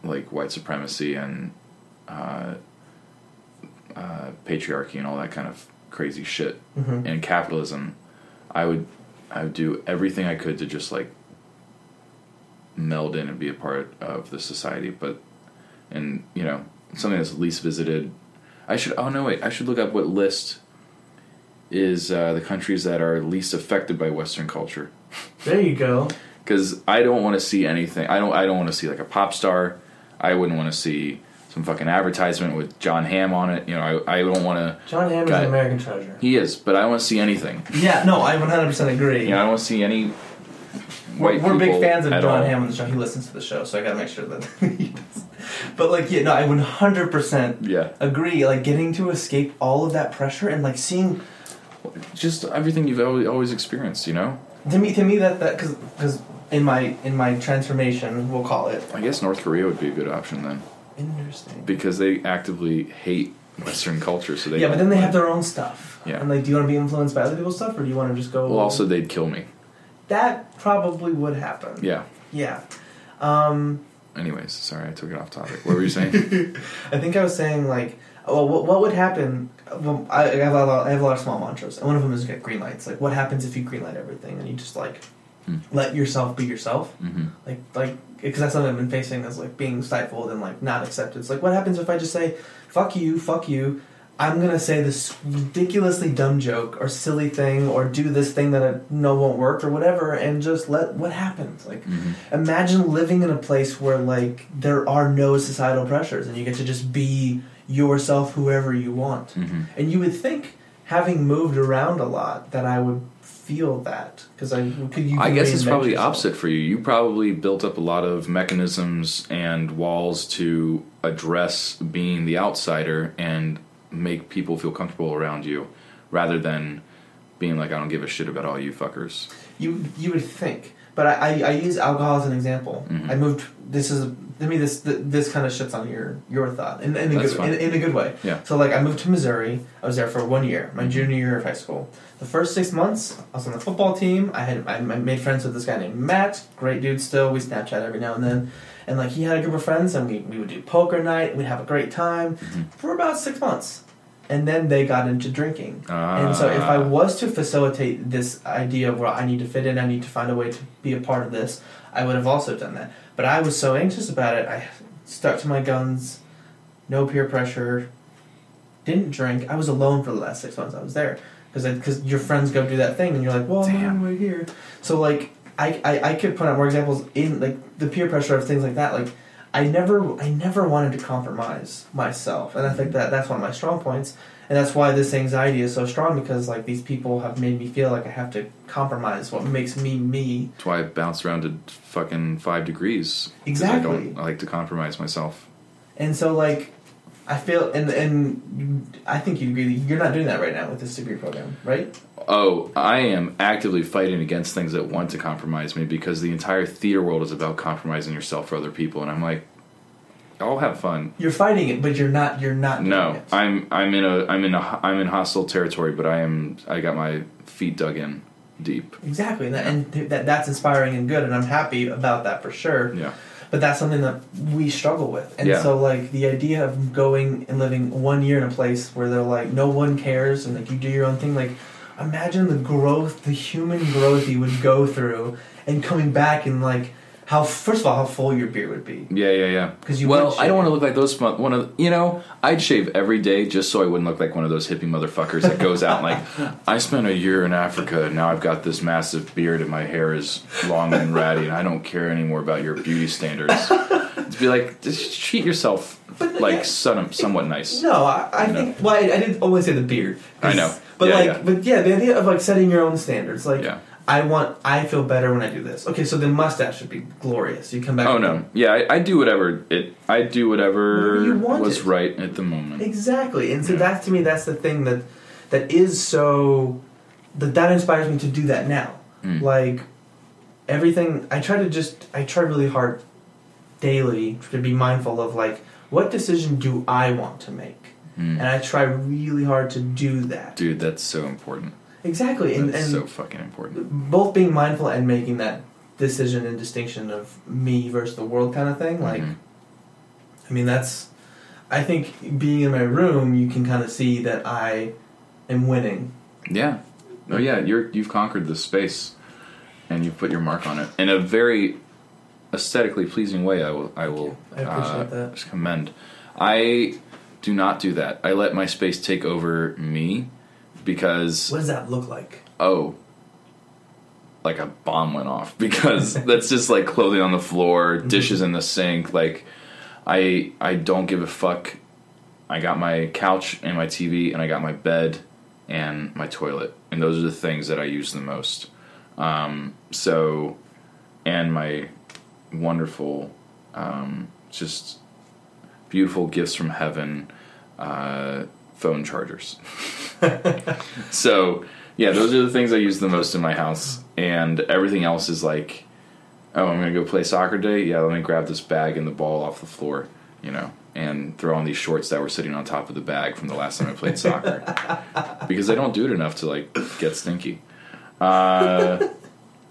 like white supremacy and uh, uh, patriarchy and all that kind of crazy shit Mm-hmm. and capitalism. I would I would do everything I could to just like meld in and be a part of the society, but and you know something that's least visited. I should oh no wait I should look up what list is uh, the countries that are least affected by Western culture There you go. because I don't want to see anything. I don't I don't want to see like a pop star. I wouldn't want to see some fucking advertisement with Jon Hamm on it. You know, I, I don't want to. Jon Hamm is an. American treasure. He is, but I don't want to see anything. Yeah, no, I 100% agree. You know, I don't want to see any we're we're big fans of Jon all. Hamm on the show. He listens to the show, so I gotta make sure that [laughs] he does. But like, yeah, no, I 100% Yeah, agree. Like, getting to escape all of that pressure and like seeing just everything you've always, always experienced. You know, to me, to me that that because because in my in my transformation, we'll call it. I guess North Korea would be a good option then Interesting. because they actively hate Western culture. So they yeah, but then they have their own stuff. Yeah. And like, do you want to be influenced by other people's stuff, or do you want to just go? Well, also they'd kill me. That probably would happen. Yeah. Yeah. Um, Anyways, sorry, I took it off topic. What were you saying? [laughs] I think I was saying like, well, what, what would happen? Well, I, I have a lot. I have a lot of small mantras, and one of them is get green lights. Like, what happens if you green light everything and you just like Hmm. let yourself be yourself? hmm Like, like because that's something I've been facing as like being stifled and like not accepted. It's like, what happens if I just say, "Fuck you, fuck you." I'm gonna say this ridiculously dumb joke or silly thing or do this thing that I know won't work or whatever, and just let what happens. Like, hmm imagine living in a place where like there are no societal pressures and you get to just be yourself whoever you want hmm and you would think having moved around a lot that i would feel that because i could you I guess it's probably the yourself. opposite for you. You probably built up a lot of mechanisms and walls to address being the outsider and make people feel comfortable around you, rather than being like, "I don't give a shit about all you fuckers." you you would think but i i, I use alcohol as an example. Mhm. i moved this is to me this this kind of shits on your your thought in, in a That's good in, in a good way. Yeah. so like i moved to missouri. I was there for one year my Mhm. junior year of high school. The first six months i was on the football team. I had i I made friends with this guy named matt. Great dude still. We snapchat every now and then and like he had a group of friends and we, we would do poker night we'd have a great time Mhm. for about six months and then they got into drinking and so if I Ah. was to facilitate this idea of where I need to fit in, I need to find a way to be a part of this, I would have also done that. But I was so anxious about it, I stuck to my guns, no peer pressure, didn't drink. I was alone for the last six months I was there. Because because your friends go do that thing and you're like, well, Damn. I'm right here. So like I, I, I could put out more examples in like the peer pressure of things like that. Like I never I never wanted to compromise myself, and I think mm-hmm. that that's one of my strong points, and that's why this anxiety is so strong because like these people have made me feel like I have to compromise what makes me me. That's why I bounced around to fucking five degrees. Exactly. I don't I like to compromise myself. And so like I feel and and I think you agree that you're not doing that right now with this degree program, right? Oh, I am actively fighting against things that want to compromise me because the entire theater world is about compromising yourself for other people, and I'm like, I'll have fun. You're fighting it, but you're not. You're not. No, it. I'm I'm in a I'm in a I'm in hostile territory, but I am I got my feet dug in deep. exactly, and, that, and that that's inspiring and good, and I'm happy about that for sure. Yeah, But that's something that we struggle with, and Yeah. so like the idea of going and living one year in a place where they're like no one cares and like you do your own thing, like imagine the growth, the human growth you would go through, and coming back and like how first of all how full your beard would be yeah, yeah, yeah. because you. well, I don't want to look like those one of you know. I'd shave every day just so I wouldn't look like one of those hippie motherfuckers that goes out and like I spent a year in Africa and now I've got this massive beard and my hair is long and ratty and I don't care anymore about your beauty standards. to be like, just treat yourself But, like yeah. some, somewhat nice. No, I, I You know? think. Well, I, I didn't always say the beard. I know. but Yeah, like, yeah. but yeah, the idea of like setting your own standards. Like, Yeah. I want. I feel better when I do this. Okay, so the mustache should be glorious. You come back. Oh no, yeah, I, I do whatever it. I do whatever you want was right at the moment. Exactly, and so Yeah. that to me, that's the thing that that is so that that inspires me to do that now. Mm. Like everything, I try to just I try really hard daily to be mindful of like what decision do I want to make, Mm. and I try really hard to do that. Dude, that's so important. Exactly, and, and so fucking important. both being mindful and making that decision and distinction of me versus the world kind of thing. Like, Mhm. I mean, that's. I think being in my room, you can kind of see that I am winning. Yeah. Oh yeah, you're you've conquered this space, and you've put your mark on it in a very aesthetically pleasing way. I will. I will. I appreciate uh, that. Just commend. I do not do that. I let my space take over me because What does that look like? oh, like a bomb went off because [laughs] that's just like clothing on the floor, dishes in the sink. Like I I don't give a fuck. I got my couch and my TV and I got my bed and my toilet, and those are the things that I use the most. Um, so, and my wonderful, um, just beautiful gifts from heaven, uh, phone chargers. [laughs] so, yeah, those are the things I use the most in my house, and everything else is like, oh, I'm gonna go play soccer day. Yeah, let me grab this bag and the ball off the floor, you know, and throw on these shorts that were sitting on top of the bag from the last time I played soccer, [laughs] because I don't do it enough to like get stinky. Uh,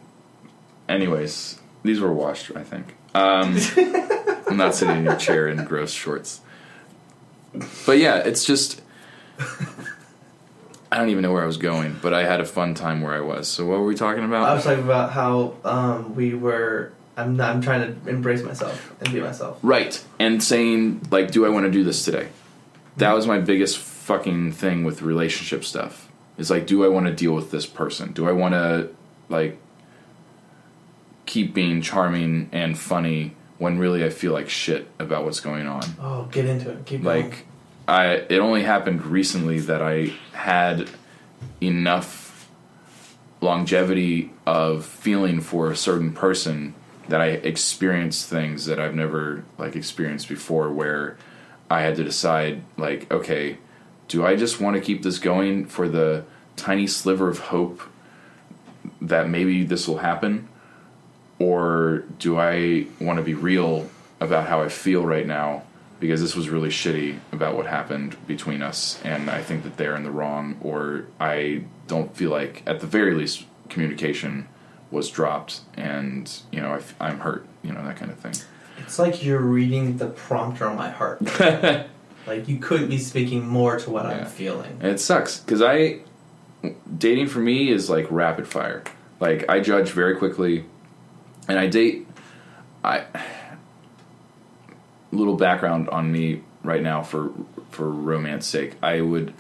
[laughs] anyways, these were washed, I think. Um, I'm not sitting in your chair in gross shorts. But yeah, it's just. I don't even know where I was going, but I had a fun time where I was. So what were we talking about? I was talking about how um, we were. I'm not, I'm trying to embrace myself and be myself. Right. And saying, like, do I want to do this today? That was my biggest fucking thing with relationship stuff. Is like, do I want to deal with this person? Do I want to, like, keep being charming and funny when really I feel like shit about what's going on? Oh, get into it. Keep going. I, it only happened recently that I had enough longevity of feeling for a certain person that I experienced things that I've never like experienced before where I had to decide like okay do I just want to keep this going for the tiny sliver of hope that maybe this will happen? Or do I want to be real about how I feel right now because this was really shitty about what happened between us and I think that they're in the wrong or I don't feel like at the very least communication was dropped and you know I, am hurt you know that kind of thing it's like you're reading the prompter on my heart. [laughs] like you couldn't be speaking more to what Yeah. I'm feeling. and it sucks because I dating for me is like rapid fire like I judge very quickly and I date I little background on me right now for for romance sake. I would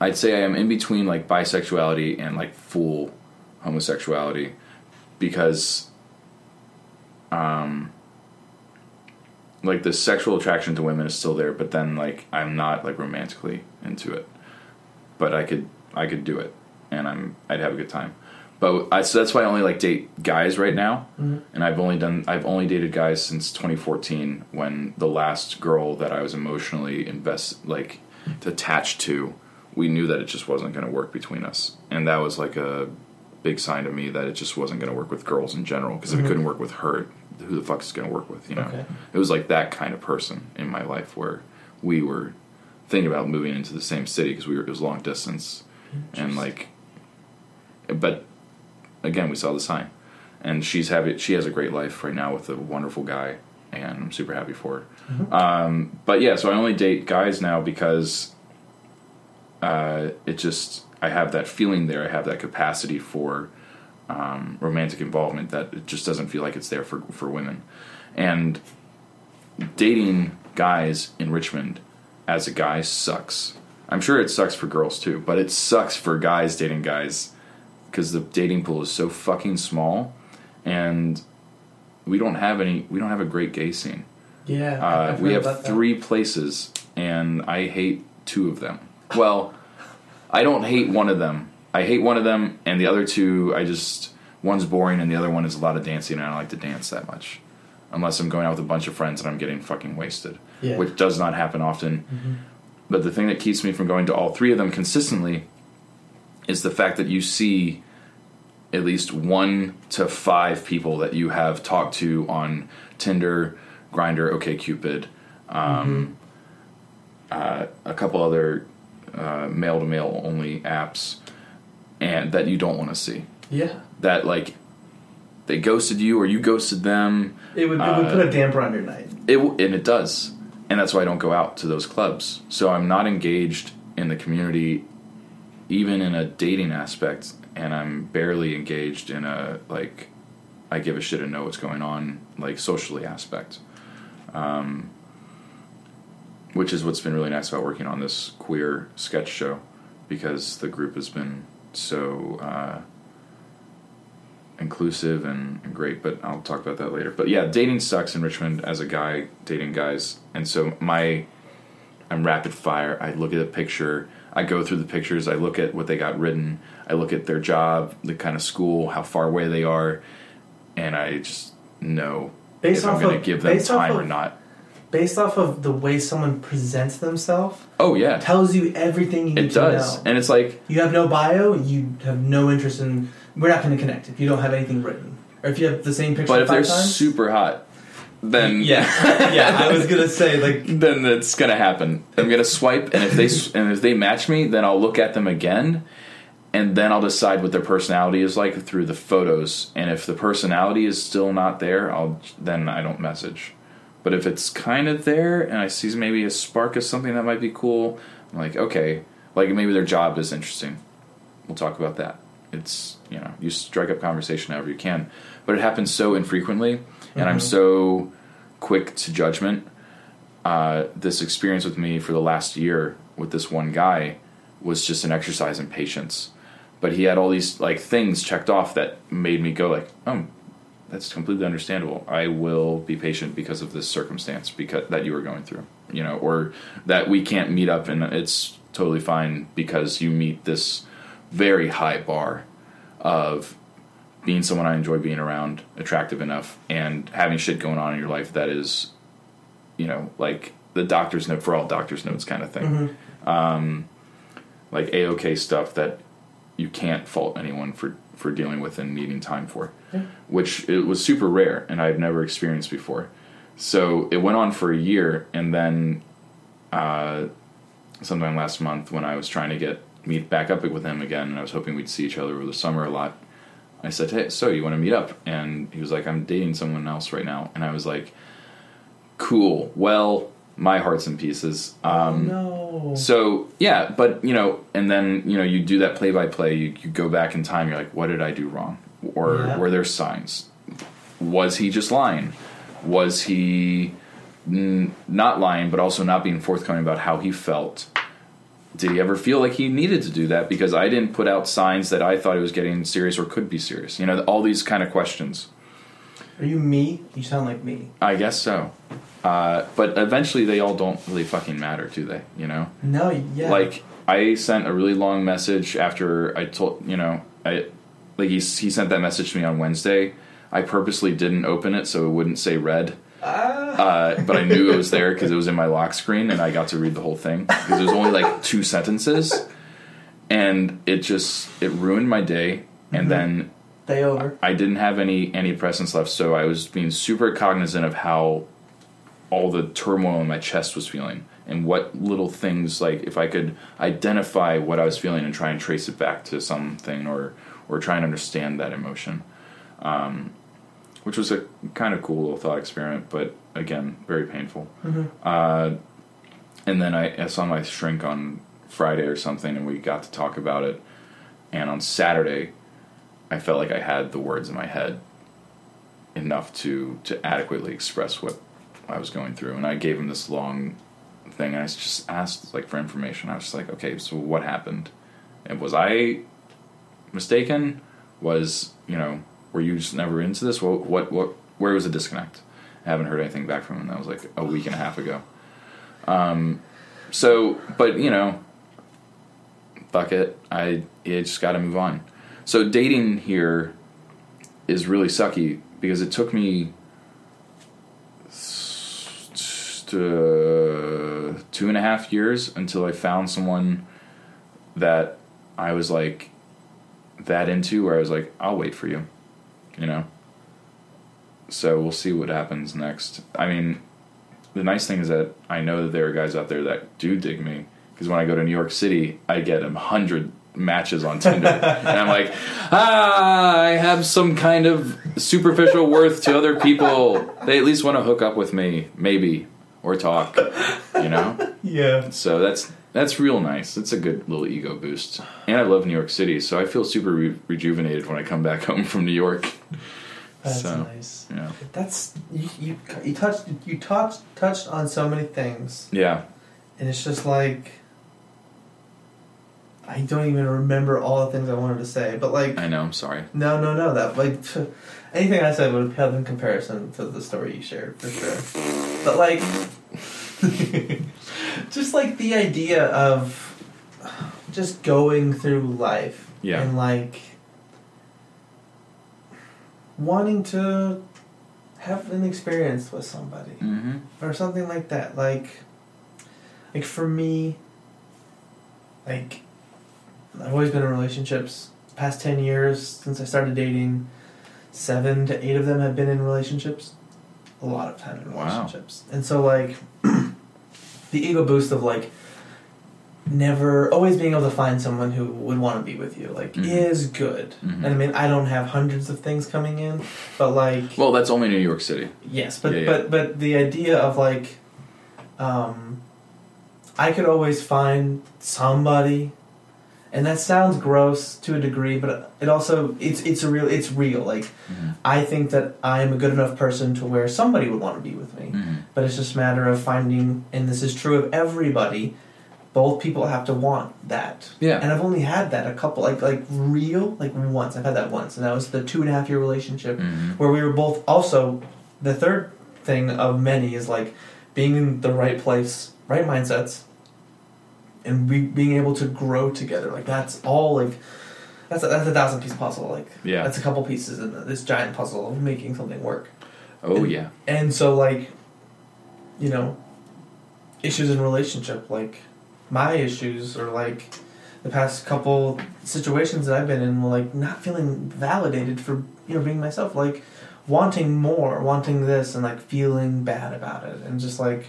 I'd say I am in between like bisexuality and like full homosexuality because um like the sexual attraction to women is still there but then like I'm not like romantically into it. But I could I could do it and I'm I'd have a good time but I, so that's why I only like date guys right now. Mm-hmm. And I've only done I've only dated guys since 2014 when the last girl that I was emotionally invest like attached to we knew that it just wasn't going to work between us. And that was like a big sign to me that it just wasn't going to work with girls in general. Because if it mm-hmm. couldn't work with her who the fuck is going to work with you know? Okay. it was like that kind of person in my life where we were thinking about moving into the same city because we were it was long distance. And like but again we saw the sign. And she's happy she has a great life right now with a wonderful guy and i'm super happy for her. Um, but yeah so i only date guys now because uh, it just i have that feeling there i have that capacity for um, romantic involvement that it just doesn't feel like it's there for, for women. And dating guys in richmond as a guy sucks. I'm sure it sucks for girls too but it sucks for guys dating guys because the dating pool is so fucking small and we don't have any we don't have a great gay scene Yeah. uh, we have about that. three places and i hate two of them well i don't hate one of them i hate one of them and the other two i just one's boring and the other one is a lot of dancing and i don't like to dance that much unless i'm going out with a bunch of friends and i'm getting fucking wasted Yeah. which does not happen often but the thing that keeps me from going to all three of them consistently is the fact that you see at least one to five people that you have talked to on Tinder, Grindr, OkCupid, um, uh, a couple other male to male only apps, and that you don't want to see. Yeah. That like they ghosted you or you ghosted them. It would, it would put a damper on your night. It w- and it does, and that's why I don't go out to those clubs. So I'm not engaged in the community, even in a dating aspect, and I'm barely engaged in a like I give a shit and know what's going on like socially aspect. Um, which is what's been really nice about working on this queer sketch show, because the group has been so uh, inclusive and, and great. But I'll talk about that later. But yeah, dating sucks in Richmond as a guy dating guys, and so my I'm rapid fire. I look at a picture. I go through the pictures. I look at what they got written. I look at their job, the kind of school, how far away they are, and I just know Based if I'm going to of- give them time or not. Based off of the way someone presents themselves, Oh yeah, tells you everything you need it to does, know. and it's like you have no bio, you have no interest in. We're not going to connect if you don't have anything written, or if you have the same picture. But if they're times, super hot, then [laughs] yeah, yeah, I was gonna say like [laughs] then it's gonna happen. I'm gonna swipe, and if they and if they match me, then I'll look at them again, and then I'll decide what their personality is like through the photos. And if the personality is still not there, I'll then I don't message. But if it's kind of there, and I see maybe a spark of something that might be cool, I'm like, okay, like maybe their job is interesting. We'll talk about that. It's you know you strike up conversation however you can, but it happens so infrequently, and I'm mm-hmm. so quick to judgment uh, this experience with me for the last year with this one guy was just an exercise in patience. But he had all these like things checked off that made me go like, oh, that's completely understandable. I will be patient because of this circumstance because that you were going through, you know, or that we can't meet up and it's totally fine because you meet this very high bar of being someone I enjoy being around, attractive enough, and having shit going on in your life that is you know, like the doctor's note for all doctor's notes kind of thing. Um, like AOK stuff that you can't fault anyone for, for dealing with and needing time for, which it was super rare and I've never experienced before. So it went on for a year, and then uh, sometime last month when I was trying to get meet back up with him again, and I was hoping we'd see each other over the summer a lot. I said, "Hey, so you want to meet up?" And he was like, "I'm dating someone else right now," and I was like cool. Well, my heart's in pieces. Um, no. So yeah, but you know, and then you know, you do that play by play. You go back in time. You're like, what did I do wrong? Or Yeah. were there signs? Was he just lying? Was he mm, not lying, but also not being forthcoming about how he felt? Did he ever feel like he needed to do that? Because I didn't put out signs that I thought he was getting serious or could be serious. You know, all these kind of questions. Are you me? You sound like me. I guess so. Uh, but eventually, they all don't really fucking matter, do they? You know, No, yeah. like I sent a really long message after I told you know I like he he sent that message to me on Wednesday. I purposely didn't open it so it wouldn't say read. Uh, but I knew it was there [laughs] because it was in my lock screen, and I got to read the whole thing because it was only like two sentences, and it just it ruined my day. And then day over. I didn't have any any presence left, so I was being super cognizant of how all the turmoil in my chest was feeling and what little things like if I could identify what I was feeling and try and trace it back to something or or try and understand that emotion. Um, which was a kind of cool little thought experiment, but again, very painful. Uh, and then I, I saw my shrink on Friday or something, and we got to talk about it. And on Saturday, I felt like I had the words in my head enough to to adequately express what I was going through, and I gave him this long thing. And I just asked like for information. I was just like, okay, so what happened? And was I mistaken? Was you know were you just never into this? What what what? Where was the disconnect? I haven't heard anything back from him. That was like a week and a half ago. Um, so but you know, fuck it. I you just got to move on. So dating here is really sucky because it took me to two and a half years until I found someone that I was like that into where I was like, I'll wait for you, you know? So we'll see what happens next. I mean, the nice thing is that I know that there are guys out there that do dig me because when I go to New York City, I get a hundred matches on Tinder, [laughs] and I'm like, ah, I have some kind of superficial worth to other people. They at least want to hook up with me, maybe, or talk, you know. [laughs] Yeah. So that's that's real nice. It's a good little ego boost, and I love New York City, so I feel super re- rejuvenated when I come back [laughs] home from New York. That's So, nice. Yeah, That's you, you. You touched. You touched touched on so many things, yeah, and it's just like. I don't even remember all the things I wanted to say, but like I know. I'm sorry. no, no, no. That like [laughs] anything I said would have in comparison to the story you shared for sure. But like, [laughs] just like the idea of just going through life Yeah. and like wanting to have an experience with somebody Mm-hmm. or something like that. Like, like for me, like I've always been in relationships. Past ten years since I started dating, seven to eight of them have been in relationships. A lot of time in Wow. relationships, and so like [clears throat] the ego boost of like never always being able to find someone who would want to be with you like Mhm. is good. Mhm. And I mean, I don't have hundreds of things coming in, but like Well, that's only New York City. Yes, but Yeah, yeah. but but the idea of like, um, I could always find somebody, and that sounds gross to a degree, but it also it's it's a real it's real. Like Mhm. I think that I am a good enough person to where somebody would want to be with me, Mhm. but it's just a matter of finding, and this is true of everybody. Both people have to want that. Yeah. And I've only had that a couple, like like real, like once. I've had that once, and that was the two and a half year relationship Mhm. where we were both also the third thing of many is like being in the right place right mindsets and we being able to grow together like that's all like that's a, that's a thousand piece puzzle like Yeah. that's a couple pieces in this giant puzzle of making something work Oh And- yeah. and so like you know issues in relationship like my issues or like the past couple situations that I've been in like not feeling validated for you know being myself like wanting more wanting this and like feeling bad about it and just like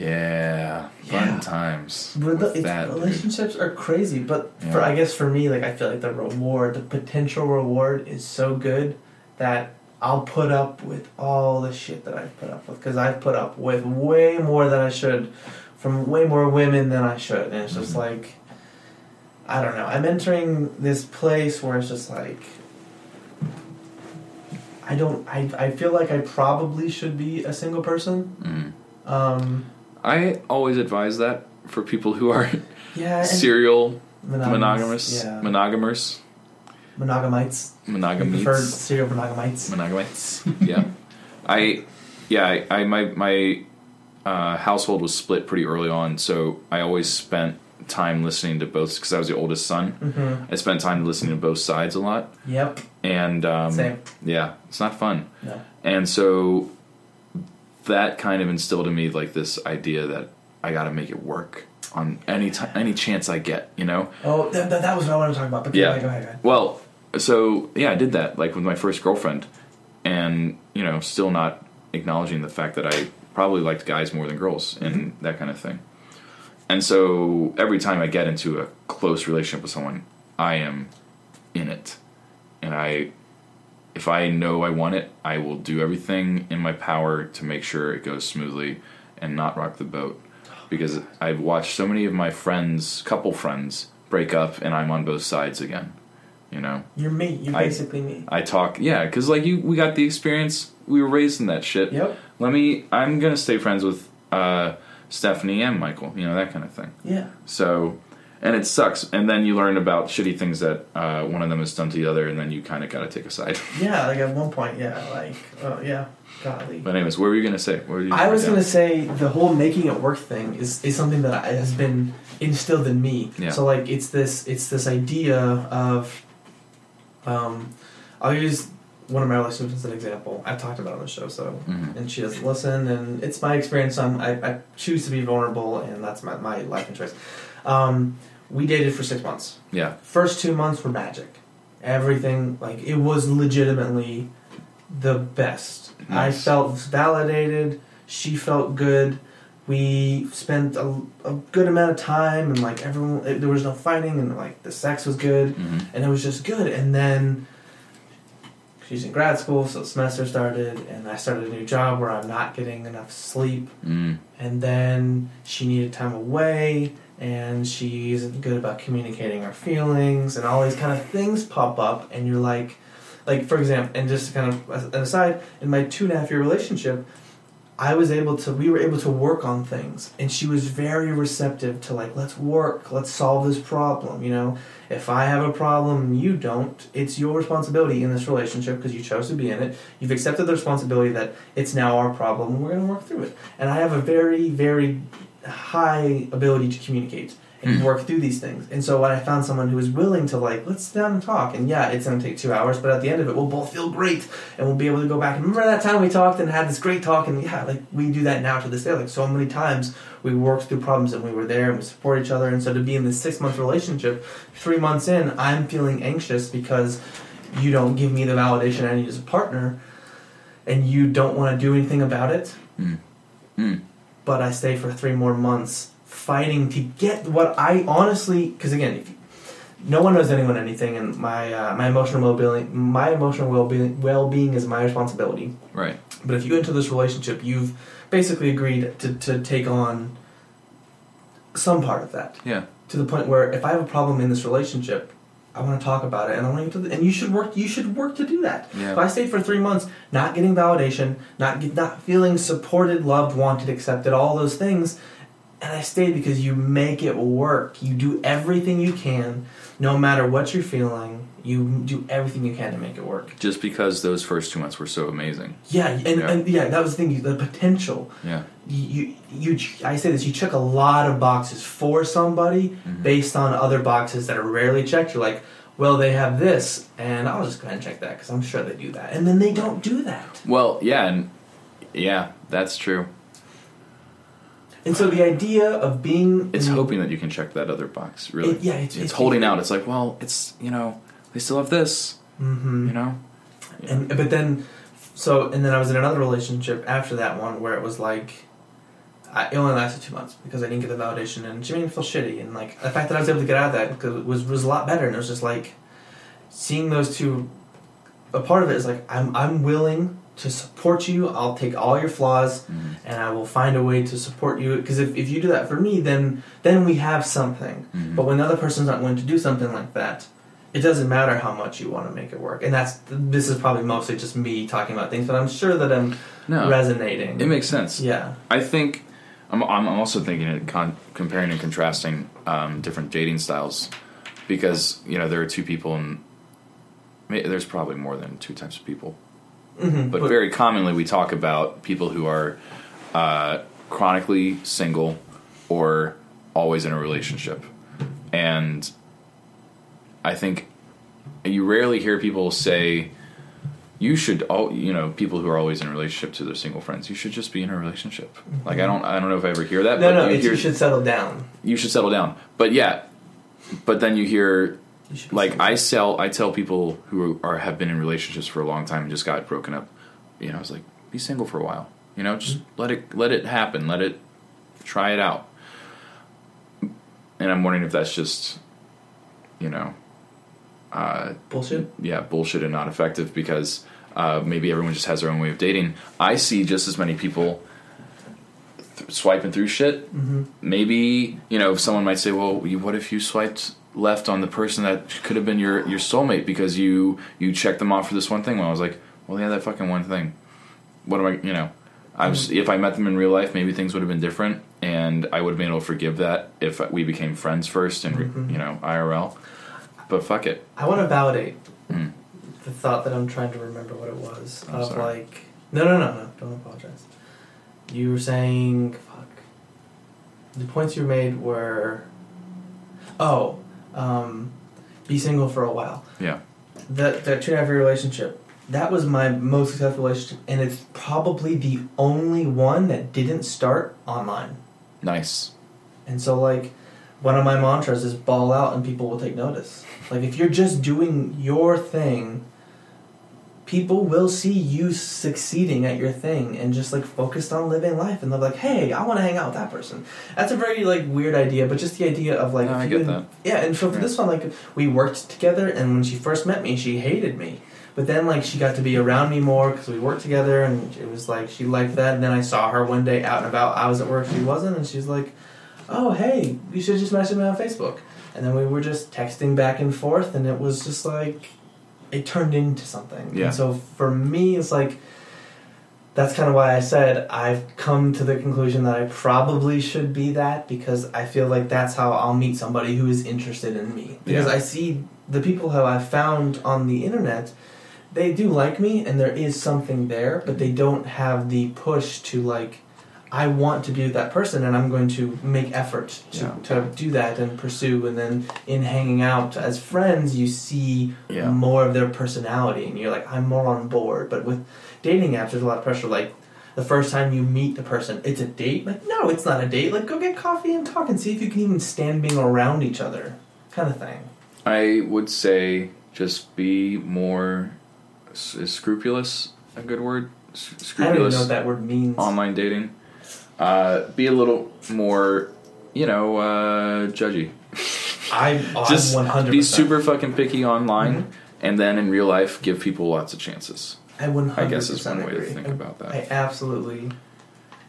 Yeah. Fun Yeah. times. But the, that, dude. relationships are crazy, but for I guess for me, like I feel like the reward, the potential reward, is so good that I'll put up with all the shit that I've put up with because I've put up with way more than I should from way more women than I should, and it's just Mhm. like I don't know. I'm entering this place where it's just like I don't. I I feel like I probably should be a single person. Mm. Um, I always advise that for people who are yeah, serial monogamous, monogamous, yeah. monogamers, monogamites. monogamites, Preferred serial monogamites. monogamites. yeah, I, yeah, I, I my my uh, household was split pretty early on, so I always spent time listening to both because I was the oldest son. Mm-hmm. I spent time listening to both sides a lot, Yep. and um, Same. yeah, it's not fun. No. And so that kind of instilled in me like this idea that I got to make it work on any time, any chance I get, you know. Oh, th- th- that was what I wanted to talk about. But Yeah. go ahead, go ahead, go ahead. Well, so yeah, I did that like with my first girlfriend, and you know, still not acknowledging the fact that I probably liked guys more than girls and mm-hmm. that kind of thing. And so every time I get into a close relationship with someone, I am in it, and I, if I know I want it, I will do everything in my power to make sure it goes smoothly and not rock the boat. Because I've watched so many of my friends, couple friends, break up, and I'm on both sides again. You know, You're me. You're I- basically me. I talk, yeah, because like you, we got the experience. We were raised in that shit. Yep. Let me. I'm gonna stay friends with uh, Stephanie and Michael. You know that kind of thing. Yeah. So, and it sucks. And then you learn about shitty things that uh, one of them has done to the other, and then you kind of got to take a side. [laughs] Yeah. Like at one point, yeah. Like, oh yeah. Golly. But anyways, what were you gonna say? What were you I was yeah. gonna say the whole making it work thing is, is something that has been instilled in me. Yeah. So like it's this it's this idea of, um, I'll use one of my relationships as an example. I've talked about it on the show, so Mhm. and she doesn't listen, and it's my experience. I'm, I I choose to be vulnerable, and that's my my life and choice. Um, we dated for six months. Yeah. First two months were magic. Everything like it was legitimately the best. I felt validated. She felt good. We spent a, a good amount of time, and like everyone, it, there was no fighting, and like the sex was good, hmm and it was just good. And then she's in grad school, so the semester started, and I started a new job where I'm not getting enough sleep Mm. and then she needed time away and she isn't good about communicating her feelings and all these kind of things pop up and you're like like for example and just kind of an aside in my two and a half year relationship I was able to we were able to work on things and she was very receptive to like let's work let's solve this problem you know? If I have a problem you don't. It's your responsibility in this relationship because you chose to be in it. You've accepted the responsibility that it's now our problem and we're going to work through it. And I have a very very high ability to communicate and work through these things. And so when I found someone who was willing to like let's sit down and talk and yeah it's going to take two hours but at the end of it we'll both feel great and we'll be able to go back and remember that time we talked and had this great talk and yeah like we do that now to this day. Like so many times we worked through problems and we were there and we support each other. And so to be in this six month relationship three months in i'm feeling anxious because you don't give me the validation i need as a partner and you don't want to do anything about it. Mm. Mm. But i stay for three more months fighting to get what i honestly because again no one knows anyone anything and my uh, my emotional well-being my emotional well-being well-being is my responsibility Right. but if you enter this relationship, you've basically agreed to, to take on some part of that. Yeah. To the point where if I have a problem in this relationship, I want to talk about it, and I want you to, and you should work. You should work to do that. Yeah. If I stayed for three months, not getting validation, not get, not feeling supported, loved, wanted, accepted, all those things, and I stayed because you make it work. You do everything you can, no matter what you're feeling. You do everything you can to make it work. Just because those first two months were so amazing. Yeah, and Yeah. and yeah, that was the thing. The potential Yeah. You, you I say this you check a lot of boxes for somebody Mhm. based on other boxes that are rarely checked you're like well they have this and I'll just go ahead and check that because I'm sure they do that and then they don't do that Well, yeah, and yeah, that's true. and so the idea of being It's in- hoping that you can check that other box. Really. It- yeah, it's- it's, it's- holding out. It's like, well, it's you know, they still have this. Mhm. You know. Yeah. and but then so and then I was in another relationship after that one where it was like I, it only lasted two months because I didn't get the validation and she made me feel shitty and like the fact that I was able to get out of that because it was was a lot better and it was just like seeing those two a part of it is like I'm I'm willing to support you I'll take all your flaws Mhm. and I will find a way to support you because if, if you do that for me then then we have something Mhm. but when the other person's not willing to do something like that it doesn't matter how much you want to make it work and that's this is probably mostly just me talking about things but i'm sure that i'm No. resonating It makes sense. yeah I think I'm, I'm also thinking of con- comparing and contrasting um, different dating styles because you know there are two people and there's probably more than two types of people mm-hmm. but very commonly we talk about people who are uh, chronically single or always in a relationship and i think you rarely hear people say you should all you know people who are always in a relationship to their single friends you should just be in a relationship like i don't i don't know if i ever hear that no no you, it's, hear, you should settle down you should settle down but yeah but then you hear you like. I sell, I tell people who are have been in relationships for a long time and just got broken up. You know, I was like, be single for a while. You know, just let it let it happen. Let it try it out. And I'm wondering if that's just, you know, uh, bullshit yeah, bullshit and not effective because uh, maybe everyone just has their own way of dating. I see just as many people th- swiping through shit. mm-hmm. Maybe you know someone might say, "Well, you- what if you swiped left on the person that could have been your your soulmate because you you checked them off for this one thing?" Well, I was like, "Well, yeah, that fucking one thing. What am I? You know." I was, if I met them in real life, maybe things would have been different, and I would have been able to forgive that if we became friends first and Mhm. you know IRL. But fuck it, i want to validate Mm. The thought that i'm trying to remember what it was I'm of sorry. like no no no no don't apologize you were saying fuck the points you made were oh um, be single for a while yeah. that that two and a half year relationship that was my most successful relationship and it's probably the only one that didn't start online Nice. and so like one of my mantras is ball out and people will take notice like if you're just doing your thing people will see you succeeding at your thing and just like focused on living life. And they're like hey i want to hang out with that person. That's a very like weird idea but just the idea of like No, I get and- that. yeah and so for Yeah. this one like we worked together and when she first met me she hated me. But then like she got to be around me more because we worked together and it was like she liked that. And then i saw her one day out and about. I was at work she wasn't and she's like oh hey you should just message me on facebook. And then we were just texting back and forth and it was just like it turned into something Yeah. and so for me it's like that's kind of why I said I've come to the conclusion that I probably should be that because I feel like that's how I'll meet somebody who is interested in me. Because Yeah. I see the people who I've found on the internet, they do like me and there is something there, but they don't have the push to like, I want to be with that person and I'm going to make effort to, Yeah. to do that and pursue. And then in hanging out as friends, you see Yeah. more of their personality and you're like, I'm more on board. But with dating apps, there's a lot of pressure. Like the first time you meet the person, it's a date. Like no, it's not a date. Like go get coffee and talk and see if you can even stand being around each other, kind of thing. I would say just be more is scrupulous. A good word. S- I don't even know Scrupulous what that word means. online dating. Uh, be a little more, you know, uh, judgy. I, oh, [laughs] just I'm 100%. be super fucking picky online, Mhm. and then in real life, give people lots of chances. I 100% I guess is one way to agree. think I- about that. I absolutely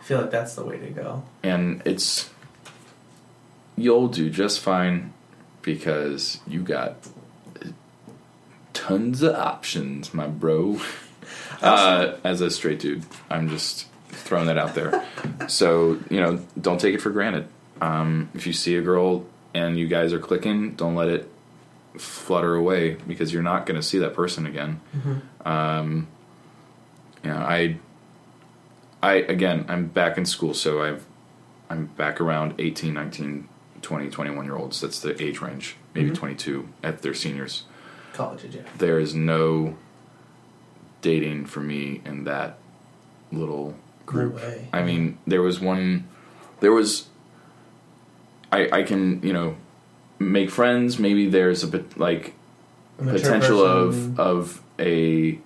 feel like that's the way to go. and it's you'll do just fine because you got tons of options, my bro. Uh, as a straight dude, I'm just throwing that out there. so you know, don't take it for granted. Um, if you see a girl and you guys are clicking, don't let it flutter away because you're not going to see that person again. Um, you know, I, I again, I'm back in school, so I've I'm back around 18, 19, 20, 21 year olds. That's the age range, maybe Mhm. 22 at their seniors. College, yeah. There is no dating for me in that little group. No. I mean, there was one, there was, I, I can, you know, make friends. Maybe there's a bit like A potential person- of of a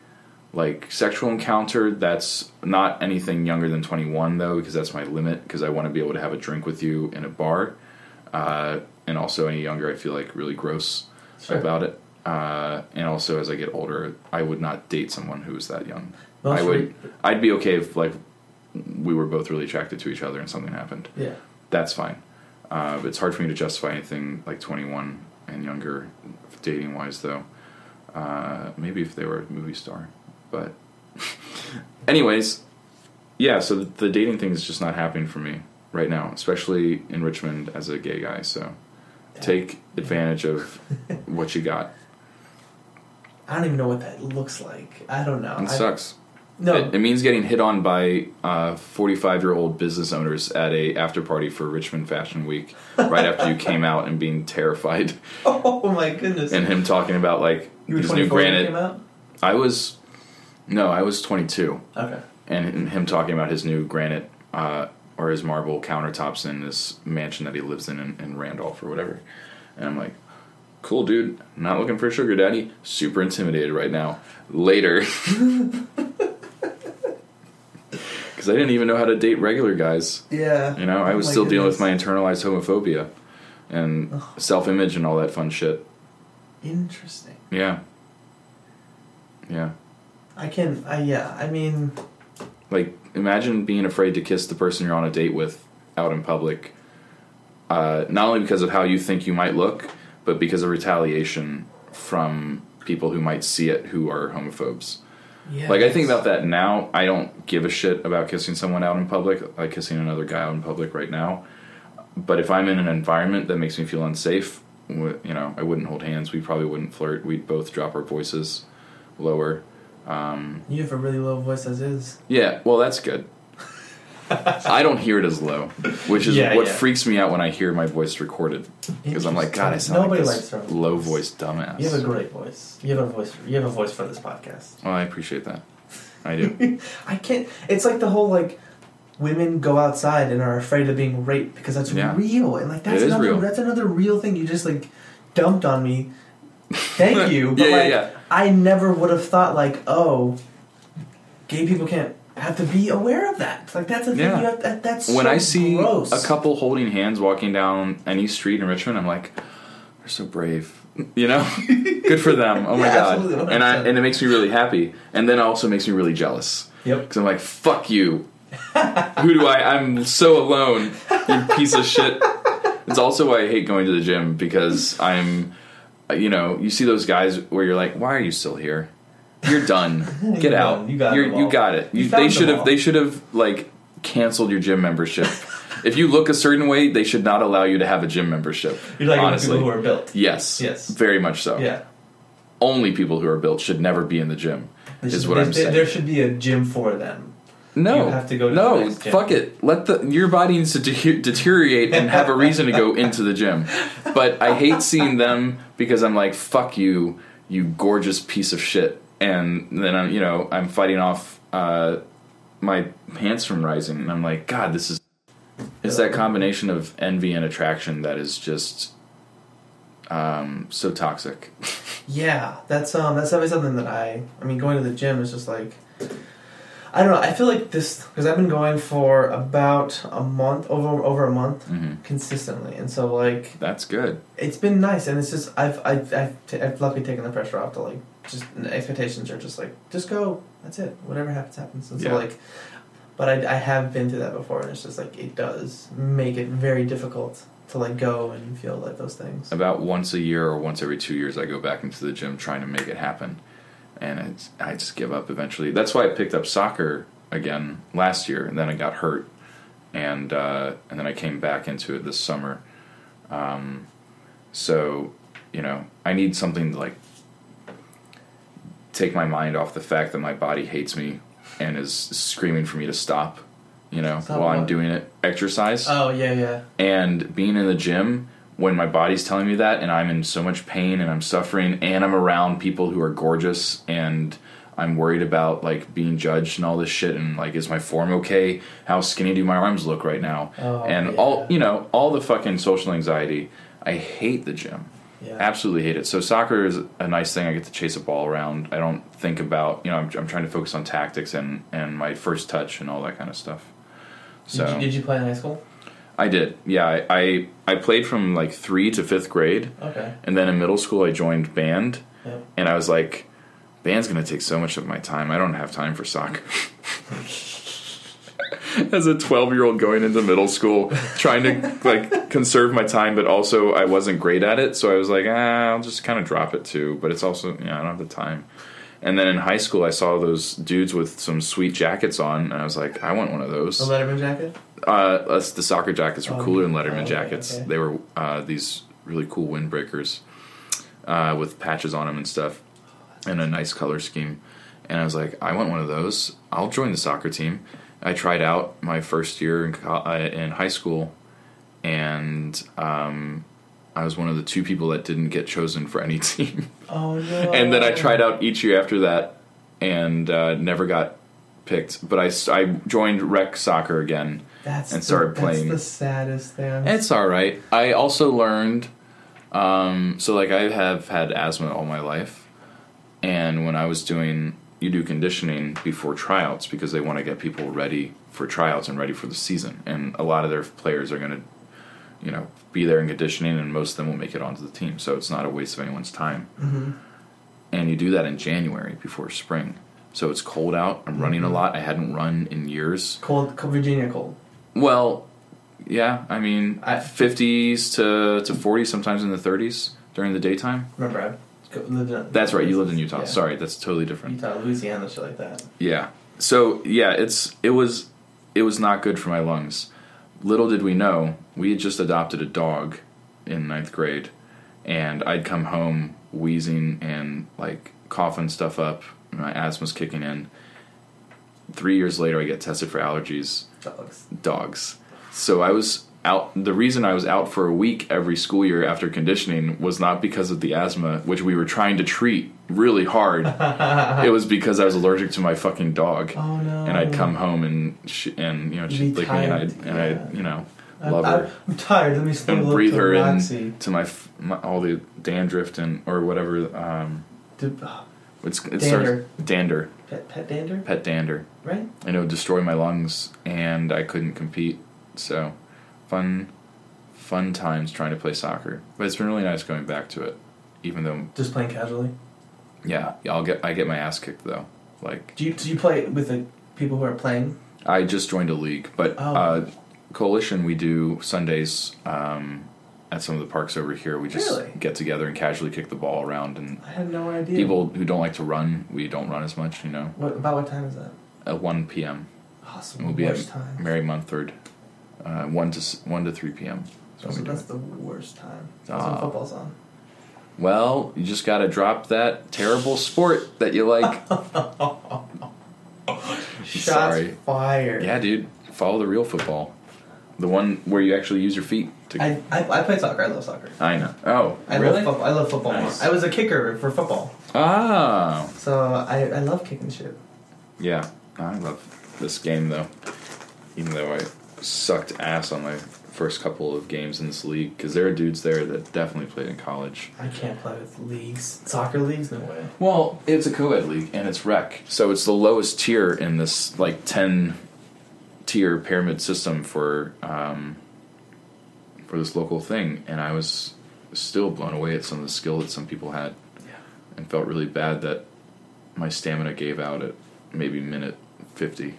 like sexual encounter that's not anything younger than 21 though because that's my limit because i want to be able to have a drink with you in a bar uh, and also any younger i feel like really gross Sure. about it uh, and also as i get older i would not date someone who was that young Most i would re- i'd be okay if like we were both really attracted to each other and something happened Yeah. that's fine. Uh, it's hard for me to justify anything like 21 and younger, dating wise, though. Uh, maybe if they were a movie star. But, [laughs] anyways, yeah, so the, the dating thing is just not happening for me right now, especially in Richmond as a gay guy. So take advantage of [laughs] what you got. I don't even know what that looks like. I don't know. It I- sucks. No. It, it means getting hit on by uh, 45 year old business owners at a after party for Richmond Fashion Week right after you came out and being terrified. [laughs] oh my goodness. and him talking about like you his new 24 when it granite. came out? I was no, I was 22, Okay. and him talking about his new granite uh, or his marble countertops in this mansion that he lives in, in in Randolph or whatever. And I'm like, cool, dude. Not looking for a sugar daddy. Super intimidated right now. Later. [laughs] Because I didn't even know how to date regular guys. Yeah. You know, I Oh was my still dealing with my internalized homophobia and self image and all that fun shit. Interesting. Yeah. Yeah. I can. I yeah. I mean, Like, imagine being afraid to kiss the person you're on a date with out in public. Uh, not only because of how you think you might look, but because of retaliation from people who might see it who are homophobes. Yeah. Like, I think about that now. I don't give a shit about kissing someone out in public, like kissing another guy out in public right now. But if I'm in an environment that makes me feel unsafe, you know, I wouldn't hold hands. We probably wouldn't flirt. We'd both drop our voices lower. Um, You have a really low voice as is. Yeah, well, that's good. I don't hear it as low, which is Yeah, what yeah. freaks me out when I hear my voice recorded. Because I'm like, God, I sound Nobody like likes this their low voice. voice dumbass. You have a great voice. You have a voice. You have a voice for this podcast. well, I appreciate that. I do. [laughs] I can't. It's like the whole like women go outside and are afraid of being raped because that's Yeah. real and like that's is another real. that's another real thing you just like dumped on me. Thank [laughs] you, but Yeah, yeah, like yeah. I never would have thought like oh, gay people can't have to be aware of that. Like that's a thing Yeah. you have. That, that's when so I see gross. a couple holding hands walking down any street in Richmond, I'm like, they're so brave. You know, [laughs] good for them. Oh my Yeah, god! absolutely, And I and it makes me really happy, and then it also makes me really jealous Yep. because I'm like, fuck you. Who do I? I'm so alone. You piece of shit. It's also why I hate going to the gym because I'm, you know, you see those guys where you're like, why are you still here? You're done. [laughs] Get You're out. You got You're, you got it. You You, they should have. all. They should have like canceled your gym membership. if you look a certain way, they should not allow you to have a gym membership. You're about honestly, people who are built. yes, Yes. very much so. Yeah. Only people who are built should never be in the gym. There Is should- what I'm saying. There should be a gym for them. No, You have to go to no, the next gym. fuck it. Let the your body needs to de- deteriorate and have a reason to go [laughs] into the gym. But I hate seeing them because I'm like, fuck you, you gorgeous piece of shit. And then I'm, you know, I'm fighting off uh, my pants from rising, and I'm like, God, this is it's that combination of envy and attraction that is just um, so toxic. [laughs] Yeah, that's um that's definitely something that I I mean going to the gym is just like I don't know. I feel like this because I've been going for about a month over over a month Mhm. consistently, and so like That's good. it's been nice, and it's just I've I've I've, t- I've luckily taken the pressure off to like just expectations are just like just go. That's it. Whatever happens happens. And Yeah. so like, but I I have been through that before, and it's just like it does make it very difficult to like go and feel like those things. about once a year or once every two years, I go back into the gym trying to make it happen, and it's, I just give up eventually. That's why I picked up soccer again last year, and then I got hurt, and uh, and then I came back into it this summer. Um, so you know, I need something to like take my mind off the fact that my body hates me and is screaming for me to stop. You know, Stop while I'm doing it, exercise Oh yeah yeah. and being in the gym when my body's telling me that and I'm in so much pain and I'm suffering and I'm around people who are gorgeous and I'm worried about like being judged and all this shit and like is my form okay? How skinny do my arms look right now? Oh, and yeah. all you know, all the fucking social anxiety. I hate the gym. Yeah. Absolutely hate it. So soccer is a nice thing. I get to chase a ball around. I don't think about you know. I'm, I'm trying to focus on tactics and and my first touch and all that kind of stuff. So Did, you, did you play in high school? I did. Yeah, I, I I played from like three to fifth grade, Okay. and then in middle school I joined band, Yep. and I was like, band's gonna take so much of my time. I don't have time for soccer. [laughs] [laughs] As a twelve year old going into middle school, trying to like conserve my time, but also I wasn't great at it, so I was like, ah, I'll just kind of drop it too. But it's also, yeah, I don't have the time. And then in high school, I saw those dudes with some sweet jackets on, and I was like, I want one of those. A Letterman jacket. Uh, the soccer jackets were Oh, cooler than oh, Letterman okay, jackets. okay. They were uh, these really cool windbreakers uh, with patches on them and stuff, and a nice color scheme. And I was like, I want one of those. I'll join the soccer team. I tried out my first year in, uh, in high school, and um, I was one of the two people that didn't get chosen for any [laughs] team. Oh no. and then I tried out each year after that, and uh, never got picked. But I, I joined rec soccer again. That's and the, started playing. That's the saddest thing. It's all right. I also learned, um, so like I have had asthma all my life, and when I was doing, you do conditioning before tryouts because they want to get people ready for tryouts and ready for the season, and a lot of their players are going to, you know, be there in conditioning, and most of them will make it onto the team, so it's not a waste of anyone's time. hmm And you do that in January before spring, so it's cold out. I'm running a lot. I hadn't run in years. Cold, Virginia cold. Well, yeah, I mean, I- fifties to to forties, sometimes in the thirties during the daytime. Remember, lived in. That's right. You lived in Utah. Yeah. Sorry, that's totally different. Utah, Louisiana, shit like that. Yeah. So yeah, it's it was it was not good for my lungs. Little did we know, we had just adopted a dog in ninth grade, and I'd come home wheezing and like coughing stuff up. My asthma's kicking in. Three years later, I get tested for allergies. Dogs. dogs. So I was out. The reason I was out for a week every school year after conditioning was not because of the asthma, which we were trying to treat really hard. [laughs] it was because I was allergic to my fucking dog, Oh no. and I'd come home and sh- and you know she'd lick me, and I'd and yeah. I'd you know I'm, love her I'm tired. Let me snuggle and breathe her Roxy. in to my, my all the dandruff and or whatever. Um, To, oh, it's it Dander. starts dander, pet, pet dander, pet dander. right? and it would destroy my lungs and I couldn't compete. So fun fun times trying to play soccer. But it's been really nice going back to it. Even though Just playing casually. yeah, I'll get I get my ass kicked though. Like Do you do you play with the people who are playing? I just joined a league, but Oh. uh, coalition we do Sundays um, at some of the parks over here. We just Really? get together and casually kick the ball around. And I had no idea. people who don't like to run, we don't run as much. You know, What about what time is that? at one p.m. Awesome. We'll be worst at time. Mary Munford, uh, one to one to three p.m. So So that's it. the worst time. That's Ah. when football's on. Well, you just got to drop that terrible sport that you like. [laughs] [laughs] Shots Sorry. fired. yeah, dude, follow the real football, the one where you actually use your feet. To I, I I played soccer. I love soccer. I know. Oh, I really? love football. I love football Nice. I was a kicker for football, Ah, so I, I love kicking shit. yeah. I love this game though, even though I sucked ass on my first couple of games in this league because there are dudes there that definitely played in college. I can't play with leagues, soccer leagues. No way. Well, it's a co-ed league and it's rec, so it's the lowest tier in this like ten tier pyramid system for um, for this local thing, and I was still blown away at some of the skill that some people had, Yeah. and felt really bad that my stamina gave out at maybe minute fifty,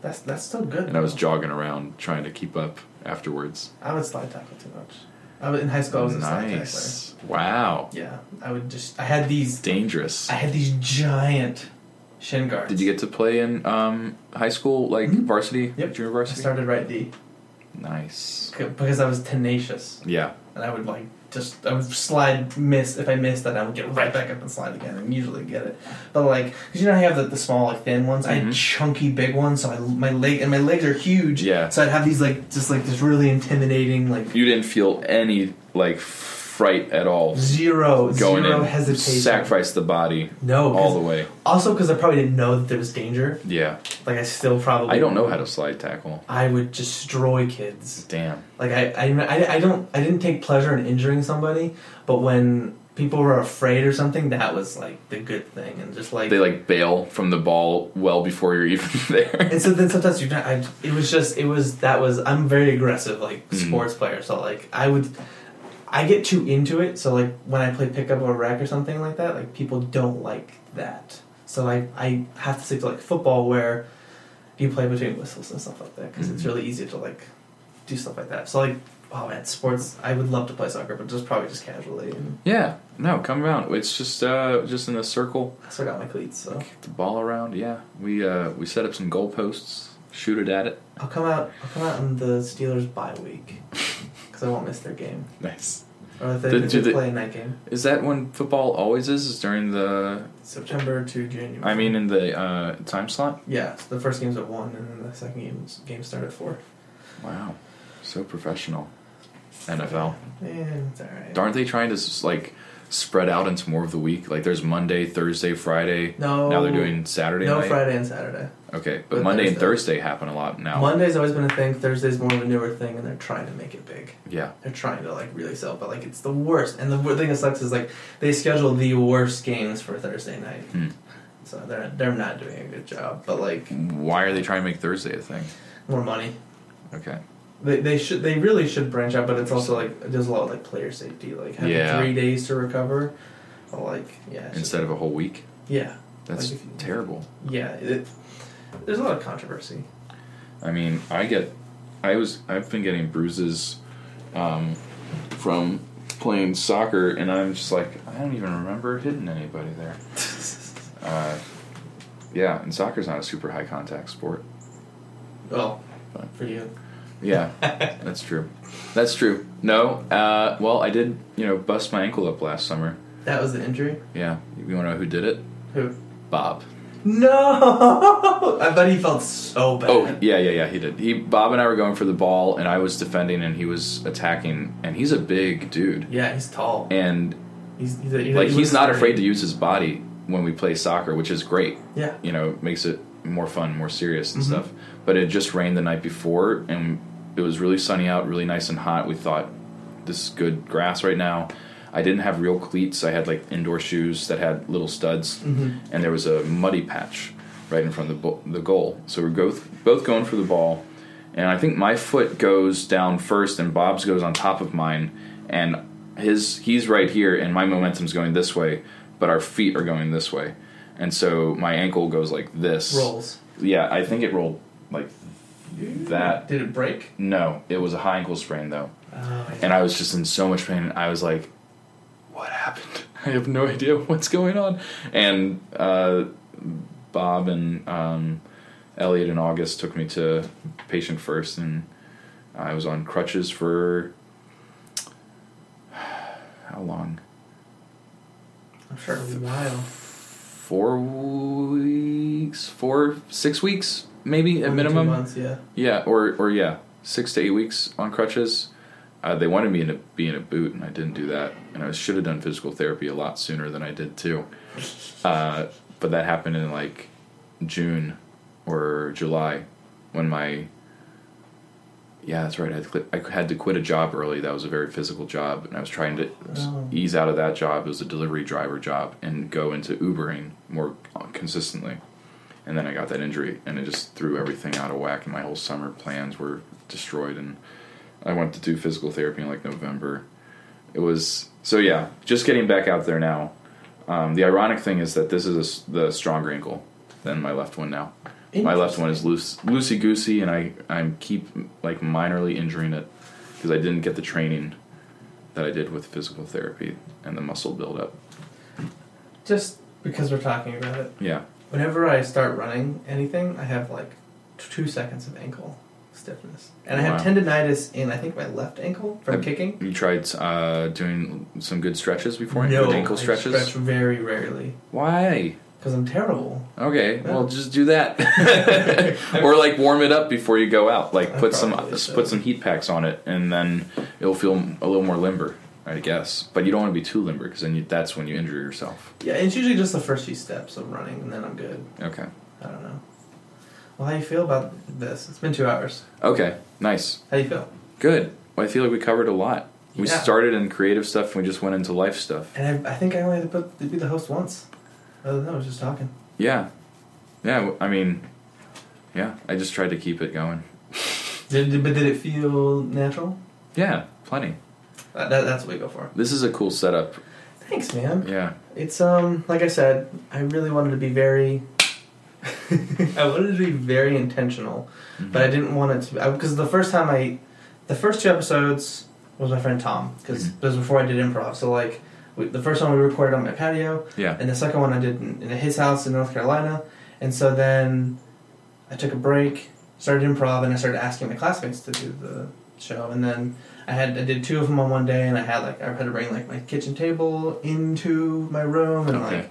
That's that's still good. and I was jogging around trying to keep up afterwards. I would slide tackle too much. I was in high school. I was a slide tackler. nice, wow, Yeah, I would just. I had these. dangerous. I had these giant shin guards. Did you get to play in um, high school, like Mhm. varsity, Yep. junior varsity? I started right D Nice. c- because I was tenacious, Yeah. and I would like just I would slide miss if I missed that I would get right back up and slide again and usually get it. But like because you know I have the, the small like thin ones, I Mhm. had chunky big ones, so I my leg and my legs are huge. Yeah. So I'd have these like just like this really intimidating like You didn't feel any like fright at all zero going zero in, hesitation. sacrifice the body No, all the way. Also, because I probably didn't know that there was danger. Yeah. Like I still probably. I don't know how to slide tackle. I would destroy kids. Damn. Like I, I, I, I don't, I didn't take pleasure in injuring somebody, but when people were afraid or something, that was like the good thing, and just like. They like bail from the ball well before you're [laughs] even there. and so then sometimes you, I, it was just, it was that was. I'm very aggressive like Mhm. sports player, so like I would. I get too into it, so like when I play pickup or rec or something like that, like people don't like that. So I I have to stick to like football where you play between whistles and stuff like that because it's Mhm. really easy to like do stuff like that. So like oh man, sports I would love to play soccer, but just probably just casually. And yeah. No, come around. It's just uh just in a circle. I still got my cleats, so Kick the ball around. Yeah. We uh we set up some goalposts. Shoot it at it. I'll come out. I'll come out in the Steelers bye week [laughs] because I won't miss their game. Nice. Or if they, Did- if do they they- play a night game, Is that when football always is? Is during the September to January. I mean in the uh time slot? Yeah, so the first game's at one, and then the second game's game start at four. Wow. So professional. NFL. Yeah, it's alright. Aren't they trying to like spread out into more of the week? Like there's Monday, Thursday, Friday. No. Now they're doing Saturday no night. Friday and Saturday. Okay, but, But Monday and Thursday. Thursday happen a lot now. Monday's always been a thing. Thursday's more of a newer thing, and they're trying to make it big. Yeah. They're trying to like really sell, but like it's the worst. And the thing that sucks is like they schedule the worst games for Thursday night, Hmm. so they're they're not doing a good job. But like Why are they trying to make Thursday a thing? more money. Okay. They, they should they really should branch out, but it's also like there's a lot of like player safety, like having Yeah. three days to recover. Like yeah, Instead of a whole week? yeah, That's Like you- terrible. yeah. It, there's a lot of controversy. I mean, I get I was I've been getting bruises um, from playing soccer and I'm just like I don't even remember hitting anybody there. [laughs] Uh, yeah, and soccer's not a super high contact sport. Well, Fine. for you, Yeah, that's true. That's true. No, uh, well, I did, you know, bust my ankle up last summer. that was the injury. Yeah, you want to know who did it? Who? Bob. No, [laughs] I bet he felt so bad. Oh, yeah, yeah, yeah, he did. He, Bob and I were going for the ball, and I was defending, and he was attacking, and he's a big dude, yeah, he's tall. and He's, he's, a, he's like he's not scary. afraid to use his body when we play soccer, which is great. Yeah, You know, makes it more fun, more serious and Mhm. stuff. But it just rained the night before, and it was really sunny out, really nice and hot. We thought this is good grass right now. I didn't have real cleats. I had like indoor shoes that had little studs, Mhm. and there was a muddy patch right in front of the, bo- the goal. So we're both both going for the ball, and I think my foot goes down first, and Bob's goes on top of mine, and his he's right here, and my momentum's going this way, but our feet are going this way, and so my ankle goes like this. rolls. Yeah, I think it rolled like that Did it break? no, it was a high ankle sprain though, Oh, and I was just in so much pain. I was like, "What happened? [laughs] I have no idea what's going on." And uh, Bob and um, Elliot and August took me to patient first, and I was on crutches for [sighs] how long? I'm sure a while. Four weeks, four six weeks, maybe a One to two minimum. months, yeah. Yeah, or or yeah, six to eight weeks on crutches. Uh, they wanted me to be in a boot, and I didn't do that. And I should have done physical therapy a lot sooner than I did too. [laughs] Uh, but that happened in like June or July when my yeah, that's right. I had, to quit, I had to quit a job early. That was a very physical job, and I was trying to Oh. ease out of that job. It was a delivery driver job, and go into Ubering more consistently. And then I got that injury, and it just threw everything out of whack, and my whole summer plans were destroyed. And I went to do physical therapy in like November. It was so yeah, just getting back out there now. Um, the ironic thing is that this is a the stronger ankle than my left one now. My left one is loose, loosey goosey, and I I keep like minorly injuring it because I didn't get the training that I did with physical therapy and the muscle buildup. Just because we're talking about it. Yeah, Whenever I start running anything, I have like t- two seconds of ankle stiffness, and I have Wow. tendonitis in I think my left ankle from Have kicking. you tried uh, doing some good stretches before? no, good ankle I stretches. stretch very rarely Why? because I'm terrible. Okay, well, just do that, [laughs] or like warm it up before you go out. Like I put some probably should. put some heat packs on it, and then it'll feel a little more limber, I guess. But you don't want to be too limber because then you, that's when you injure yourself. Yeah, it's usually just the first few steps of running, and then I'm good. Okay, I don't know. Well, how do you feel about this? It's been two hours. okay, nice, How do you feel? good. Well, I feel like we covered a lot. We Yeah. started in creative stuff, and we just went into life stuff. And I, I think I only had to, put, to be the host once. Other than that, I was just talking. Yeah, yeah. I mean, yeah. I just tried to keep it going. Did, but did it feel natural? Yeah, plenty. Uh, that, that's what we go for. This is a cool setup. Thanks, man. Yeah. It's um like I said, I really wanted to be very. [laughs] I wanted to be very intentional, but I didn't want it to because the first time I, the first two episodes was my friend Tom because Mhm. it was before I did improv. So like, we, the first one we recorded on my patio, Yeah. and the second one I did in, in his house in North Carolina, and so then I took a break, started improv, and I started asking my classmates to do the show, and then I had I did two of them on one day, and I had like I had to bring like my kitchen table into my room, and Okay. like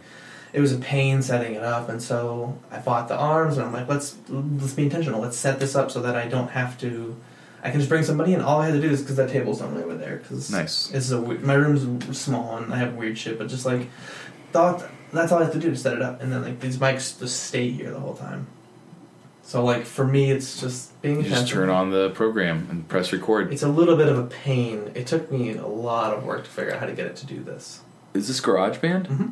it was a pain setting it up, and so I bought the arms, and I'm like let's let's be intentional, let's set this up so that I don't have to. I can just bring somebody in. All I had to do is because that table's normally over there. Because Nice. It's a my room's small and I have weird shit, but just like thought that's all I have to do to set it up, and then like these mics just stay here the whole time. So like for me, it's just being You just turn on the program and press record. It's a little bit of a pain. It took me a lot of work to figure out how to get it to do this. Is this GarageBand? Mm-hmm.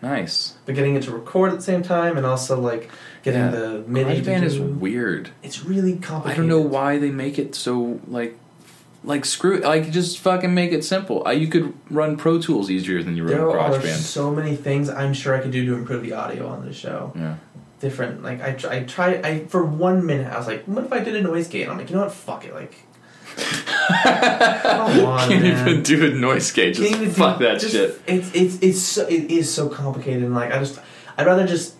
Nice. But getting it to record at the same time, and also like getting Yeah. the MIDI. GarageBand is weird. It's really complicated. I don't know why they make it so like like screw it. Like just fucking make it simple. I, you could run Pro Tools easier than you run There are GarageBand. so many things I'm sure I could do to improve the audio on this show. Yeah. Different. Like I, tr- I tried. I for one minute I was like, what if I did a noise gate? I'm like, you know what? Fuck it. Like, [laughs] come on, Can't man. even do a noise gate. Just Can't even fuck do- that just- shit. It's it's it's so, it is so complicated. And like I just I'd rather just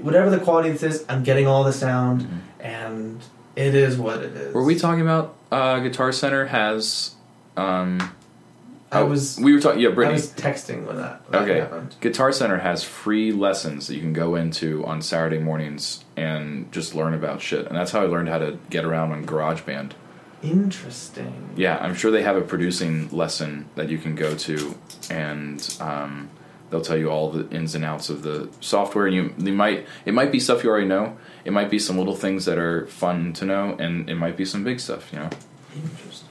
whatever the quality of this is, I'm getting all the sound, and it is what it is. Mm-hmm. Were we talking about uh, Guitar Center has? Um, I oh, was We were talking. Yeah, I Brittany. was texting when that, when that Okay. happened. Guitar Center has free lessons that you can go into on Saturday mornings and just learn about shit. And that's how I learned how to get around on GarageBand. Interesting. Yeah, I'm sure they have a producing lesson that you can go to, and um, they'll tell you all the ins and outs of the software. And you, you might it might be stuff you already know. It might be some little things that are fun to know, and it might be some big stuff. You know. Interesting.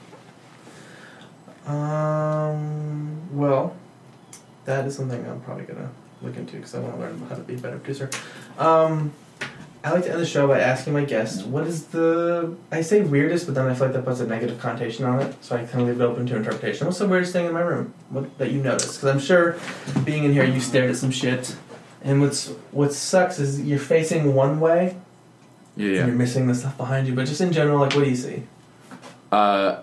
Um. Well, that is something I'm probably gonna look into because I want to learn how to be a better producer. Um. I like to end the show by asking my guests, what is the I say weirdest, but then I feel like that puts a negative connotation on it, so I kind of leave it open to interpretation. What's the weirdest thing in my room? What that you noticed? Because I'm sure, being in here, you stared at some shit, and what's what sucks is you're facing one way, Yeah, and yeah. you're missing the stuff behind you. But just in general, like, what do you see? Uh,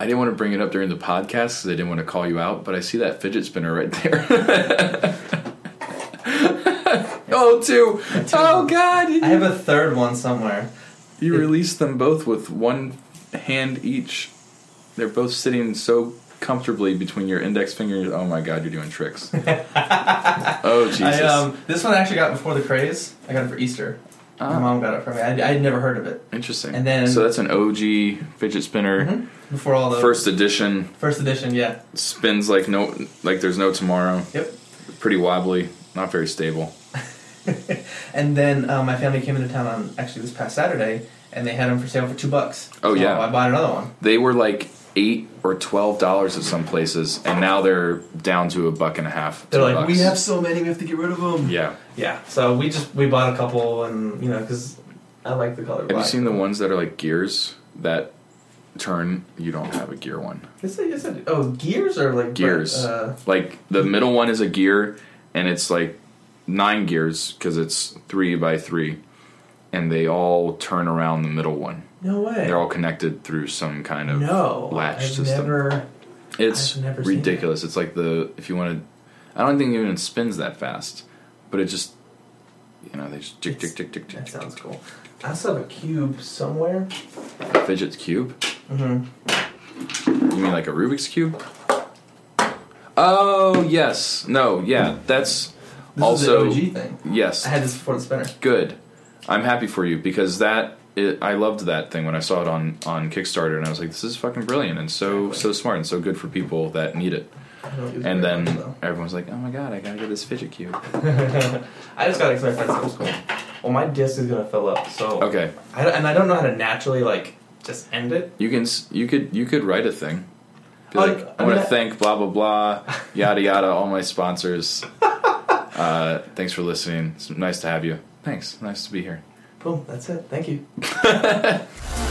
I didn't want to bring it up during the podcast because I didn't want to call you out, but I see that fidget spinner right there. [laughs] oh, two. Oh, God. I have a third one somewhere. You released them both with one hand each. They're both sitting so comfortably between your index fingers. Oh my god, you're doing tricks. [laughs] oh Jesus. I, um, this one I actually got before the craze. I got it for Easter. My Ah. mom got it for me. I, I had never heard of it Interesting. and then- so that's an OG fidget spinner, Mhm. Before all the first edition. first edition. Yeah. Spins like no, like there's no tomorrow. Yep. Pretty wobbly, not very stable. [laughs] And then um, my family came into town on actually this past Saturday, and they had them for sale for two bucks. Oh, So yeah. I bought another one. They were like eight or twelve dollars at some places, and now they're down to a buck and a half. They're like, bucks. we have so many, we have to get rid of them. Yeah. Yeah. So we just we bought a couple, and you know, because I like the color Have black. you seen the ones that are like gears that turn? You don't have a gear one. Is it, is it, oh, gears are like Gears. Uh, Like the middle one is a gear, and it's like nine gears because it's three by three, and they all turn around the middle one. no way. They're all connected through some kind of no latch I've system. Never. It's I've never seen ridiculous. It's like the if you want to, I don't think it even spins that fast, but it just, you know, they just tick tick tick tick tick. That sounds cool. I also have a cube somewhere. tick. Fidget cube. Mm-hmm. You mean like a Rubik's cube? Oh yes, no, yeah, that's This also is the OG thing. yes, I had this before the spinner. good. I'm happy for you because that it, I loved that thing when I saw it on on Kickstarter, and I was like, this is fucking brilliant and so Exactly. so smart and so good for people that need it. I don't use it And then everyone's like, oh my god, I gotta get this fidget cube. [laughs] I just got it because my friend said was cool. Well, my disc is gonna fill up, so Okay, I and I don't know how to naturally like just end it. you can you could you could write a thing. Be like, I I want to thank blah blah blah, yada yada, all my sponsors. [laughs] Uh, thanks for listening. It's nice to have you. Thanks. Nice to be here. Boom. That's it. Thank you. [laughs]